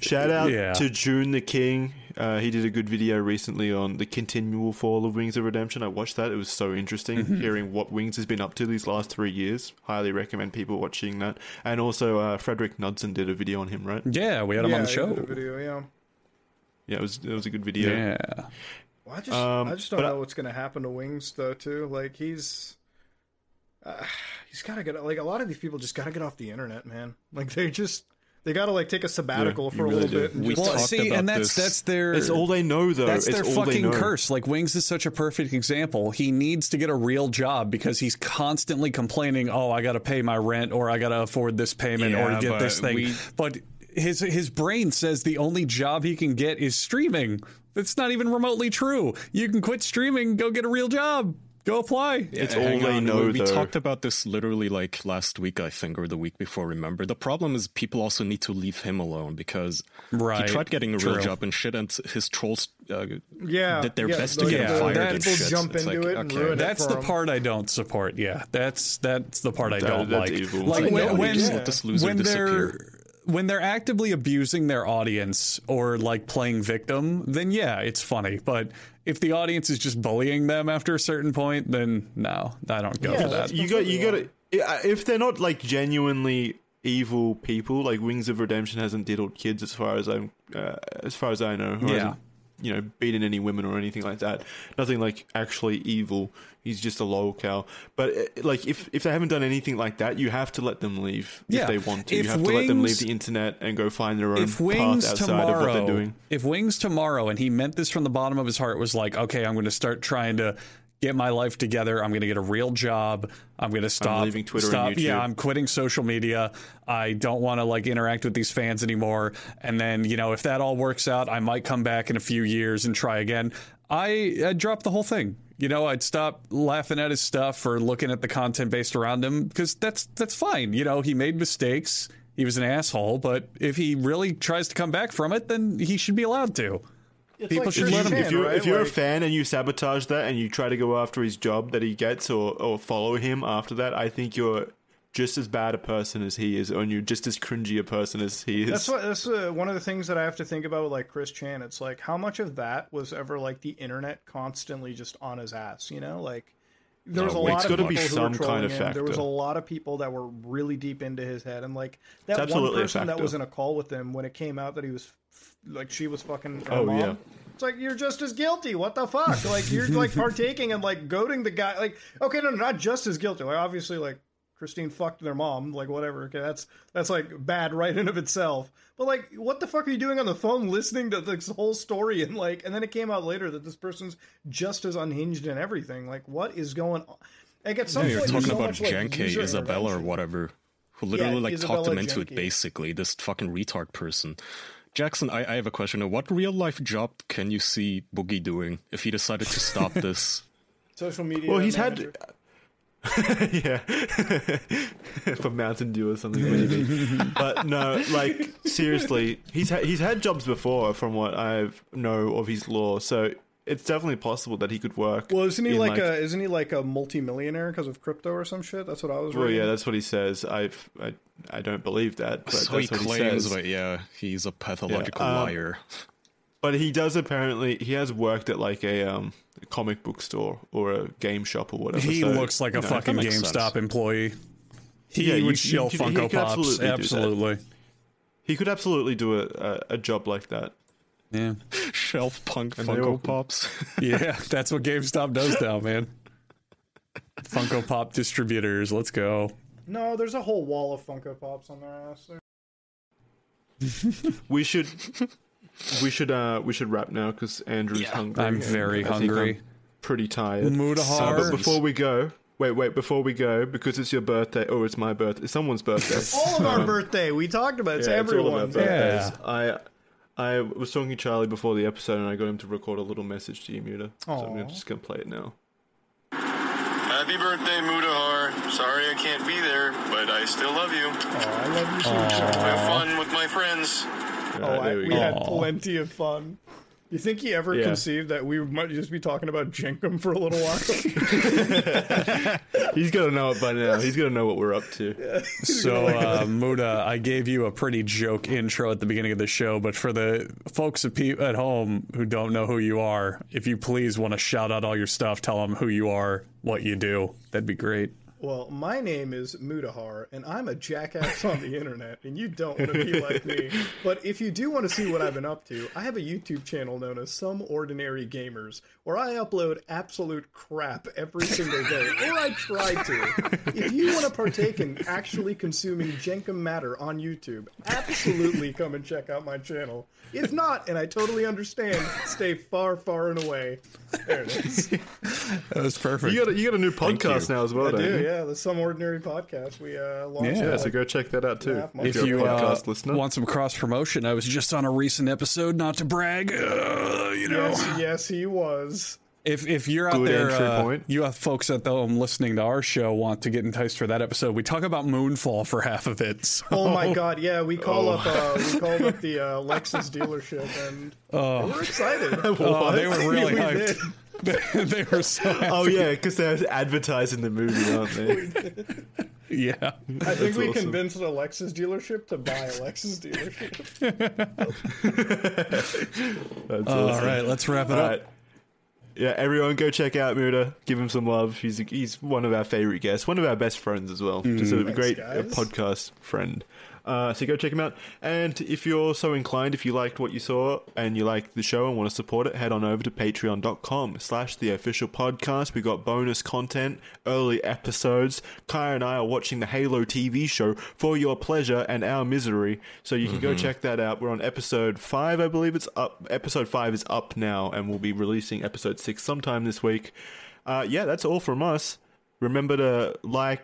Shout out Yeah. to June the King. Uh, he did a good video recently on the continual fall of Wings of Redemption. I watched that. It was so interesting Mm-hmm. hearing what Wings has been up to these last three years. Highly recommend people watching that. And also, uh, Fredrik Knudsen did a video on him, right? yeah, we had him yeah, on the he show. did a video, yeah. Yeah, it was it was a good video. Yeah. Well, I just, Um, I just don't but I- know what's going to happen to Wings though. Too like he's, uh, he's got to get like a lot of these people just got to get off the internet, man. Like they just they got to like take a sabbatical you for a really little do. bit. And We just, Well, talked see, about and that's this. that's their It's all they know, though. That's it's their all they fucking know. curse. Like Wings is such a perfect example. He needs to get a real job because he's constantly complaining, "Oh, I got to pay my rent or I got to afford this payment or get this thing." we- But his his brain says the only job he can get is streaming. That's not even remotely true. You can quit streaming, go get a real job. Go apply. It's all hang they on. know, We, we though. talked about this literally like last week, I think, or the week before. Remember, the problem is people also need to leave him alone because Right. he tried getting a real True. job and shit, and his trolls uh, yeah, did their yeah, best to get Yeah, fired that- and people shit. jump It's into like, it and okay. ruin it. That's for the him. part I don't support. Yeah, that's that's the part I That- don't that's like. evil. Like It's when like, when, yeah. Let this loser when they're disappear. When they're actively abusing their audience or like playing victim, then yeah, it's funny. But if the audience is just bullying them after a certain point, then no, I don't go Yeah, for that. you got you got to if they're not like genuinely evil people like wings of redemption hasn't diddled kids as far as i'm uh, as far as i know Yeah. hasn't, you know beaten any women or anything like that nothing like actually evil he's just a lolcow but uh, like if if they haven't done anything like that you have to let them leave Yeah. if they want to If you have to let them leave the internet and go find their own if path Wings outside of what they're tomorrow, doing if Wings tomorrow, and he meant this from the bottom of his heart, was like, okay, I'm going to start trying to get my life together. I'm going to get a real job. I'm going to stop. leaving Twitter stop. Yeah, I'm quitting social media. I don't want to like interact with these fans anymore. And then you know, if that all works out, I might come back in a few years and try again. I I'd drop the whole thing. You know, I'd stop laughing at his stuff or looking at the content based around him because that's that's fine. You know, he made mistakes. He was an asshole, but if he really tries to come back from it, then he should be allowed to. It's People like should let him- Chan, if you're right? if you're Like- a fan and you sabotage that and you try to go after his job that he gets or or follow him after that, I think you're just as bad a person as he is, or you're just as cringy a person as he is. That's what that's uh, one of the things that I have to think about with like Chris Chan. It's like how much of that was ever like the internet constantly just on his ass, you know? Like there was a lot of people be who some were kind trolling of him. There was a lot of people that were really deep into his head, and like that one person that was in a call with him when it came out that he was like she was fucking Oh, mom. yeah. It's like you're just as guilty. What the fuck? Like you're like [laughs] partaking and like goading the guy. Like okay, no, not just as guilty. Like obviously, like Christine fucked their mom. Like whatever. Okay, that's that's like bad right in of itself. But like, what the fuck are you doing on the phone listening to this whole story and like, and then it came out later that this person's just as unhinged and everything. Like, what is going on? Like at some Yeah, you're talking so about much, like, Isabella, or whatever, who literally like talked Isabella him into it. Basically, this fucking retard person. Jackson, I, I have a question. What real life job can you see Boogie doing if he decided to stop [laughs] this? Social media. well, he's manager. had. [laughs] yeah, [laughs] for Mountain Dew or something maybe. [laughs] but no, like seriously, he's ha- he's had jobs before, from what I know of his law. So it's definitely possible that he could work. Well, isn't he in, like, a isn't he like a multimillionaire because of crypto or some shit? That's what I was. Well, reading. yeah, that's what he says. I've, I I don't believe that, but so he that's what claims, he says. but yeah, he's a pathological um, liar. But he does apparently. He has worked at like a um comic book store or a game shop or whatever. He so, looks like a you know, fucking GameStop sense. employee. He Yeah, would you shill could- he Funko could Pops. absolutely. Absolutely. He could absolutely do a, a, a job like that. Yeah. [laughs] Shelf punk they Funko all- Pops. [laughs] Yeah, that's what GameStop does now, man. Funko Pop distributors, let's go. No, there's a whole wall of Funko Pops on their ass. There. We should we should uh we should wrap now because Andrew's hungry. I'm very I hungry. I'm pretty tired. Mutahar. Uh, but before we go, wait, wait, before we go, because it's your birthday, or it's my birthday, it's someone's birthday. All of our Um, birthday. We talked about it. it's yeah, it's all of our everyone's. birthdays. I I was talking to Charlie before the episode, and I got him to record a little message to you, Muta. So I'm just gonna play it now. Happy birthday, Mutahar. Sorry I can't be there, but I still love you. Oh, I love you too, Charlie. Have fun with my friends. Oh, Alright, I, we, we had plenty of fun. You think he ever Yeah. conceived that we might just be talking about Jenkum for a little while? [laughs] He's gonna know it by now. He's gonna know what we're up to. [laughs] So, uh, Muta, I gave you a pretty joke intro at the beginning of the show, but for the folks at home who don't know who you are, if you please want to shout out all your stuff, tell them who you are, what you do, that'd be great. Well, my name is Mutahar, and I'm a jackass on the internet, and you don't want to be like me. [laughs] But if you do want to see what I've been up to, I have a YouTube channel known as Some Ordinary Gamers, where I upload absolute crap every single day, or I try to. If you want to partake in actually consuming Jenkum matter on YouTube, absolutely come and check out my channel. If not, and I totally understand, stay far, far and away. [laughs] There it is. That was perfect. You got a, you got a new podcast now as well, I don't do, you? yeah. The Some Ordinary Podcast. We uh, launched Yeah, Yeah, so go check that out too. Yeah, if if you're you a uh, listener. want some cross promotion, I was just on a recent episode, not to brag, uh, you know. Yes, yes, he was. If if you're out Good there, uh, point. you have folks at home listening to our show want to get enticed for that episode. We talk about Moonfall for half of it. so- Oh my god, yeah. We call up, uh, we called up the uh, Lexus dealership, and they were excited. [laughs] Oh, they were [laughs] really We hyped. [laughs] They, they were so happy. oh yeah, because they're advertising the movie, aren't they? yeah. I think we awesome. convinced a Lexus dealership to buy a Lexus dealership. That's awesome. right, let's wrap it All up. right. Yeah, everyone go check out Muta. Give him some love. He's he's one of our favorite guests, one of our best friends as well. Mm. Just a great guys. podcast friend. Uh, so go check him out. And if you're so inclined, if you liked what you saw and you like the show and want to support it, head on over to patreon.com slash the official podcast. We got bonus content, early episodes. Kaya and I are watching the Halo TV show for your pleasure and our misery. So you can go check that out. We're on episode five, I believe it's up. Episode five is up now, and we'll be releasing episode six sometime this week. Uh, yeah, that's all from us. Remember to like,